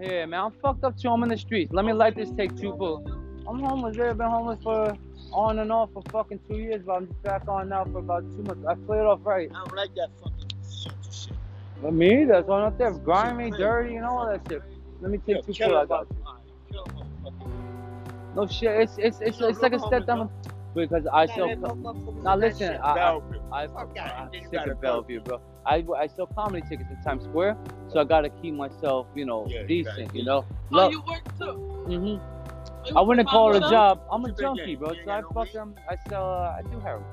Yeah, man, I'm fucked up too. I'm in the streets. Let me light this take two full. I'm homeless. I've been homeless for on and off for fucking two years, but I'm just back on now for about two months. I played off right. I don't like that fucking shit. shit. But me, that's all up there. Grimy, dirty, and all that shit. Let me take two for I got you. Alright, kill him, motherfucker. No shit. It's it's it's, it's like a step down because I Nah, still. that motherfucker Now listen, I- I, I, I'm sick gotta of. Bellevue, bro. I, I sell comedy tickets in Times Square, so I gotta keep myself, you know, Yeah, decent, gotta you know. Oh, Look, you work too. hmm You I wouldn't work call it a job. I'm a What you been junkie, bro. So I ain't got no weed? fucking I sell. Uh, I do heroin.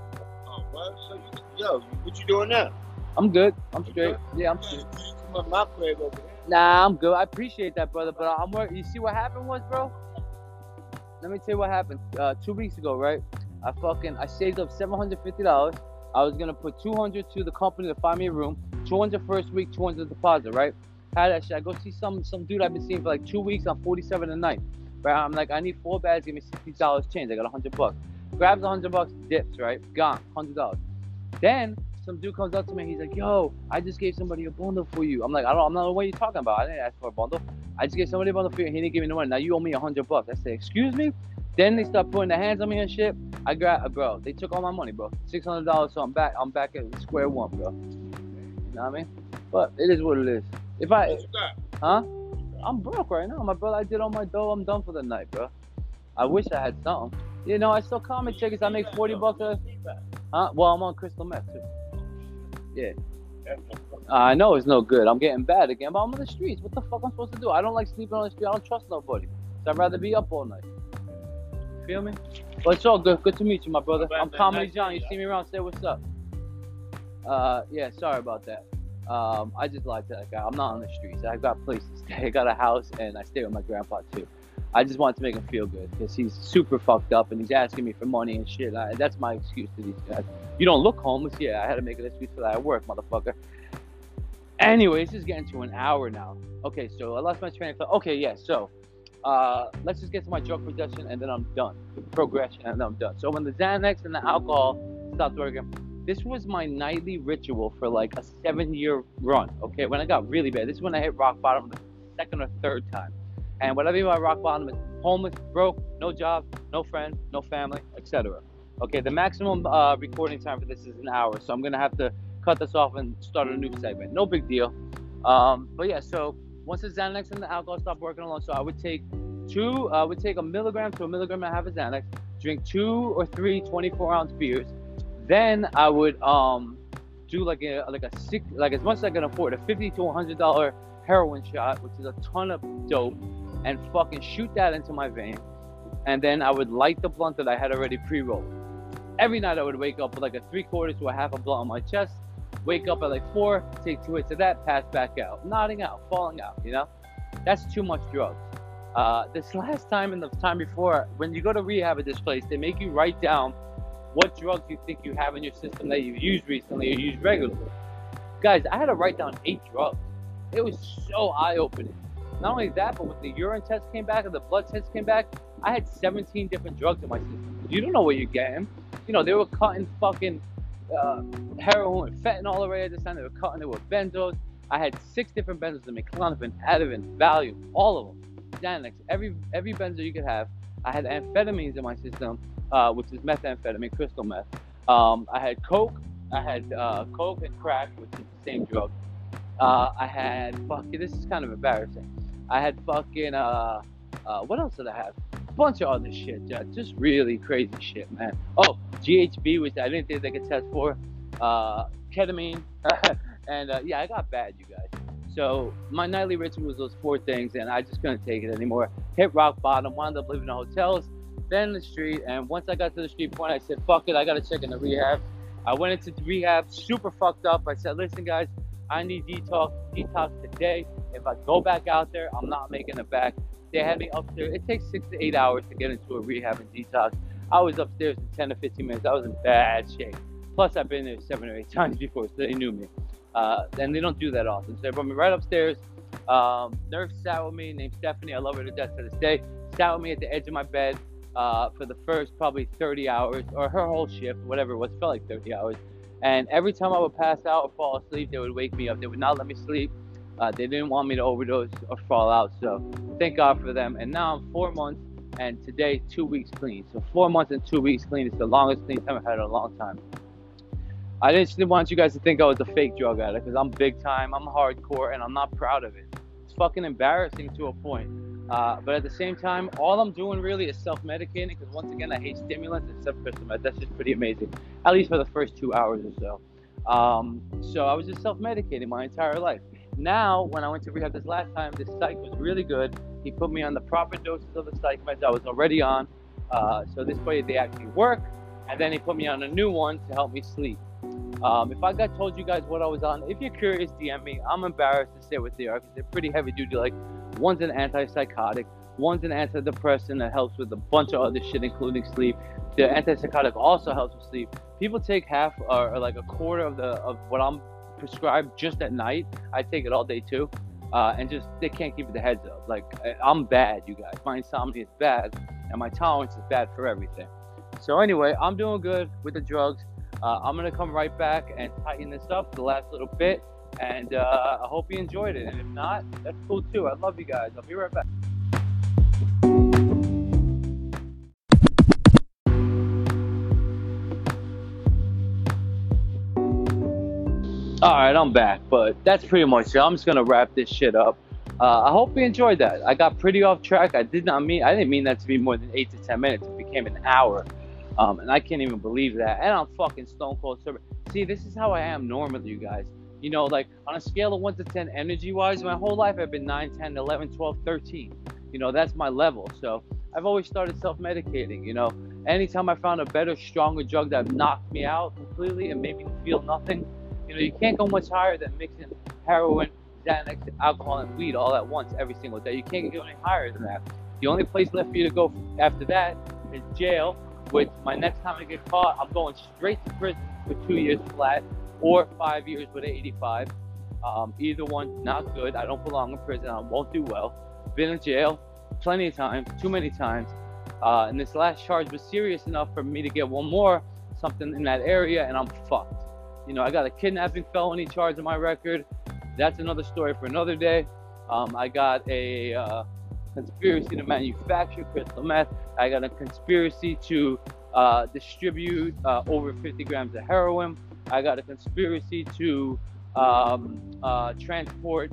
Oh, well, so you, yo, what you doing now? I'm good. I'm You straight. Yeah, I'm You straight. gotta come up my crib over there. Nah, I'm good. I appreciate that, brother. But I'm work. You see what happened was, bro? Let me tell you what happened. Uh, two weeks ago, right? I fucking I saved up seven hundred fifty dollars. I was gonna put two hundred to the company to find me a room. 200 first week, 200 deposit, right? Had that shit. I go see some some dude I've been seeing for like two weeks on 47 a night. Right? I'm like, I need four bags. Give me sixty dollars change. I got hundred bucks. Grabs hundred bucks, dips, right? Gone, hundred dollars. Then some dude comes up to me. He's like, "Yo, I just gave somebody a bundle for you." I'm like, "I don't, I'm not what you're talking about. I didn't ask for a bundle. I just gave somebody a bundle for you. He didn't give me no money. Now you owe me a hundred bucks." I say, "Excuse me." Then they start putting their hands on me and shit. I grab, uh, bro. They took all my money, bro. Six hundred dollars. So I'm back. I'm back at square one, bro. You know what I mean? But it is what it is. If I, got? huh? I'm broke right now. My brother, I did all my dough. I'm done for the night, bro. I wish I had something. You know, I still comic tickets. I make forty bucks a. Huh? Well, I'm on crystal meth too. Yeah. I know it's no good. I'm getting bad again, but I'm on the streets. What the fuck I'm supposed to do? I don't like sleeping on the street. I don't trust nobody. So I'd rather be up all night. Feel me? But it's all good. Good to meet you, my brother. I'm Comedy John. You see me around, say what's up. Uh, yeah, sorry about that. Um, I just lied to that guy. I'm not on the streets. I've got places place to stay. [LAUGHS] I got a house, and I stay with my grandpa too. I just wanted to make him feel good because he's super fucked up and he's asking me for money and shit. I, that's my excuse to these guys. You don't look homeless. Yeah, I had to make an excuse for that at work, motherfucker. Anyway, this is getting to an hour now. Okay, so I lost my train of thought. Okay, yeah, so uh, let's just get to my drug progression and then I'm done. Progression and I'm done. So when the Xanax and the alcohol stopped working, this was my nightly ritual for like a seven year run. Okay, when I got really bad, this is when I hit rock bottom the second or third time. And what I mean by rock bottom is homeless, broke, no job, no friend, no family, etc. Okay, the maximum uh, recording time for this is an hour, so I'm gonna have to cut this off and start a new segment. No big deal. Um, but yeah, so once the Xanax and the alcohol stopped working alone, so I would take two, I would take a milligram to a milligram and a half of Xanax, drink two or three 24 ounce beers. Then I would um, do like a like a six, like as much as I can afford, a 50 to 100 dollar heroin shot, which is a ton of dope, and fucking shoot that into my vein. And then I would light the blunt that I had already pre-rolled. Every night I would wake up with like a three quarters to a half a blunt on my chest. Wake up at like four, take two hits of that, pass back out, nodding out, falling out. You know, that's too much drugs. Uh, this [LAUGHS] last time and the time before, when you go to rehab at this place, they make you write down what drugs you think you have in your system that you've used recently or used regularly. Guys, I had to write down eight drugs. It was so eye-opening. Not only that, but when the urine test came back and the blood test came back, I had 17 different drugs in my system. You don't know what you're getting. You know, they were cutting fucking uh, heroin fentanyl already at this time. They were cutting it with benzos. I had six different benzos me: Klonopin, Ativan, Valium, all of them. Xanax, every every benzo you could have. I had amphetamines in my system, uh, which is methamphetamine, crystal meth. Um, I had coke. I had uh, coke and crack, which is the same drug. Uh, I had fucking. This is kind of embarrassing. I had fucking. Uh, uh, what else did I have? Bunch of other shit. Just, really crazy shit, man. Oh, GHB, which I didn't think they could test for. Uh, ketamine. [LAUGHS] and uh, yeah, I got bad, you guys. So my nightly ritual was those four things, and I just couldn't take it anymore. Hit rock bottom. Wound up living in hotels, then the street. And once I got to the street point, I said, "Fuck it, I gotta check into rehab." I went into rehab, super fucked up. I said, "Listen, guys, I need detox, detox today. If I go back out there, I'm not making it back." They had me upstairs. It takes six to eight hours to get into a rehab and detox. I was upstairs in 10 to 15 minutes. I was in bad shape. Plus, I've been there seven or eight [LAUGHS] times before, so they knew me. Uh, and they don't do that often. So they brought me right upstairs. Um, nurse sat with me, named Stephanie. I love her to death to this day. Sat with me at the edge of my bed uh, for the first probably 30 hours, or her whole shift, whatever it was, felt like 30 hours. And every time I would pass out or fall asleep, they would wake me up. They would not let me sleep. Uh, they didn't want me to overdose or fall out. So thank God for them. And now I'm four months and today two weeks clean. So four months and two weeks clean. is the longest clean time I've had in a long time. I didn't want you guys to think I was a fake drug addict because I'm big time, I'm hardcore, and I'm not proud of it. It's fucking embarrassing to a point. Uh, but at the same time, all I'm doing really is self-medicating because once again, I hate stimulants except crystal meth. That's just pretty amazing, at least for the first two hours or so. Um, so I was just self-medicating my entire life. Now, when I went to rehab this last time, this psych was really good. He put me on the proper doses of the psych meds I was already on. Uh, so this way they actually work. And then he put me on a new one to help me sleep. Um, if I got told you guys what I was on, if you're curious, DM me. I'm embarrassed to say what they are because they're pretty heavy duty. Like one's an antipsychotic, one's an antidepressant that helps with a bunch of other shit, including sleep. The antipsychotic also helps with sleep. People take half or, or like a quarter of the of what I'm prescribed just at night. I take it all day too, uh, and just they can't keep the heads up. Like I'm bad, you guys. My insomnia is bad, and my tolerance is bad for everything. So anyway, I'm doing good with the drugs. Uh, I'm gonna come right back and tighten this up the last little bit, and uh, I hope you enjoyed it. And if not, that's cool too. I love you guys. I'll be right back. All right, I'm back, but that's pretty much it. I'm just gonna wrap this shit up. Uh, I hope you enjoyed that. I got pretty off track. I did not mean I didn't mean that to be more than eight to ten minutes. It became an hour. Um, and I can't even believe that. And I'm fucking stone cold sober. See, this is how I am normally, you guys. You know, like on a scale of 1 to 10, energy wise, my whole life I've been 9, 10, 11, 12, 13. You know, that's my level. So I've always started self medicating. You know, anytime I found a better, stronger drug that knocked me out completely and made me feel nothing, you know, you can't go much higher than mixing heroin, Xanax, alcohol, and weed all at once every single day. You can't go any higher than that. The only place left for you to go after that is jail which my next time I get caught, I'm going straight to prison for two years flat or five years with an 85. Um, either one, not good. I don't belong in prison. I won't do well. Been in jail plenty of times, too many times. Uh, and this last charge was serious enough for me to get one more, something in that area, and I'm fucked. You know, I got a kidnapping felony charge on my record. That's another story for another day. Um, I got a uh, conspiracy to manufacture crystal meth. I got a conspiracy to uh, distribute uh, over 50 grams of heroin. I got a conspiracy to um, uh, transport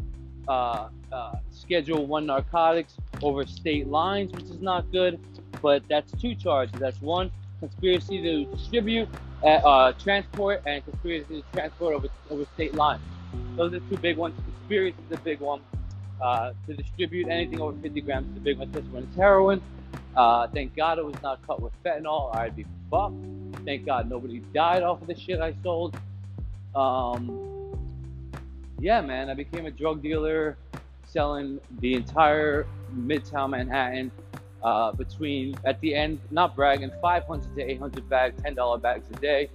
uh, uh, Schedule 1 narcotics over state lines, which is not good. But that's two charges. That's one conspiracy to distribute, uh, transport, and conspiracy to transport over, over state lines. Those are two big ones. Conspiracy is a big one uh, to distribute anything over 50 grams is the big one, This it's heroin. Uh, thank God it was not cut with fentanyl, or I'd be fucked. Thank God nobody died off of the shit I sold. Um, yeah, man, I became a drug dealer selling the entire Midtown Manhattan uh, between, at the end, not bragging, 500 to 800 bags, $10 bags a day.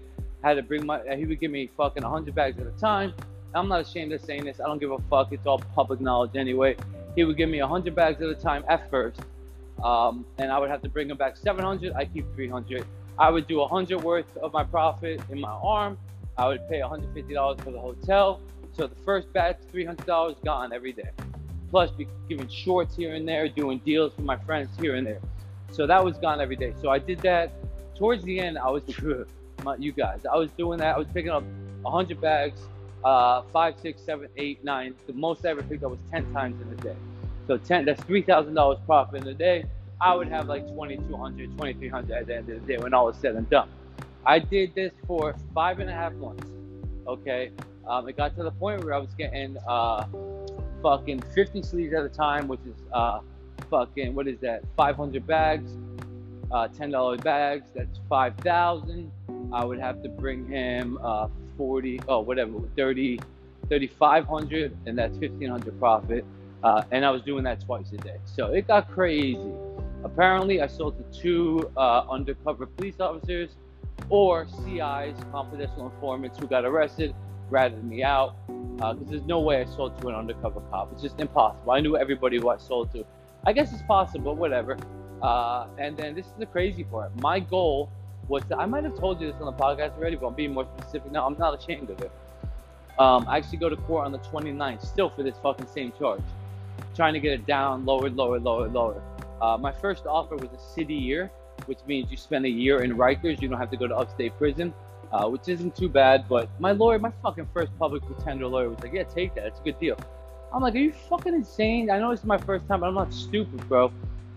Had to bring my, he would give me fucking 100 bags at a time. I'm not ashamed of saying this. I don't give a fuck. It's all public knowledge anyway. He would give me 100 bags at a time at first, um, and I would have to bring him back 700. I keep 300. I would do 100 worth of my profit in my arm. I would pay $150 for the hotel. So the first batch, $300 gone every day. Plus, be giving shorts here and there, doing deals for my friends here and there. So that was gone every day. So I did that. Towards the end, I was, [LAUGHS] you guys, I was doing that. I was picking up 100 bags uh, five, six, seven, eight, nine. The most I ever picked up was 10 times in a day. So 10, that's $3,000 profit in a day. I would have like 2,200, 2,300 at the end of the day when all was said and done. I did this for five and a half months. Okay. Um, it got to the point where I was getting uh, fucking 50 sleeves at a time, which is uh, fucking, what is that? 500 bags, uh, $10 bags. That's 5,000. I would have to bring him uh, 40, oh, whatever, 30, 3,500, and that's 1,500 profit. Uh, and I was doing that twice a day. So it got crazy. Apparently, I sold to two uh, undercover police officers or CIs, confidential informants, who got arrested, ratted me out. Because uh, there's no way I sold to an undercover cop. It's just impossible. I knew everybody who I sold to. I guess it's possible, whatever. Uh, and then this is the crazy part. My goal was to, I might have told you this on the podcast already, but I'm being more specific now. I'm not ashamed of it. Um, I actually go to court on the 29th, still for this fucking same charge, trying to get it down, lower, lower, lower, lower. Uh, my first offer was a city year, which means you spend a year in Rikers. You don't have to go to upstate prison, uh, which isn't too bad. But my lawyer, my fucking first public pretender lawyer, was like, "Yeah, take that. It's a good deal." I'm like, "Are you fucking insane? I know this is my first time, but I'm not stupid, bro."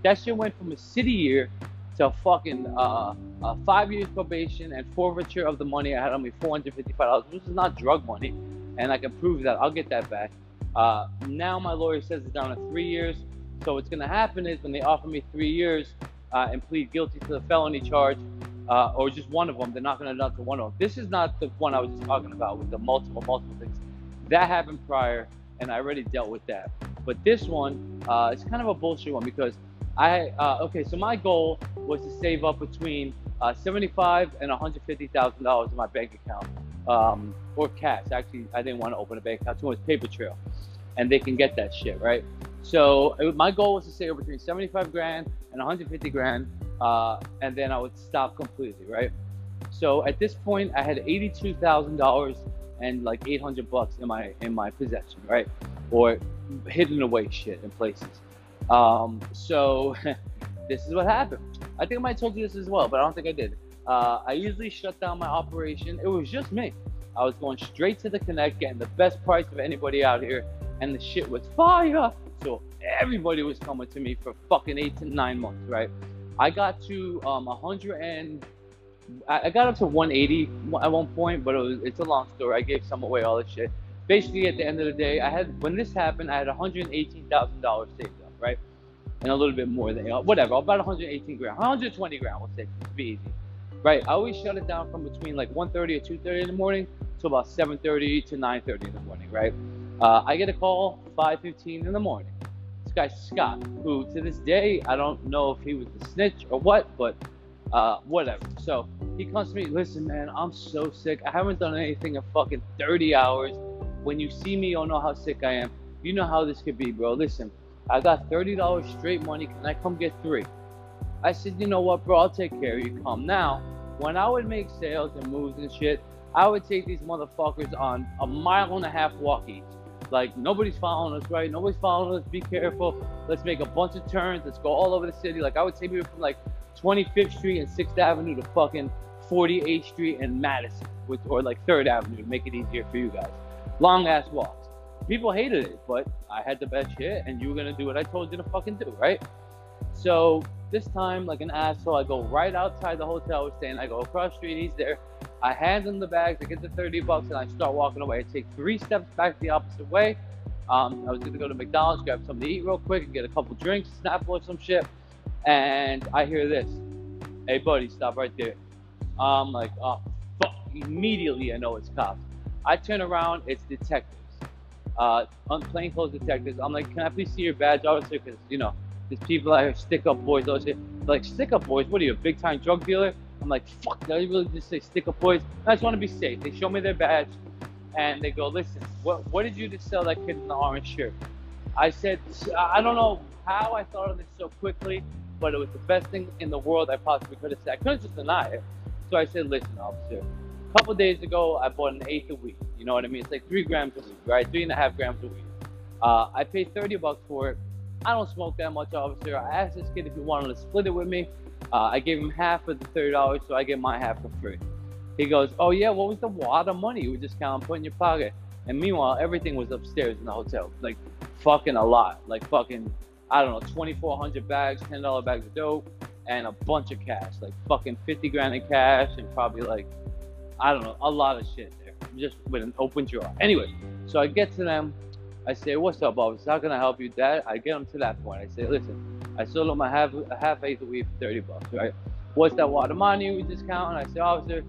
That shit went from a city year to fucking uh, uh, five years probation and forfeiture of the money I had on me, four hundred fifty-five dollars. This is not drug money, and I can prove that. I'll get that back. Uh, now my lawyer says it's down to three years. So what's to happen is when they offer me three years uh, and plead guilty to the felony charge, uh, or just one of them, they're not going to knock to one of them. This is not the one I was just talking about with the multiple, multiple things. That happened prior, and I already dealt with that. But this one uh, is kind of a bullshit one because I uh, okay. So my goal was to save up between uh, seventy-five and one hundred fifty thousand dollars in my bank account, um, or cash. Actually, I didn't want to open a bank account. So it was paper trail, and they can get that shit right. So it, my goal was to save between 75 grand and 150 grand, uh, and then I would stop completely, right? So at this point, I had $82,000 and like 800 bucks in my in my possession, right? Or hidden away shit in places. Um, so [LAUGHS] this is what happened. I think I might have told you this as well, but I don't think I did. Uh, I usually shut down my operation. It was just me. I was going straight to the connect, getting the best price of anybody out here, and the shit was fire. So everybody was coming to me for fucking eight to nine months, right? I got to um 100 and I got up to 180 at one point, but it was, it's a long story. I gave some away, all this shit. Basically, at the end of the day, I had when this happened, I had 118 thousand dollars saved up, right, and a little bit more than uh, whatever, about 118 grand, 120 grand, we'll say, be easy, right? I always shut it down from between like 1:30 or 2:30 in the morning to about 7:30 to 9:30 in the morning, right? Uh, I get a call 5:15 in the morning. This guy Scott, who to this day I don't know if he was the snitch or what, but uh, whatever. So he comes to me, listen, man, I'm so sick. I haven't done anything in fucking 30 hours. When you see me, you'll know how sick I am. You know how this could be, bro. Listen, I got $30 straight money. Can I come get three? I said, you know what, bro? I'll take care of you. Come now. When I would make sales and moves and shit, I would take these motherfuckers on a mile and a half walk each. Like nobody's following us, right? Nobody's following us. Be careful. Let's make a bunch of turns. Let's go all over the city. Like I would take people from like 25th Street and 6th Avenue to fucking 48th Street and Madison, with or like 3rd Avenue to make it easier for you guys. Long ass walks. People hated it, but I had the best shit, and you were gonna do what I told you to fucking do, right? So this time, like an asshole, I go right outside the hotel we're staying. I go across the street. He's there. I hand him the bags. I get the 30 bucks, and I start walking away. I take three steps back the opposite way. Um, I was gonna go to McDonald's, grab something to eat real quick, and get a couple drinks, Snapple or some shit. And I hear this. Hey, buddy, stop right there. I'm like, oh, fuck. Immediately, I know it's cops. I turn around, it's detectives. Uh, plainclothes detectives. I'm like, can I please see your badge, officer? Because, you know, there's people out here, stick up boys. They're like, stick up boys? What are you, a big time drug dealer? I'm like, fuck, I really just say stick up boys? I just want to be safe. They show me their badge and they go, listen, what, what did you just sell that kid in the orange shirt? I said, I don't know how I thought of this so quickly, but it was the best thing in the world I possibly could have said. I couldn't just deny it. So I said, listen, officer, a couple days ago, I bought an eighth a week. You know what I mean? It's like three grams a week, right? Three and a half grams a week. Uh, I paid 30 bucks for it. I don't smoke that much, officer. I asked this kid if he wanted to split it with me. Uh, I gave him half of the $30, so I get my half for free. He goes, oh yeah, what was the wad of money you were just of put in your pocket? And meanwhile, everything was upstairs in the hotel. Like, fucking a lot. Like, fucking, I don't know, 2,400 bags, $10 bags of dope, and a bunch of cash. Like, fucking 50 grand in cash, and probably like, I don't know, a lot of shit there. Just with an open drawer. Anyway, so I get to them. I say, what's up, officer? How can I help you? That I get them to that point. I say, listen, I sold him a half a half eighth a week for 30 bucks, right? What's that of money we discount? And I say, officer,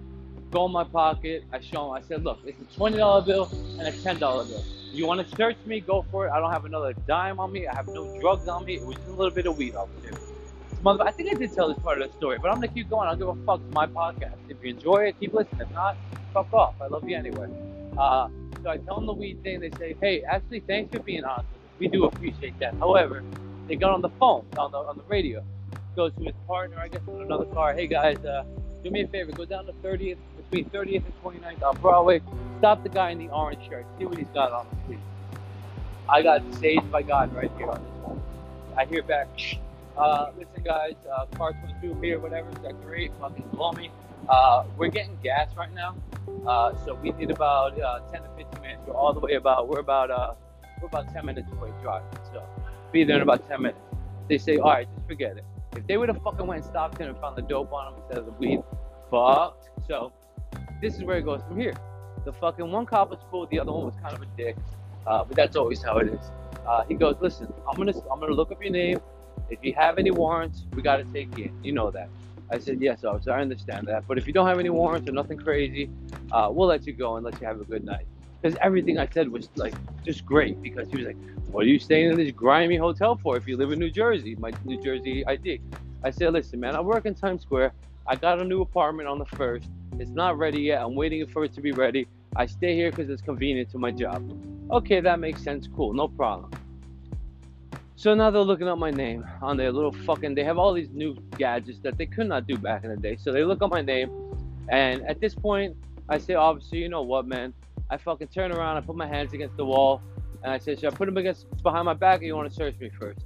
go in my pocket. I show him. I said, look, it's a twenty dollar bill and a ten dollar bill. You want to search me? Go for it. I don't have another dime on me. I have no drugs on me. It was just a little bit of weed, officer. Mother, I think I did tell this part of the story, but I'm gonna keep going. I don't give a fuck. It's my podcast. If you enjoy it, keep listening. If not, fuck off. I love you anyway. Uh, so I tell them the weed thing. They say, hey, actually, thanks for being honest. We do appreciate that. However, they got on the phone, on the on the radio. Goes to his partner, I guess, in another car. Hey guys, uh, do me a favor. Go down to 30th, between 30th and 29th on Broadway. Stop the guy in the orange shirt. See what he's got on, please. I got saved by God right here on this. I hear back, Uh, listen, guys, uh, car 22 here, whatever, sector 8, fucking blow me. Uh, we're getting gas right now, uh, so we need about uh, 10 to 15 minutes. We're all the way about, we're about, uh, we're about 10 minutes away drive. so be there in about 10 minutes. They say, all right, just forget it. If they would have fucking went and stopped him and found the dope on him instead of the weed, fucked. So this is where it goes from here. The fucking one cop was cool, the other one was kind of a dick, uh, but that's always how it is. Uh, he goes, listen, I'm gonna, I'm gonna look up your name. If you have any warrants, we gotta take you in. You know that. I said, yes, officer, I understand that. But if you don't have any warrants or nothing crazy, uh, we'll let you go and let you have a good night. Because everything I said was like just great. Because he was like, what are you staying in this grimy hotel for if you live in New Jersey? My New Jersey ID. I said, listen, man, I work in Times Square. I got a new apartment on the first. It's not ready yet. I'm waiting for it to be ready. I stay here because it's convenient to my job. Okay, that makes sense. Cool, no problem. So now they're looking up my name on their little fucking. They have all these new gadgets that they could not do back in the day. So they look up my name, and at this point, I say, obviously, you know what, man? I fucking turn around, I put my hands against the wall, and I said, should I put them against behind my back, or you want to search me first?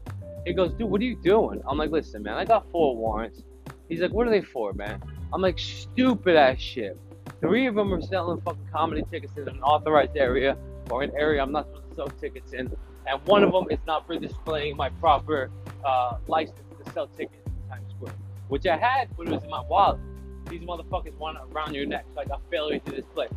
He goes, dude, what are you doing? I'm like, listen, man, I got four warrants. He's like, what are they for, man? I'm like, stupid ass shit. Three of them are selling fucking comedy tickets in an authorized area or an area I'm not supposed to sell tickets in, and one of them is not for displaying my proper uh, license to sell tickets in Times Square, which I had, but it was in my wallet. These motherfuckers want around your neck, like got failure to display.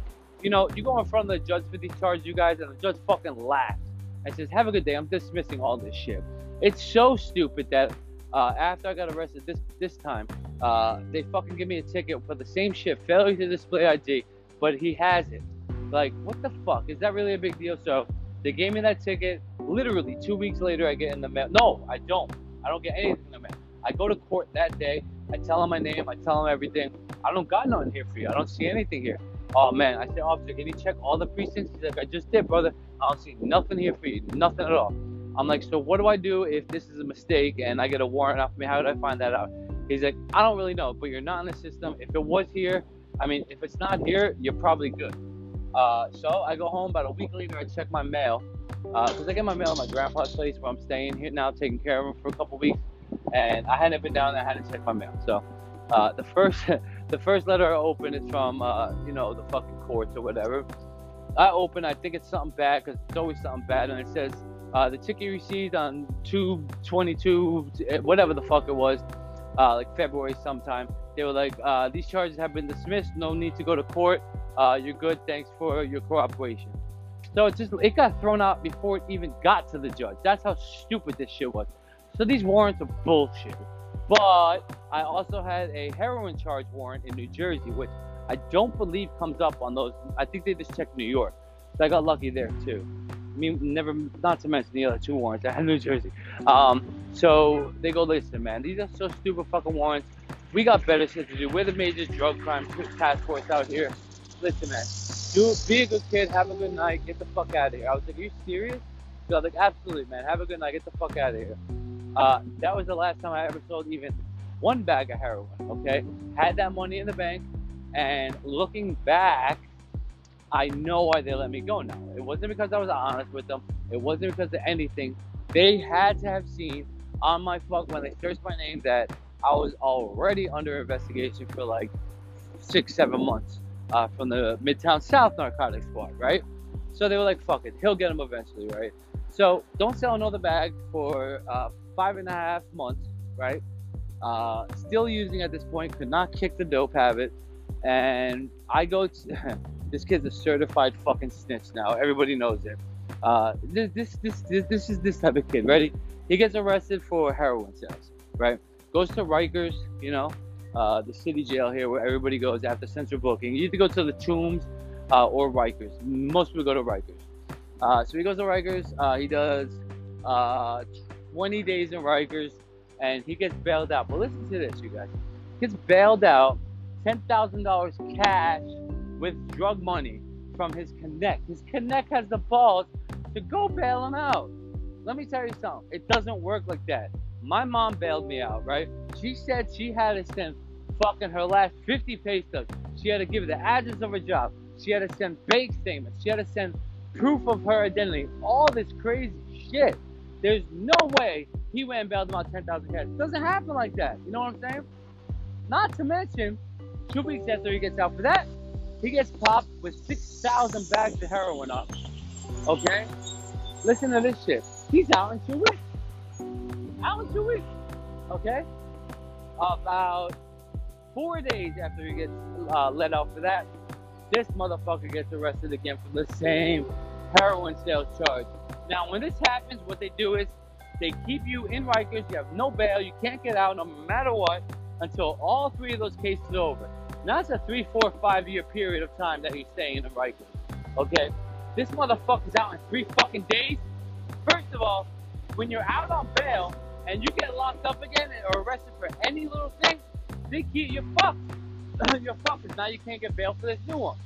You know, you go in front of the judge for these charges, you guys, and the judge fucking laughs and says, "Have a good day. I'm dismissing all this shit." It's so stupid that uh, after I got arrested this this time, uh, they fucking give me a ticket for the same shit, failure to display ID, but he has it. Like, what the fuck? Is that really a big deal? So they gave me that ticket. Literally two weeks later, I get in the mail. No, I don't. I don't get anything in the mail. I go to court that day. I tell him my name. I tell him everything. I don't got nothing here for you. I don't see anything here. Oh man, I said, officer, can you check all the precincts? He's like, I just did, brother. I don't see nothing here for you. Nothing at all. I'm like, so what do I do if this is a mistake and I get a warrant off me? How do I find that out? He's like, I don't really know, but you're not in the system. If it was here, I mean, if it's not here, you're probably good. Uh, so I go home about a week later. I check my mail because uh, I get my mail at my grandpa's place where I'm staying here now, taking care of him for a couple weeks. And I hadn't been down there. I had to check my mail. So uh, the first [LAUGHS] the first letter I open is from uh, you know the fucking courts or whatever. I open. I think it's something bad because it's always something bad, and it says uh, the ticket received on 222, whatever the fuck it was, uh, like February sometime. They were like, uh, these charges have been dismissed. No need to go to court. Uh, you're good. Thanks for your cooperation. So it just it got thrown out before it even got to the judge. That's how stupid this shit was. So these warrants are bullshit. But I also had a heroin charge warrant in New Jersey, which I don't believe comes up on those. I think they just checked New York. So I got lucky there too. I mean, never, not to mention the other two warrants I had in New Jersey. Um, so they go, listen, man, these are so stupid fucking warrants. We got better shit to do. We're the major drug crime task force out here. Listen, man, do be a good kid, have a good night, get the fuck out of here. I was like, are you serious? So I was like, absolutely, man, have a good night, get the fuck out of here. Uh, that was the last time I ever sold even one bag of heroin. Okay, had that money in the bank, and looking back, I know why they let me go now. It wasn't because I was honest with them. It wasn't because of anything. They had to have seen on my fuck when they searched my name that I was already under investigation for like six, seven months uh, from the Midtown South Narcotics Squad, right? So they were like, fuck it, he'll get him eventually, right? So don't sell another bag for uh, five and a half months, right? Uh, still using at this point, could not kick the dope habit. And I go to, [LAUGHS] this kid's a certified fucking snitch now. Everybody knows it. Uh, this, this, this, this, this is this type of kid, ready? He gets arrested for heroin sales, right? Goes to Rikers, you know, uh, the city jail here where everybody goes after central booking. You either go to the Tombs uh, or Rikers. Most people go to Rikers. Uh, so he goes to Rikers. Uh, he does uh, 20 days in Rikers, and he gets bailed out. But listen to this, you guys. He gets bailed out, $10,000 cash with drug money from his connect. His connect has the balls to go bail him out. Let me tell you something. It doesn't work like that. My mom bailed me out, right? She said she had to send fucking her last 50 pay stubs. She had to give the address of her job. She had to send bank statements. She had to send proof of her identity. All this crazy shit. There's no way he went and bailed him out 10,000 cash. Doesn't happen like that. You know what I'm saying? Not to mention, two weeks after he gets out for that, he gets popped with 6,000 bags of heroin up. Okay? Listen to this shit. He's out in two weeks. Out in two weeks. Okay? About four days after he gets uh, let out for that, this motherfucker gets arrested again for the same heroin sales charge. Now, when this happens, what they do is they keep you in Rikers. You have no bail. You can't get out no matter what until all three of those cases are over. Now, it's a three, four, five year period of time that he's staying in Rikers. Okay? This motherfucker's out in three fucking days. First of all, when you're out on bail and you get locked up again or arrested for any little thing, they keep you fucked. [LAUGHS] you're fucked. Now you can't get bail for this new one.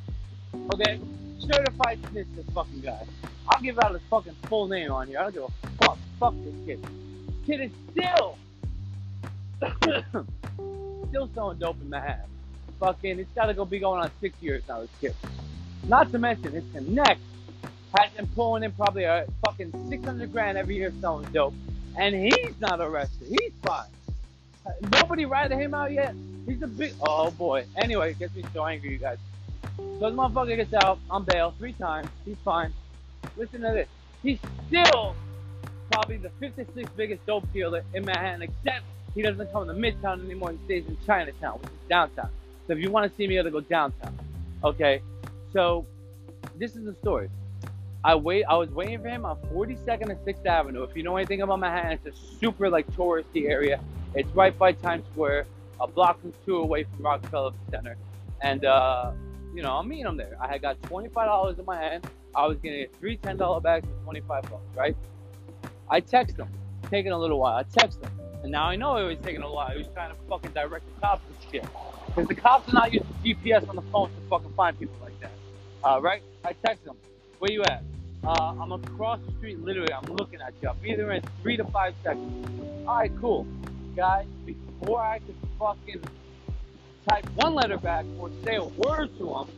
Okay? Certified snitch, this fucking guy. I'll give out his fucking full name on here. I don't give a fuck. Fuck this kid. Kid is still, [COUGHS] still selling dope in Manhattan. Fucking, it's gotta go be going on six years now, this kid. Not to mention, his connect has been pulling in probably a fucking 600 grand every year selling dope. And he's not arrested. He's fine. Nobody ratted him out yet. He's a big. Oh boy. Anyway, it gets me so angry, you guys. So this motherfucker gets out on bail three times. He's fine. Listen to this. He's still probably the 56th biggest dope dealer in Manhattan, except he doesn't come to Midtown anymore. He stays in Chinatown, which is downtown. So if you want to see me, you gotta go downtown. Okay. So this is the story. I wait. I was waiting for him on 42nd and 6th Avenue. If you know anything about Manhattan, it's a super like touristy area. It's right by Times Square, a block or two away from Rockefeller Center. And uh, you know, I'm meeting him there. I had got $25 in my hand. I was getting three $10 bags for 25 bucks, right? I text him, taking a little while. I text him, and now I know it was taking a while. He was trying to fucking direct the cops and shit. Because the cops are not using GPS on the phone to fucking find people like that. Uh, right? I text him, where you at? Uh, I'm across the street, literally. I'm looking at you. I'll be there in three to five seconds. All right, cool. Guys, before I could fucking type one letter back or say a word to him,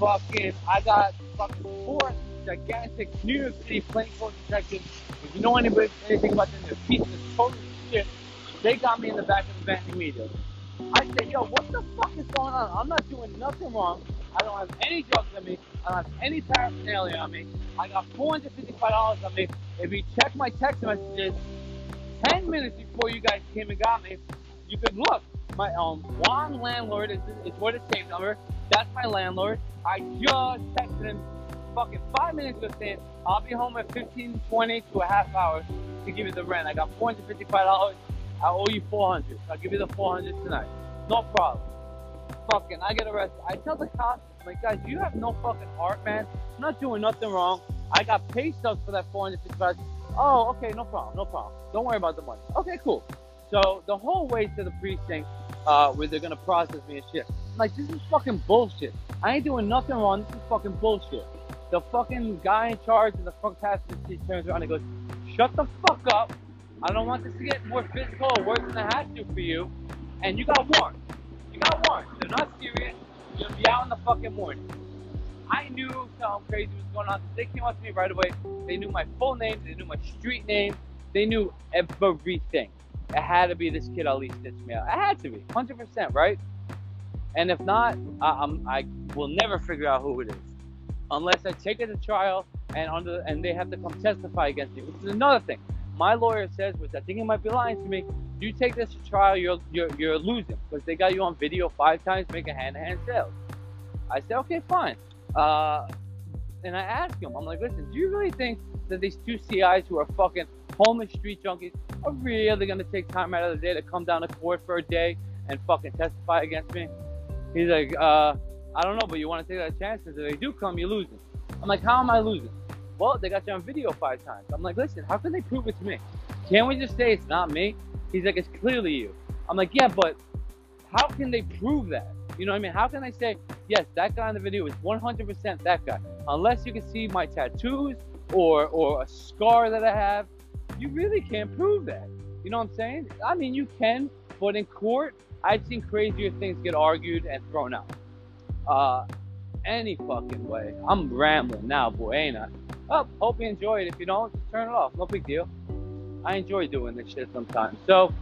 fucking, I got fucking four gigantic New York City plainclothes detectives. If you know anybody, anything about them, they're pieces of total shit. They got me in the back of the van immediately. I said, yo, what the fuck is going on? I'm not doing nothing wrong. I don't have any drugs on me. I don't have any paraphernalia on me. I got $455 on me. If you check my text messages, 10 minutes before you guys came and got me, you could look. My um, Juan landlord is, is what his same number. That's my landlord. I just texted him fucking five minutes ago saying I'll be home at 15, 20 to a half hour to give you the rent. I got $455. I owe you 400. I'll give you the 400 tonight. No problem. Fucking, I get arrested. I tell the cops, like, guys, you have no fucking heart, man. I'm not doing nothing wrong. I got pay stubs for that 455. Oh, okay, no problem, no problem. Don't worry about the money. Okay, cool. So the whole way to the precinct, uh, where they're gonna process me and shit. I'm like, this is fucking bullshit. I ain't doing nothing wrong. This is fucking bullshit. The fucking guy in charge of the front passenger seat turns around and goes, "Shut the fuck up. I don't want this to get more physical or worse than I had to for you. And you got warned. You got warned. They're not serious. Gonna be out in the fucking morning." I knew something crazy was going on. They came up to me right away. They knew my full name. They knew my street name. They knew everything. It had to be this kid Ali out. It had to be, hundred percent, right? And if not, I, I'm, I will never figure out who it is, unless I take it to trial and under and they have to come testify against me, which is another thing. My lawyer says, which I think he might be lying to me. You take this to trial, you're you're, you're losing because they got you on video five times making hand-to-hand sales. I said, okay, fine. Uh, and I asked him, I'm like, listen, do you really think that these two CIs who are fucking homeless street junkies are really gonna take time out of the day to come down to court for a day and fucking testify against me? He's like, uh, I don't know, but you want to take that chance because if they do come, you're losing. I'm like, how am I losing? Well, they got you on video five times. I'm like, listen, how can they prove it's me? Can't we just say it's not me? He's like, it's clearly you. I'm like, yeah, but how can they prove that? You know what I mean? How can I say, yes, that guy in the video is 100% that guy? Unless you can see my tattoos or or a scar that I have, you really can't prove that. You know what I'm saying? I mean, you can, but in court, I've seen crazier things get argued and thrown out. Uh, any fucking way. I'm rambling now, boy, ain't I? Oh, hope you enjoy it. If you don't, just turn it off. No big deal. I enjoy doing this shit sometimes. So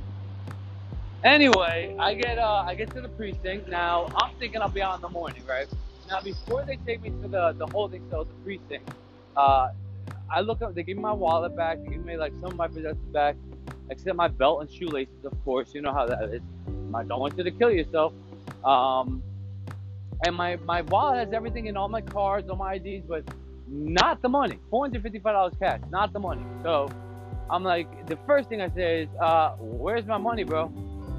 anyway, I get uh I get to the precinct. Now I'm thinking I'll be out in the morning, right? Now before they take me to the the holding cell, the precinct, uh, I look up. They give me my wallet back. They give me like some of my possessions back, except my belt and shoelaces, of course. You know how that is. I don't want you to kill yourself. Um, and my my wallet has everything in all my cards, all my IDs, but not the money. Four hundred fifty five dollars cash, not the money. So I'm like, the first thing I say is, uh, "Where's my money, bro?"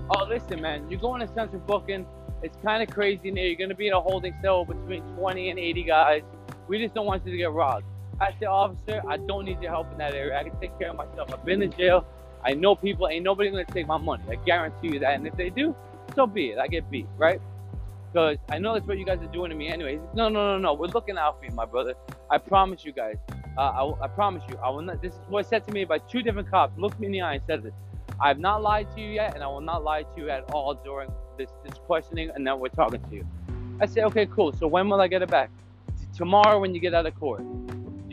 Oh, listen, man, you're going to central booking. It's kind of crazy in there. You're gonna be in a holding cell between 20 and 80 guys. We just don't want you to get robbed. I said, officer, I don't need your help in that area. I can take care of myself. I've been in jail. I know people. Ain't nobody gonna take my money. I guarantee you that. And if they do, so be it. I get beat, right? Because I know that's what you guys are doing to me anyway. No, no, no, no. We're looking out for you, my brother. I promise you guys. Uh, I, I promise you. I will not. This is what said to me by two different cops. Looked me in the eye and said this. I have not lied to you yet, and I will not lie to you at all during this, this questioning and now we're talking to you. I said, okay, cool. So when will I get it back? Tomorrow when you get out of court.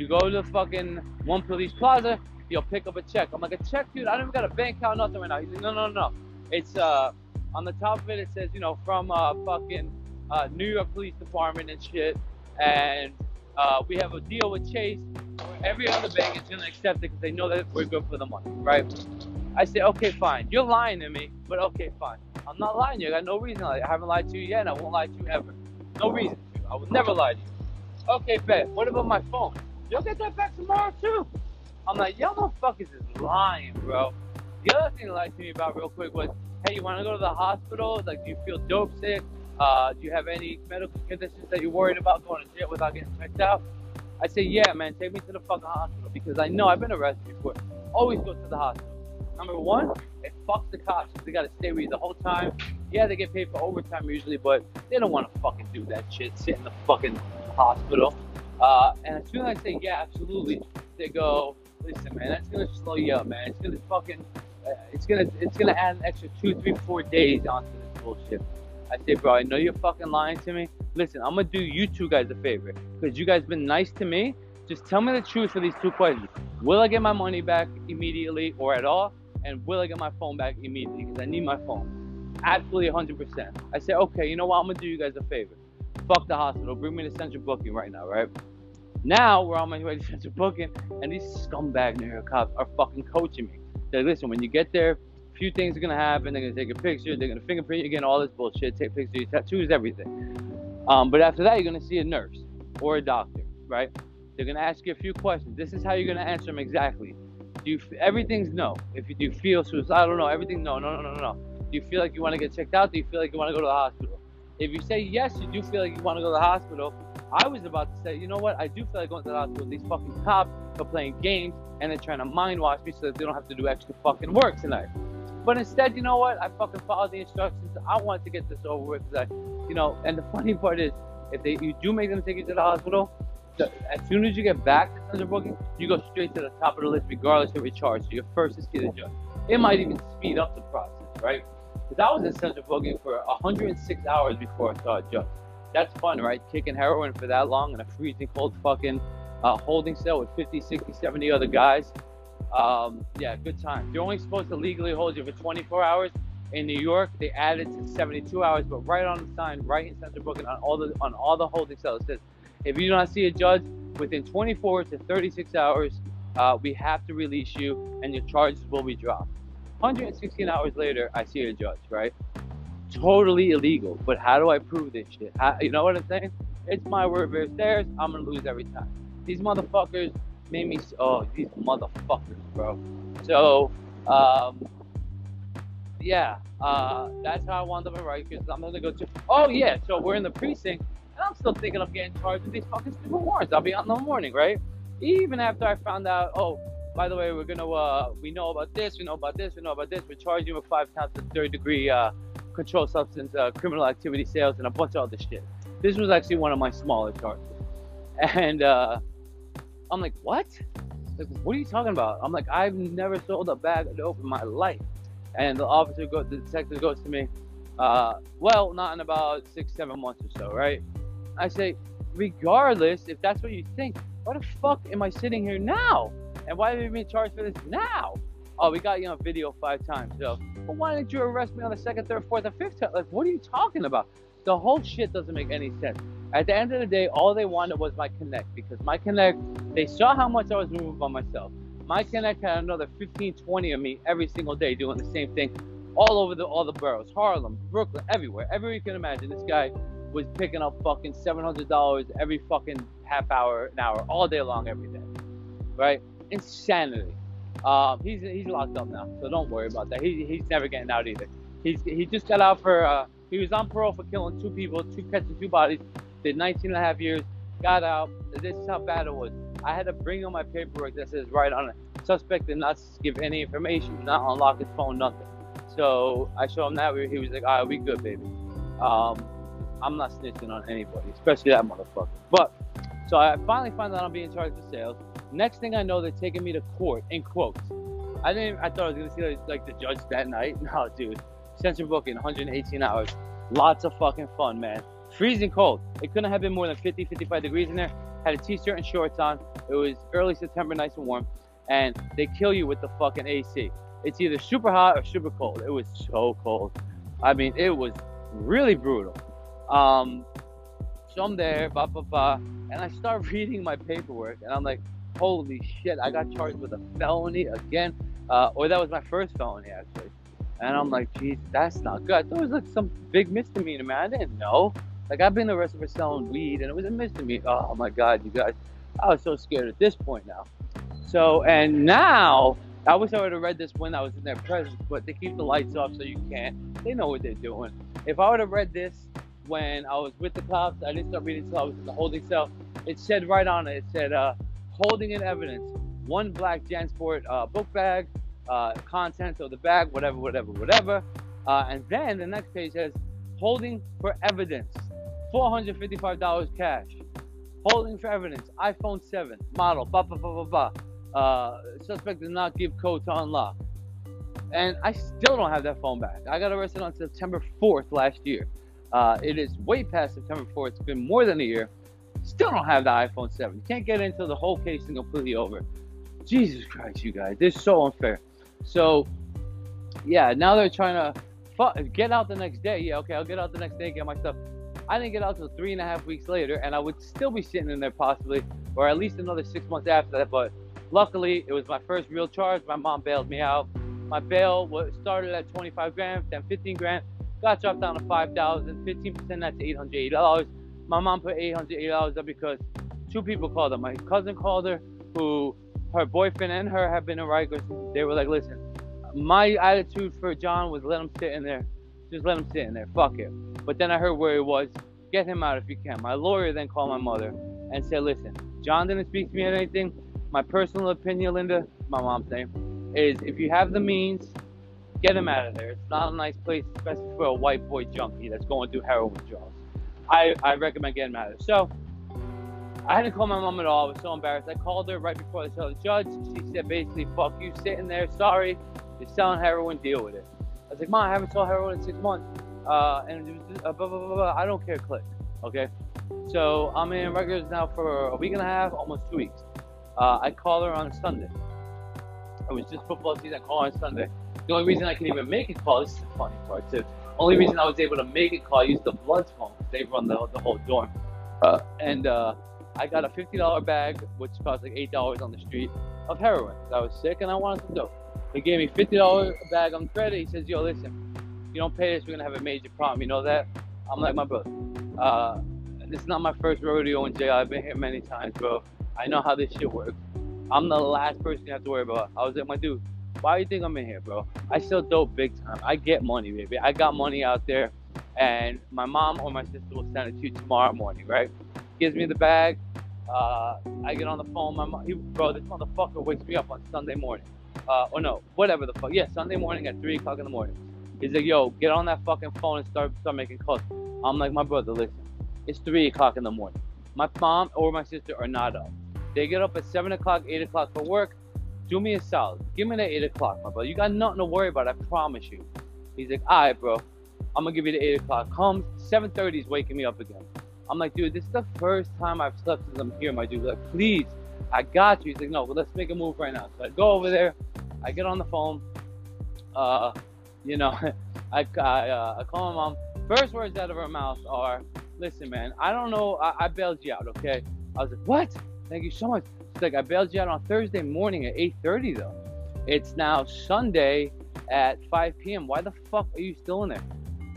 You go to fucking One Police Plaza, you'll pick up a check. I'm like, a check, dude? I don't even got a bank account, nothing right now. He's like, no, no, no. It's, uh, on the top of it, it says, you know, from, uh, fucking, uh, New York Police Department and shit. And, uh, we have a deal with Chase. Every other bank is gonna accept it because they know that we're good for the money, right? I say, okay, fine. You're lying to me, but okay, fine. I'm not lying to you. I got no reason. I haven't lied to you yet, and I won't lie to you ever. No reason to. I will never lie to you. Okay, bet. What about my phone? You'll get that back tomorrow, too. I'm like, y'all motherfuckers is lying, bro. The other thing they lied to me about real quick was, hey, you want to go to the hospital? Like, do you feel dope sick? Uh, do you have any medical conditions that you're worried about going to jail without getting checked out? I say, yeah, man, take me to the fucking hospital because I know I've been arrested before. Always go to the hospital. Number one, it fucks the cops. They gotta stay with you the whole time. Yeah, they get paid for overtime usually, but they don't want to fucking do that shit. Sit in the fucking hospital. Uh, and as soon as I say yeah, absolutely, they go, listen, man, that's gonna slow you up, man. It's gonna fucking, uh, it's gonna, it's gonna add an extra two, three, four days onto this bullshit. I say, bro, I know you're fucking lying to me. Listen, I'm gonna do you two guys a favor because you guys been nice to me. Just tell me the truth for these two questions. Will I get my money back immediately or at all? and will I get my phone back immediately because I need my phone. Absolutely 100%. I say, okay, you know what? I'm gonna do you guys a favor. Fuck the hospital. Bring me to central booking right now, right? Now we're on my way to booking, and these scumbag New York cops are fucking coaching me. They're listen, when you get there, a few things are gonna happen. They're gonna take a picture. They're gonna fingerprint you again. All this bullshit. Take pictures, tattoos, everything. Um, but after that, you're gonna see a nurse or a doctor, right? They're gonna ask you a few questions. This is how you're gonna answer them exactly. Do you everything's no. If you do feel suicidal, no. Everything no, no, no, no, no. Do you feel like you want to get checked out? Do you feel like you want to go to the hospital? If you say yes, you do feel like you want to go to the hospital. I was about to say, you know what? I do feel like going to the hospital. These fucking cops are playing games and they're trying to mind wash me so that they don't have to do extra fucking work tonight. But instead, you know what? I fucking followed the instructions. I wanted to get this over with because I, you know. And the funny [LAUGHS] part is, if they you do make them take you to the hospital, as soon as you get back to central booking, you go straight to the top of the list, regardless of your charge. So you're first is see a judge. It might even speed up the process, right? Because I was in central booking for 106 hours before I saw a judge. That's fun, right? Kicking heroin for that long in a freezing cold fucking uh, holding cell with 50, 60, 70 other guys. Um, yeah, good time. They're only supposed to legally hold you for 24 hours. In New York, they added to 72 hours, but right on the sign, right in central booking, on all the on all the holding cells, says if you do not see a judge within 24 to 36 hours, uh, we have to release you and your charges will be dropped. 116 hours later, I see a judge, right? Totally illegal. But how do I prove this shit? How, you know what I'm saying? It's my word versus theirs. I'm gonna lose every time. These motherfuckers made me. Oh, these motherfuckers, bro. So, um, yeah, uh, that's how I wound up in Rikers. I'm gonna go to. Oh yeah, so we're in the precinct. And I'm still thinking of getting charged with these fucking stupid warrants. I'll be out in the morning, right? Even after I found out, oh, by the way, we're gonna, uh, we know about this, we know about this, we know about this. We're charging you with five counts of third degree uh, controlled substance, uh, criminal activity sales, and a bunch of other shit. This was actually one of my smaller charges. And uh, I'm like, what? Like, what are you talking about? I'm like, I've never sold a bag of dope in my life. And the officer goes, the detective goes to me, uh, well, not in about six, seven months or so, right? I say, regardless, if that's what you think, why the fuck am I sitting here now? And why have we been charged for this now? Oh, we got you on video five times. So, but why didn't you arrest me on the second, third, fourth, and fifth time? Like, what are you talking about? The whole shit doesn't make any sense. At the end of the day, all they wanted was my connect because my connect, they saw how much I was moving by myself. My connect had another 15, 20 of me every single day doing the same thing all over the all the boroughs, Harlem, Brooklyn, everywhere, everywhere you can imagine. This guy was picking up fucking seven hundred dollars every fucking half hour, an hour, all day long, every day, right? Insanity. Um, he's he's locked up now, so don't worry about that. He, he's never getting out either. He's he just got out for uh, he was on parole for killing two people, two catching two bodies. Did 19 and a half years, got out. This is how bad it was. I had to bring on my paperwork that says right on it. Suspect did not give any information, not unlock his phone, nothing. So I showed him that. He was like, all right, we good, baby. Um, I'm not snitching on anybody, especially that motherfucker. But, so I finally found out I'm being charged for sales. Next thing I know, they're taking me to court, in quotes. I didn't, I thought I was to see like the judge that night. [LAUGHS] No, dude. Central booking, 118 hours. Lots of fucking fun, man. Freezing cold. It couldn't have been more than 50, 55 degrees in there. Had a t-shirt and shorts on. It was early September, nice and warm. And they kill you with the fucking AC. It's either super hot or super cold. It was so cold. I mean, it was really brutal. Um, so I'm there, blah, blah, blah. And I start [LAUGHS] reading my paperwork, and I'm like, holy shit, I got charged with a felony again. Uh, or that was my first felony, actually. And I'm like, geez, that's not good. I thought it was like some big misdemeanor, man. I didn't know. Like, I've been arrested for selling weed, and it was a misdemeanor. Oh my God, you guys. I was so scared at this point now. So, and now I wish I would have read this when I was in their presence, but they keep the lights off so you can't. They know what they're doing. If I would have read this when I was with the cops, I didn't start reading until I was in the holding cell. It said right on it, it said, uh, holding in evidence, one black JanSport uh, book bag, uh, contents of the bag, whatever, whatever, whatever. Uh, and then the next page says, holding for evidence, $455 cash. Holding for evidence, iPhone 7, model, blah, blah, blah, blah, blah. Uh, suspect did not give code to unlock. And I still don't have that phone back. I got arrested on September 4th last year. Uh, it is way past September 4th. It's been more than a year. Still don't have the iPhone 7. You can't get until the whole case is completely over. Jesus Christ, you guys. This is so unfair. So, yeah, now they're trying to fu- get out the next day. Yeah, okay, I'll get out the next day, get my stuff. I didn't get out till three and a half weeks later, and I would still be sitting in there possibly, or at least another six months after that. But Luckily, it was my first real charge. My mom bailed me out. My bail started at 25 grand, then 15 grand, got dropped down to 5,000, 15% that's $880. My mom put $880 up because two people called her. My cousin called her, who her boyfriend and her have been in Rikers. They were like, listen, my attitude for John was let him sit in there. Just let him sit in there. Fuck it. But then I heard where he was. Get him out if you can. My lawyer then called my mother and said, listen, John didn't speak to me or anything my personal opinion, Linda, my mom's name, is if you have the means, get him out of there. It's not a nice place, especially for a white boy junkie that's going through heroin withdrawals. I, I recommend getting him out of there. So I hadn't called my mom at all. I was so embarrassed. I called her right before I saw the judge. She said basically, fuck you sitting there. Sorry. You're selling heroin. Deal with it. I was like, Mom, I haven't sold heroin in six months. Uh, and uh, blah, blah, blah, blah. I don't care. Click. Okay. So I'm in Rikers now for a week and a half, almost two weeks. Uh, I call her on Sunday. It was just football season. I call on Sunday. The only reason I can even make a call, this is the funny part too. Only reason I was able to make a call, I used the Bloods phone. They run the, the whole dorm. Uh, and uh, I got a $50 bag, which cost like $8 on the street, of heroin. I was sick and I wanted some dope. He gave me $50 bag on credit. He says, yo, listen, you don't pay this, we're going to have a major problem. You know that? I'm like, my brother. Uh, this is not my first rodeo in jail. I've been here many times, bro. I know how this shit works. I'm the last person you have to worry about. I was like, my dude, why do you think I'm in here, bro? I still dope big time. I get money, baby. I got money out there, and my mom or my sister will send it to you tomorrow morning, right? Gives me the bag. Uh, I get on the phone. My mom, he, bro, this motherfucker wakes me up on Sunday morning. Uh, or no, whatever the fuck. Yeah, Sunday morning at three o'clock in the morning. He's like, yo, get on that fucking phone and start start making calls. I'm like, my brother, listen, it's three o'clock in the morning. My mom or my sister are not up. They get up at 7 o'clock, 8 o'clock for work. Do me a solid. Give me the 8 o'clock, my brother. You got nothing to worry about, I promise you. He's like, all right, bro. I'm going to give you the 8 o'clock. Comes, 7.30 is waking me up again. I'm like, dude, this is the first time I've slept since I'm here, my dude. Like, please, I got you. He's like, no, let's make a move right now. So I go over there. I get on the phone. Uh, you know, [LAUGHS] I I, uh, I call my mom. First words out of her mouth are, "Listen, man, I don't know. I, I bailed you out, okay?" I was like, "What? Thank you so much." She's like, "I bailed you out on Thursday morning at 8:30, though. It's now Sunday at 5 p.m. Why the fuck are you still in there?"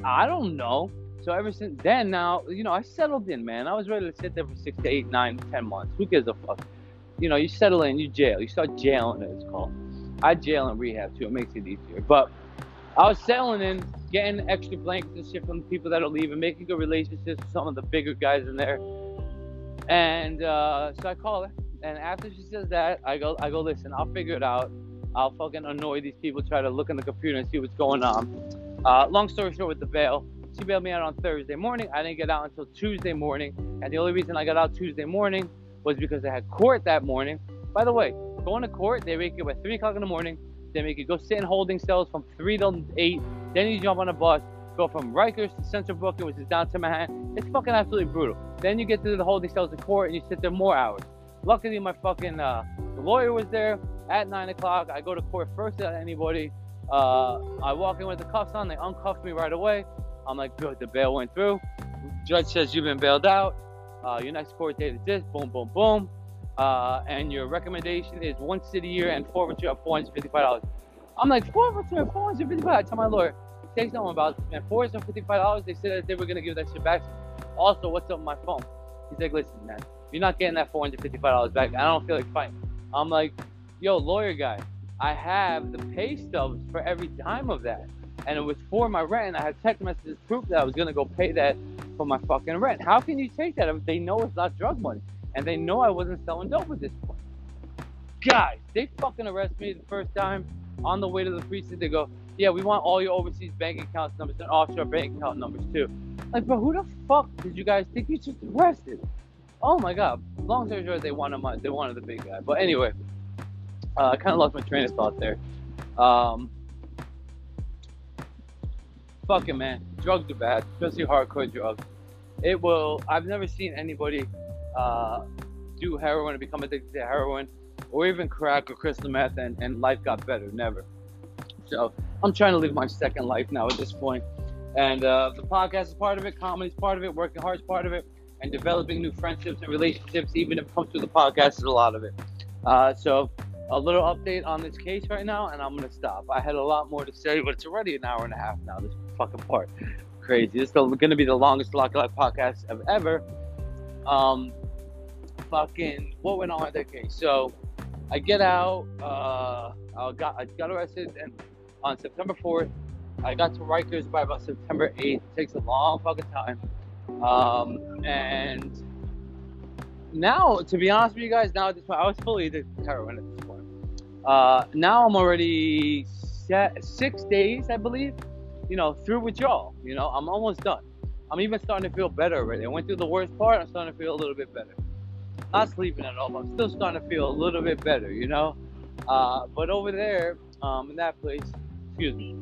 I don't know. So ever since then, now you know I settled in, man. I was ready to sit there for six to eight, nine, ten months. Who gives a fuck? You know, you settle in, you jail, you start jailing. It's called. I jail and rehab too. It makes it easier. But I was settling in, getting extra blankets and shit from the people that are leaving, making good relationships with some of the bigger guys in there. And uh, so I call her, and after she says that, I go, I go, listen, I'll figure it out. I'll fucking annoy these people, try to look in the computer and see what's going on. Uh, long story short, with the bail, she bailed me out on Thursday morning. I didn't get out until Tuesday morning, and the only reason I got out Tuesday morning was because I had court that morning. By the way, going to court, they wake you up at three o'clock in the morning. They make you go sit in holding cells from three to eight. Then you jump on a bus, go from Rikers to Central Booking, which is down to Manhattan. It's fucking absolutely brutal. Then you get to the holding cells of court and you sit there more hours. Luckily, my fucking uh, lawyer was there at nine o'clock. I go to court first than anybody. Uh, I walk in with the cuffs on. They uncuff me right away. I'm like, good. The bail went through. Judge says you've been bailed out. Uh, your next court date is this. Boom, boom, boom. Uh, and your recommendation is one city year and forfeiture of $455. I'm like, forfeiture of $455? I tell my lawyer, say something about this, man. $455, they said that they were to give that shit back. Also, what's up with my phone? He's like, listen, man, you're not getting that $455 back. I don't feel like fighting. I'm like, yo, lawyer guy, I have the pay stubs for every dime of that. And it was for my rent. And I had text messages proof that I was going to go pay that for my fucking rent. How can you take that if they know it's not drug money? And they know I wasn't selling dope at this point. Guys, they fucking arrest me the first time on the way to the precinct. They go, yeah, we want all your overseas bank accounts numbers and offshore bank account numbers too. Like, bro, who the fuck did you guys think you just arrested? Oh my god. Long story short, they wanted my, they wanted the big guy. But anyway, uh, I kind of lost my train of thought there. Um, fucking man, drugs are bad, especially hardcore drugs. It will. I've never seen anybody uh, do heroin and become addicted to heroin, or even crack or crystal meth, and, and life got better. Never. So I'm trying to live my second life now at this point. And uh, the podcast is part of it, comedy is part of it, working hard is part of it, and developing new friendships and relationships, even if it comes through the podcast, is a lot of it. Uh, so a little update on this case right now, and I'm gonna stop. I had a lot more to say, but it's already an hour and a half now. This fucking part, crazy. This is gonna be the longest Lock Life podcast of ever. Um, fucking, what went on with that case? So, I get out. Uh, I got I got arrested, and on September 4th, I got to Rikers by about September 8th. It takes a long fucking time. Um, and now, to be honest with you guys, now at this point, I was fully addicted to heroin at this point. Uh, now I'm already set, six days, I believe, you know, through withdrawal. You know, I'm almost done. I'm even starting to feel better already. I went through the worst part. I'm starting to feel a little bit better. Not sleeping at all, but I'm still starting to feel a little bit better, you know. Uh, but over there, um, in that place, excuse me,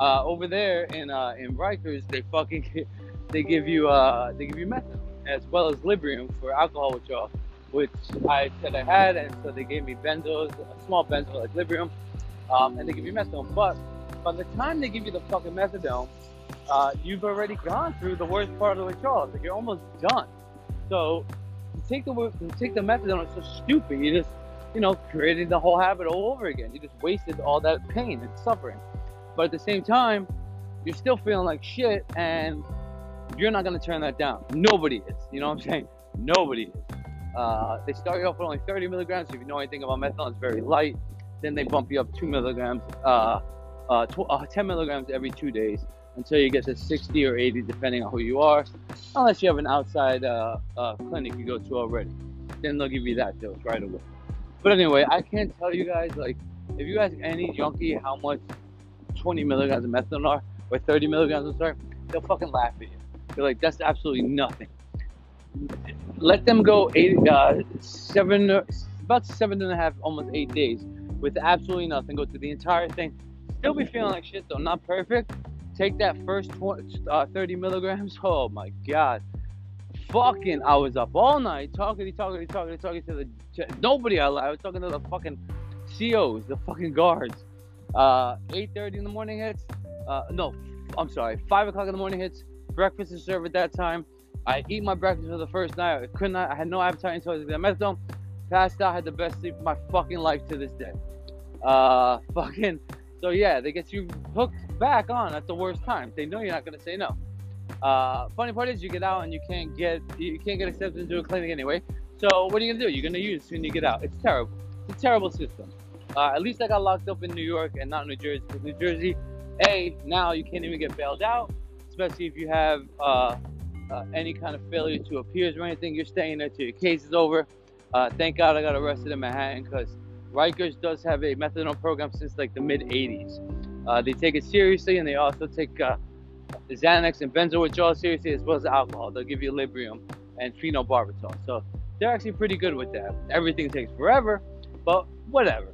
uh, over there in uh, in Rikers, they fucking [LAUGHS] they give you uh, they give you methadone as well as Librium for alcohol withdrawal, which I said I had, and so they gave me benzos, a small benzo like Librium, um, and they give you methadone. But by the time they give you the fucking methadone, uh, you've already gone through the worst part of the withdrawal. Like you're almost done. So to take the to take the methadone is so stupid. You just you know created the whole habit all over again. You just wasted all that pain and suffering. But at the same time, you're still feeling like shit, and you're not gonna turn that down. Nobody is. You know what I'm saying? Nobody is. Uh, they start you off with only 30 milligrams. If you know anything about methadone, it's very light. Then they bump you up two milligrams, uh, uh, tw- uh, 10 milligrams every two days until you get to 60 or 80, depending on who you are. Unless you have an outside uh, uh, clinic you go to already, then they'll give you that dose right away. But anyway, I can't tell you guys like if you ask any junkie how much 20 milligrams of methadone are or 30 milligrams of sorry, they'll fucking laugh at you. They're like, that's absolutely nothing. Let them go eight, uh, seven, about seven and a half, almost eight days with absolutely nothing. Go through the entire thing. Still be feeling like shit though. Not perfect. Take that first 20, uh, 30 milligrams. [LAUGHS] Oh my god. Fucking, I was up all night talking, talking, talking, talking to the nobody I, I was talking to the fucking COs, the fucking guards Uh, 8:30 in the morning hits. Uh, no, I'm sorry. 5 o'clock in the morning hits. Breakfast is served at that time. I eat my breakfast for the first night. I could not. I had no appetite until I was the methadone. Passed out. Had the best sleep of my fucking life to this day. Uh, [LAUGHS] fucking. So yeah, they get you hooked back on at the worst time. They know you're not gonna say no. Uh, funny part is you get out and you can't get you can't get accepted into a clinic anyway. So what are you gonna do? You're gonna use when you get out. It's terrible. It's a terrible system. Uh, at least I got locked up in New York and not New Jersey. New Jersey, a now you can't even get bailed out, especially if you have uh, uh, any kind of failure to appears or anything. You're staying there till your case is over. Uh, thank God I got arrested in Manhattan because Rikers does have a methadone program since like the mid 80s. Uh, they take it seriously and they also take uh, Xanax and benzo withdrawal seriously as well as alcohol. They'll give you Librium and phenobarbital. So they're actually pretty good with that. Everything takes forever, but whatever.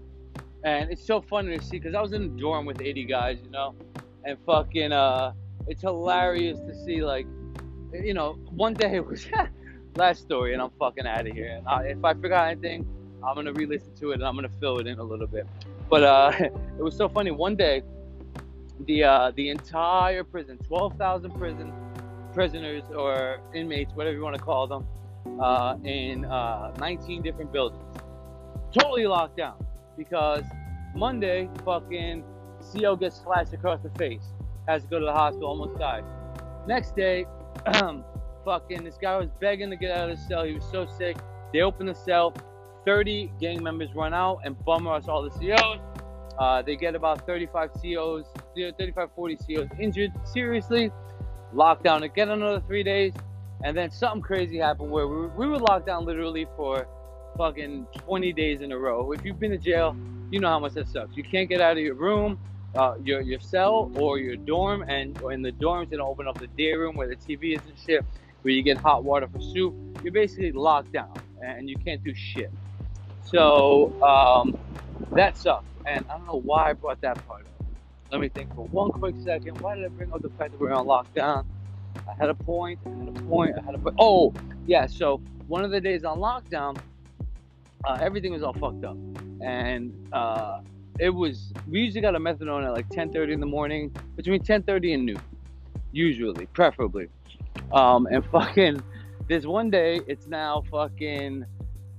And it's so funny to see because I was in a dorm with 80 guys, you know, and fucking, uh, it's hilarious to see like, you know, one day it was [LAUGHS] last story, and I'm fucking out of here. And I, if I forgot anything, I'm gonna re-listen to it and I'm gonna fill it in a little bit. But uh, [LAUGHS] it was so funny. One day, the uh, the entire prison, 12,000 prison prisoners or inmates, whatever you want to call them, uh, in uh, 19 different buildings, totally locked down because Monday, fucking CO gets slashed across the face, has to go to the hospital, almost died. Next day, [CLEARS THROAT] fucking this guy was begging to get out of the cell. He was so sick. They open the cell. 30 gang members run out and bum rush all the COs. Uh, they get about 35 COs, 35, 40 COs injured seriously. Lockdown again another three days. And then something crazy happened where we were, we were locked down literally for fucking 20 days in a row. If you've been to jail, you know how much that sucks. You can't get out of your room, uh, your your cell, or your dorm. And in the dorms, they don't open up the day room where the TV is and shit, where you get hot water for soup. You're basically locked down and you can't do shit. So um, that sucks. And I don't know why I brought that part up. Let me think for one quick second. Why did I bring up the fact that we're on lockdown? I had a point. I had a point. I had a point. Oh, yeah. So one of the days on lockdown, uh, everything was all fucked up, and uh, it was. We usually got a methadone at like 10:30 in the morning, between 10:30 and noon, usually, preferably. Um, and [LAUGHS] fucking, this one day, it's now fucking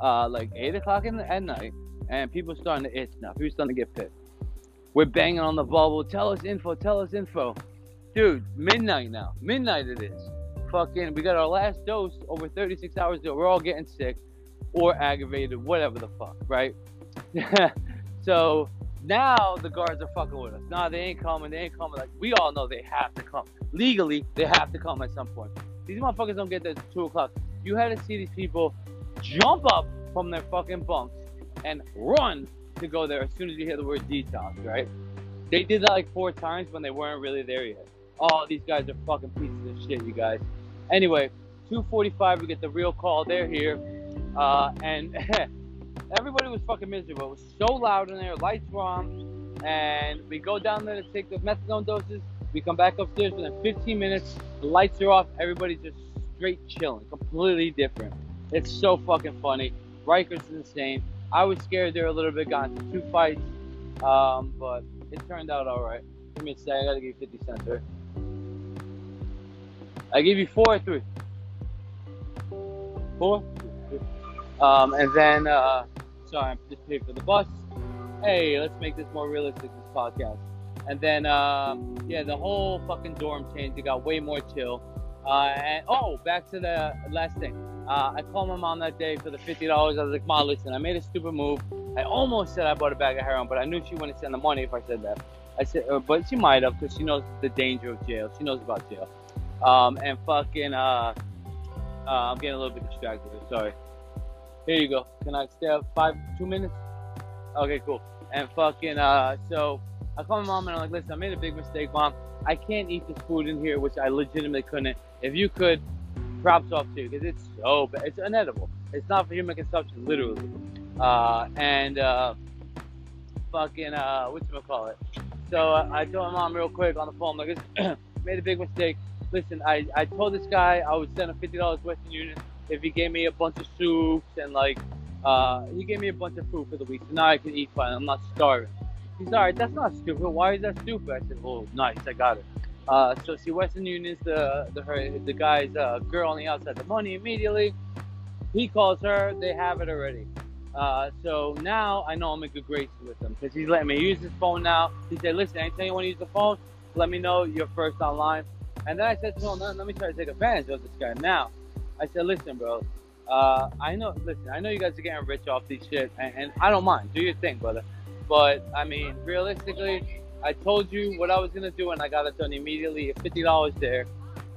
uh, like eight o'clock in the, at night, and people starting to itch now. People starting to get pissed. We're banging on the bubble. Tell us info. Tell us info, dude. Midnight now. Midnight it is. Fucking, we got our last dose over 36 hours ago. We're all getting sick or aggravated, whatever the fuck, right? [LAUGHS] so now the guards are fucking with us. Nah, they ain't coming. They ain't coming. Like we all know they have to come. Legally, they have to come at some point. These motherfuckers don't get there at two o'clock. You had to see these people jump up from their fucking bunks and run to go there as soon as you hear the word detox, right? They did that like four times when they weren't really there yet. Oh, these guys are fucking pieces of shit, you guys. Anyway, 2:45, we get the real call. They're here, uh, and [LAUGHS] everybody was fucking miserable. It was so loud in there. Lights were on, and we go down there to take the methadone doses. We come back upstairs within 15 minutes. The lights are off. Everybody's just straight chilling, completely different. It's so fucking funny. Rikers is insane. I was scared there a little bit, got into two fights, um, but it turned out all right. Give me a sec. I gotta give you 50 cents, right? I give you four or three. Four. Um, and then, uh, sorry, I'm just paid for the bus. Hey, let's make this more realistic. This podcast. And then, um, yeah, the whole fucking dorm changed. It got way more chill. Uh, and oh, back to the last thing. Uh, I called my mom that day for the fifty dollars. I was like, "Mom, listen, I made a stupid move. I almost said I bought a bag of heroin, but I knew she wouldn't send the money if I said that. I said, uh, but she might have because she knows the danger of jail. She knows about jail. Um, and fucking, uh, uh, I'm getting a little bit distracted. Sorry. Here you go. Can I stay up five, two minutes? Okay, cool. And fucking, uh, so I call my mom and I'm like, listen, I made a big mistake, mom. I can't eat this food in here, which I legitimately couldn't. If you could, props off to you because it's so bad. It's unedible. It's not for human consumption, literally. Uh, and uh, fucking, uh, what's call it? So uh, I told my mom real quick on the phone, like, [CLEARS THROAT] made a big mistake. Listen, I, I told this guy I would send him fifty dollars Western Union if he gave me a bunch of soups and like uh, he gave me a bunch of food for the week, so now I can eat fine. I'm not starving. He's all right. That's not stupid. Why is that stupid? I said, oh, nice. I got it. Uh, so see, Western Union's the the her, the guy's uh, girl on the outside. The money immediately. He calls her. They have it already. Uh, so now I know I'm in good graces with him because he's letting me use his phone now. He said, listen, anytime you want to use the phone, let me know you're first online. And then I said him, let, let me try to take advantage of this guy. Now, I said, listen, bro, uh, I know, listen, I know you guys are getting rich off these shit, and, and I don't mind. Do your thing, brother. But I mean, realistically, I told you what I was gonna do, and I got it done immediately. Fifty dollars there.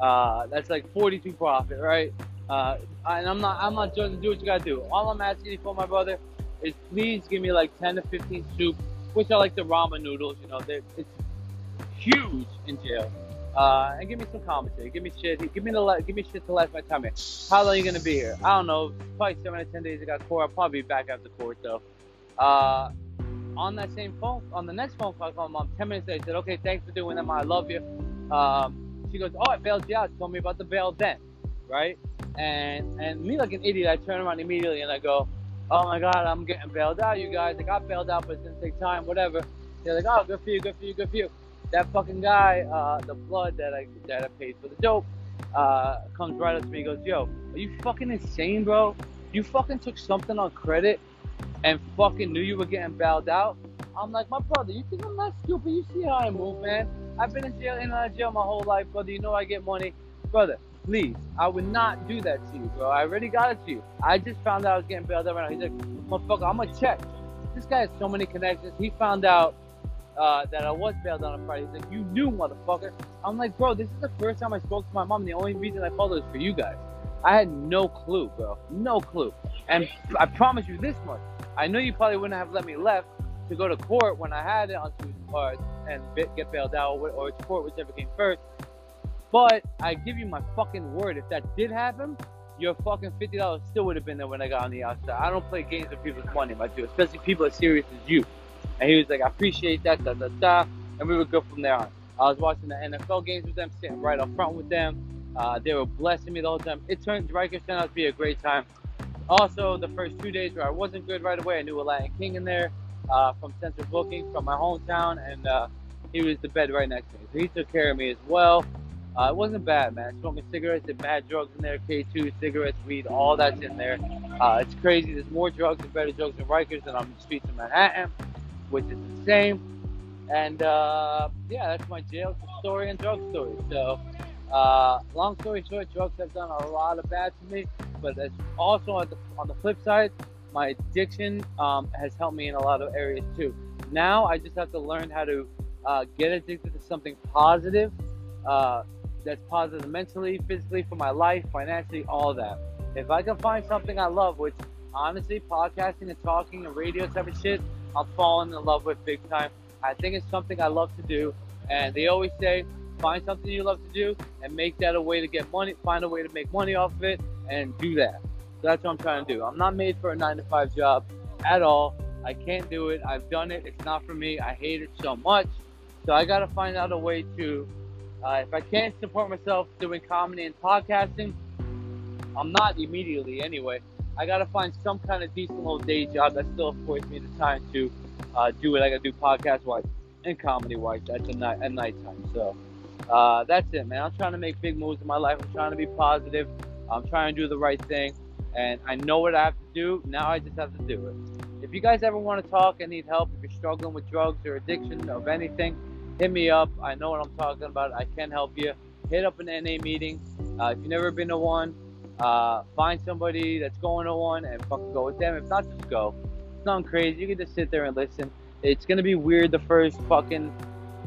Uh, that's like forty-two profit, right? Uh, and I'm not, I'm not judging. Do what you gotta do. All I'm asking you for, my brother, is please give me like ten to fifteen soup, which I like the ramen noodles. You know, it's huge in jail. Uh, and give me some commentary. Give me shit. Give me the give me shit to last my time here. How long are you gonna be here? I don't know. Probably seven to ten days. I got court. I'll probably be back after court though. Uh, on that same phone, on the next phone call, I called mom. Ten minutes later, I said, "Okay, thanks for doing that, mom. I love you." Um, she goes, "Oh, I bailed you out. Told me about the bail then, right?" And and me like an idiot, I turn around immediately and I go, "Oh my God, I'm getting bailed out, you guys. I got bailed out, but it's gonna take time. Whatever." They're like, "Oh, good for you, good for you, good for you." That fucking guy, uh, the blood that I that I paid for the dope, uh, comes right up to me. He goes, "Yo, are you fucking insane, bro? You fucking took something on credit and fucking knew you were getting bailed out." I'm like, my brother, you think I'm not stupid? You see how I move, man? I've been in jail, in and out of jail my whole life, brother. You know I get money, brother. Please, I would not do that to you, bro. I already got it to you. I just found out I was getting bailed out right now. He's like, motherfucker, I'm gonna check. This guy has so many connections. He found out uh, that I was bailed out on Friday. He's like, you knew, motherfucker. I'm like, bro, this is the first time I spoke to my mom. The only reason I called is for you guys. I had no clue, bro. No clue. And I promise you this much. I know you probably wouldn't have let me left to go to court when I had it on two cards and get bailed out or, or court, whichever came first. But I give you my fucking word, if that did happen, your fucking fifty dollars still would have been there when I got on the outside. I don't play games with people's money, my dude, especially people as serious as you. And he was like, I appreciate that, da da da, and we were good from there on. I was watching the NFL games with them, sitting right up front with them. Uh, they were blessing me the whole time. It turned Rikers turned out to be a great time. Also, the first two days where I wasn't good right away, I knew a Latin King in there uh, from Central Booking from my hometown, and uh, he was the bed right next to me. So he took care of me as well. Uh, it wasn't bad, man. Smoking cigarettes, did mad drugs in there, K2, cigarettes, weed, all that's in there. Uh, it's crazy. There's more drugs and better drugs in Rikers than on the streets of Manhattan, which is the same. And uh, yeah, that's my jail story and drug story. So, uh, long story short, drugs have done a lot of bad to me, but that's also on the, on the flip side, my addiction um, has helped me in a lot of areas too. Now I just have to learn how to uh, get addicted to something positive uh, that's positive mentally, physically, for my life, financially, all that. If I can find something I love, which honestly, podcasting and talking and radio type of shit, I'm falling in love with big time. I think it's something I love to do. And they always say, find something you love to do and make that a way to get money, find a way to make money off of it and do that. So that's what I'm trying to do. I'm not made for a nine to five job at all. I can't do it. I've done it. It's not for me. I hate it so much. So I got to find out a way to, uh, if I can't support myself doing comedy and podcasting, I'm not immediately anyway. I got to find some kind of decent little day job that still affords me the time to uh, do what I got to do podcast wise and comedy wise at the night at nighttime. So uh, that's it, man. I'm trying to make big moves in my life. I'm trying to be positive. I'm trying to do the right thing and I know what I have to do. Now I just have to do it. If you guys ever want to talk and need help, if you're struggling with drugs or addiction of anything, hit me up. I know what I'm talking about. I can help you. Hit up an NA meeting. Uh, if you've never been to one, uh, find somebody that's going to one and fucking go with them. If not, just go. It's nothing crazy. You can just sit there and listen. It's gonna be weird the first fucking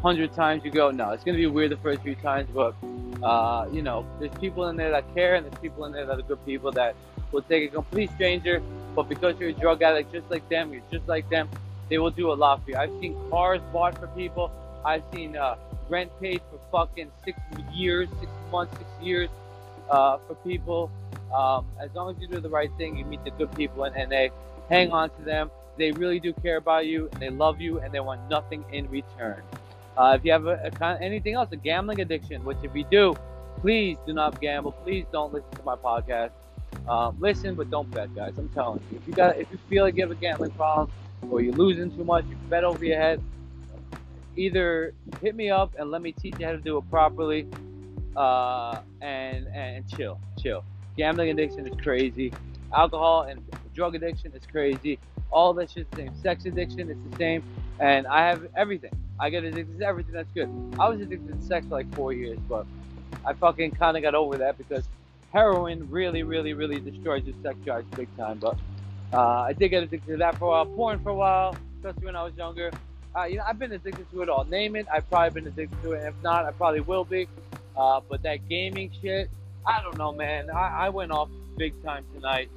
hundred times you go. No, it's gonna be weird the first few times, but uh, you know, there's people in there that care, and there's people in there that are good people that will take a complete stranger, but because you're a drug addict just like them, you're just like them, they will do a lot for you. I've seen cars bought for people. I've seen uh, rent paid for fucking six years, six months, six years uh, for people. Um, as long as you do the right thing, you meet the good people and, they hang on to them. They really do care about you and they love you and they want nothing in return. Uh, if you have a, a, anything else, a gambling addiction, which if you do, please do not gamble. Please don't listen to my podcast. Um, listen, but don't bet, guys. I'm telling you. If you got, if you feel like you have a gambling problem, or you're losing too much, you bet over your head. either hit me up and let me teach you how to do it properly, uh, and and chill, chill. Gambling addiction is crazy. Alcohol and drug addiction is crazy. All that shit's the same. Sex addiction is the same. And I have everything. I get addicted to everything that's good. I was addicted to sex for like four years, but I fucking kind of got over that because heroin really, really, really destroys your sex drive big time. But uh, I did get addicted to that for a while. Porn for a while, especially when I was younger. Uh, you know, I've been addicted to it all. Name it, I've probably been addicted to it. If not, I probably will be. Uh, but that gaming shit, I don't know, man. I, I went off big time tonight.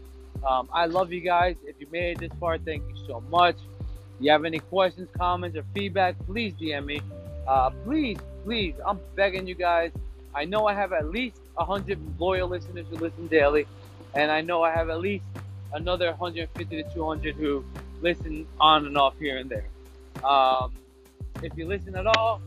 Um, I love you guys. If you made it this far, thank you so much. If you have any questions, comments, or feedback, please DM me. Uh, please, please, I'm begging you guys. I know I have at least 100 loyal listeners who listen daily, and I know I have at least another 150 to 200 who listen on and off here and there. Um, if you listen at all,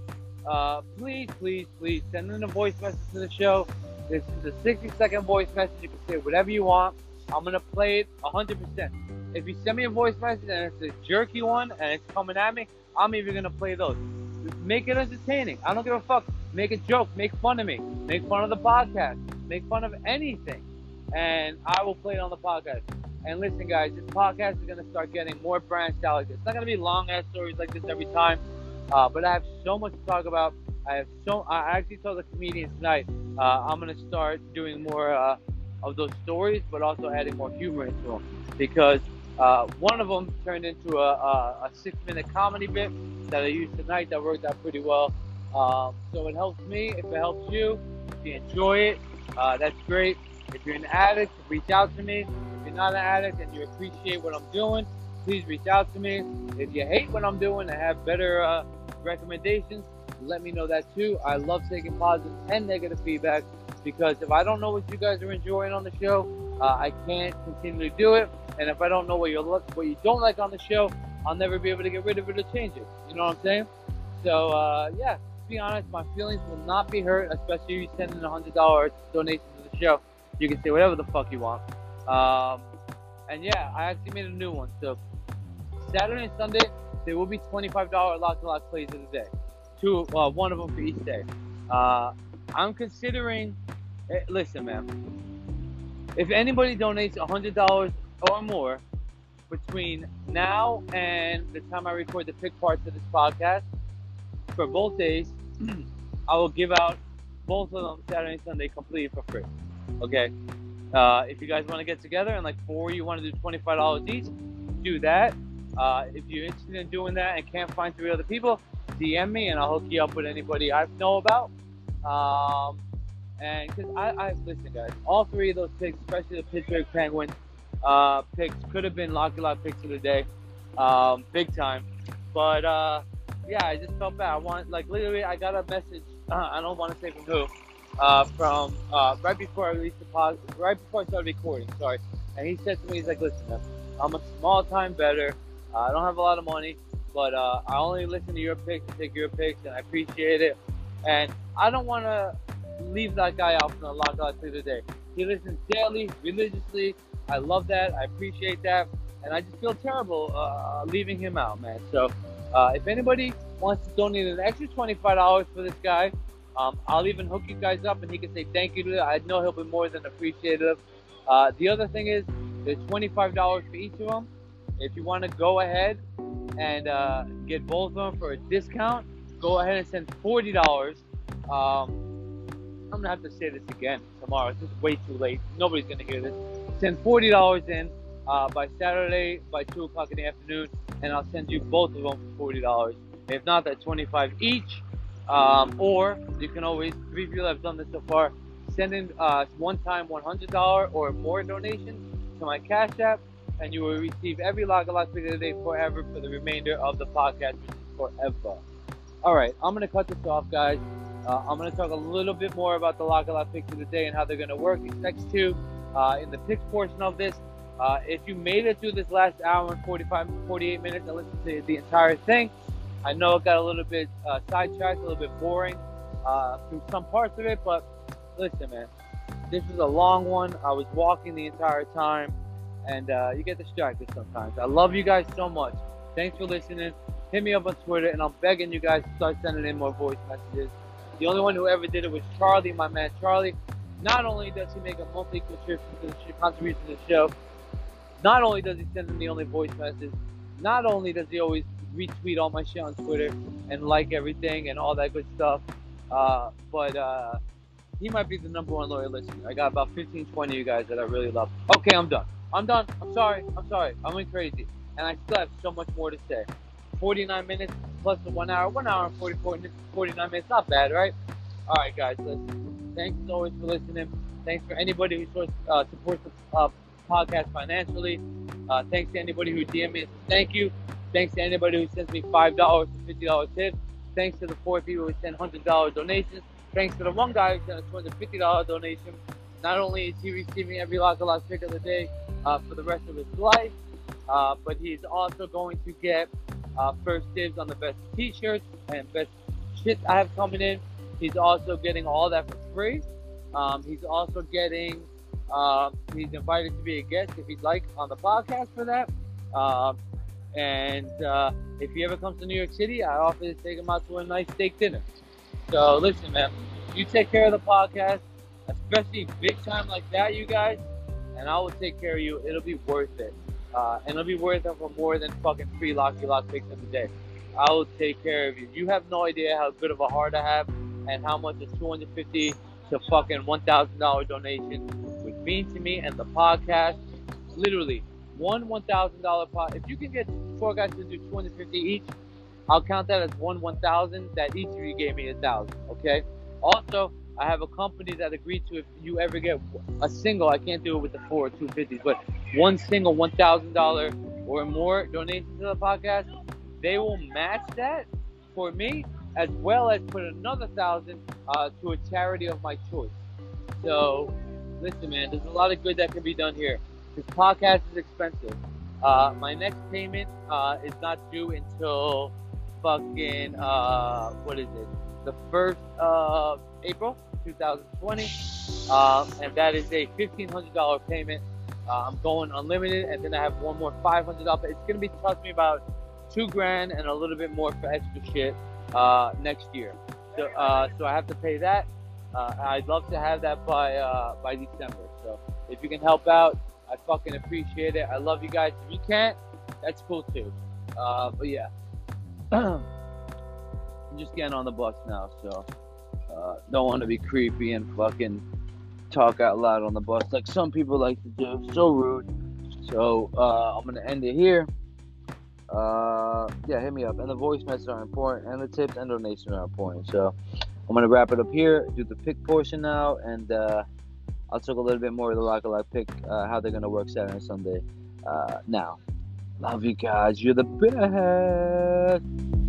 uh, please, please, please send in a voice message to the show. This is a 60 second voice message. You can say whatever you want. I'm gonna play it 100%. If you send me a voice message and it's a jerky one and it's coming at me, I'm even gonna play those. Just Make it entertaining. I don't give a fuck. Make a joke. Make fun of me. Make fun of the podcast. Make fun of anything, and I will play it on the podcast. And listen, guys, this podcast is gonna start getting more branched out like this. It's not gonna be long ass stories like this every time, uh, but I have so much to talk about. I have so. I actually told the comedians tonight uh, I'm gonna start doing more uh, of those stories, but also adding more humor into them because uh, one of them turned into a, a, a six-minute comedy bit that I used tonight that worked out pretty well. Um, so it helps me. If it helps you, if you enjoy it, uh, that's great. If you're an addict, reach out to me. Not an addict and you appreciate what I'm doing, please reach out to me. If you hate what I'm doing and have better uh, recommendations, let me know that too. I love taking positive and negative feedback because if I don't know what you guys are enjoying on the show, uh, I can't continue to do it. And if I don't know what you what you don't like on the show, I'll never be able to get rid of it or change it. You know what I'm saying? So uh, yeah, to be honest, my feelings will not be hurt, especially if you send in a hundred dollar donation to the show. You can say whatever the fuck you want. Um, and yeah, I actually made a new one. So Saturday and Sunday, there will be twenty-five dollar lock to lock plays of the day. Two, uh, one of them for each day. Uh, I'm considering. Eh, listen, man. If anybody donates hundred dollars or more between now and the time I record the pick parts of this podcast for both days, [CLEARS THROAT] I will give out both of them Saturday and Sunday completely for free. Okay. Uh, if you guys want to get together and like four you want to do twenty five dollars each, do that. Uh, if you're interested in doing that and can't find three other people, DM me and I'll hook you up with anybody I know about. Um, and because I, I listen, guys, all three of those picks, especially the Pittsburgh Penguins uh, picks, could have been Locky Lock picks of the day, um, big time. But uh, yeah, I just felt bad. I want, like, literally, I got a message. Uh, I don't want to say from who. Uh, from uh, right before I released the pod, right before I started recording. Sorry, and he said to me, he's like, "Listen, I'm a small time better. Uh, I don't have a lot of money, but uh, I only listen to your picks and take your picks, and I appreciate it. And I don't want to leave that guy out from the lockout to the day. He listens daily, religiously. I love that. I appreciate that. And I just feel terrible uh, leaving him out, man. So uh, if anybody wants to donate an extra $25 for this guy, um, I'll even hook you guys up and he can say thank you to it. I know he'll be more than appreciative. Uh, the other thing is, there's $25 for each of them. If you want to go ahead and uh, get both of them for a discount, go ahead and send $40. Um, I'm gonna have to say this again tomorrow. It's just way too late. Nobody's gonna hear this. Send forty dollars in uh, by Saturday by two o'clock in the afternoon, and I'll send you both of them for forty dollars. If not, that's twenty-five each. Um, or you can always three people have done this so far. Send in uh, one-time $100 or more donation to my Cash App, and you will receive every log of video today forever for the remainder of the podcast, forever. All right, I'm gonna cut this off, guys. Uh, I'm going to talk a little bit more about the Lock Lock picks of the day and how they're going to work next two uh, in the picks portion of this. Uh, if you made it through this last hour and 45, 48 minutes and listened to the entire thing, I know it got a little bit uh, sidetracked, a little bit boring uh, through some parts of it, but listen, man, this was a long one. I was walking the entire time, and uh, you get distracted sometimes. I love you guys so much. Thanks for listening. hit me up on Twitter, and I'm begging you guys to start sending in more voice messages. The only one who ever did it was Charlie, my man Charlie. Not only does he make a monthly contribution to the contribution to the show, not only does he send in the only voice message, not only does he always retweet all my shit on Twitter and like everything and all that good stuff, uh, but uh, he might be the number one loyal listener. I got about 15, 20 of you guys that I really love. Okay, I'm done. I'm done. I'm sorry. I'm sorry. I went crazy. And I still have so much more to say. 49 minutes plus the one hour, one hour and 44 minutes, 49 minutes. Not bad, right? All right, guys. Listen. Thanks as always for listening. Thanks for anybody who supports, uh, supports the uh, podcast financially. Uh, thanks to anybody who DM me. Thank you. Thanks to anybody who sends me five dollars to fifty dollars tip. Thanks to the four people who send hundred dollar donations. Thanks to the one guy who sent a two hundred fifty dollar donation. Not only is he receiving every lock a lot pick of the day uh, for the rest of his life, uh, but he's also going to get uh, first dibs on the best T-shirts and best shit I have coming in. He's also getting all that for free. Um, he's also getting. Uh, he's invited to be a guest if he'd like on the podcast for that. Um, and uh, if he ever comes to New York City, I offer to take him out to a nice steak dinner. So listen, man, you take care of the podcast, especially big time like that, you guys, and I will take care of you. It'll be worth it. Uh, and it'll be worth it for more than fucking three Locky Lock picks in the day. I will take care of you. You have no idea how good of a heart I have and how much a 250 to fucking $1,000 donation would mean to me and the podcast. Literally, one $1,000 pot. If you can get four guys to do 250 each, I'll count that as one 1,000 that each of you gave me a thousand. Okay. Also, I have a company that agreed to if you ever get a single, I can't do it with the four or 250s, but one single $1,000 or more donation to the podcast, they will match that for me as well as put another thousand uh, to a charity of my choice. So, listen, man, there's a lot of good that can be done here. This podcast is expensive. Uh, my next payment uh, is not due until fucking uh, what is it? The first of April, 2020, um, and that is a $1,500 payment. Uh, I'm going unlimited, and then I have one more $500. It's gonna be cost me about two grand and a little bit more for extra shit uh, next year. So, uh, so I have to pay that. I'd love to have that by by December. So if you can help out, I fucking appreciate it. I love you guys. If you can't, that's cool too. Uh, but yeah, [CLEARS THROAT] I'm just getting on the bus now, so uh, don't want to be creepy and fucking talk out loud on the bus like some people like to do. So rude. So uh, I'm gonna end it here. Uh, yeah, hit me up. And the voice messages are important, and the tips and donations are important. So I'm gonna wrap it up here. Do the pick portion now, and uh, I'll talk a little bit more of the Rock a Lot pick, uh, how they're gonna work Saturday and Sunday. Uh, now, love you guys. You're the best.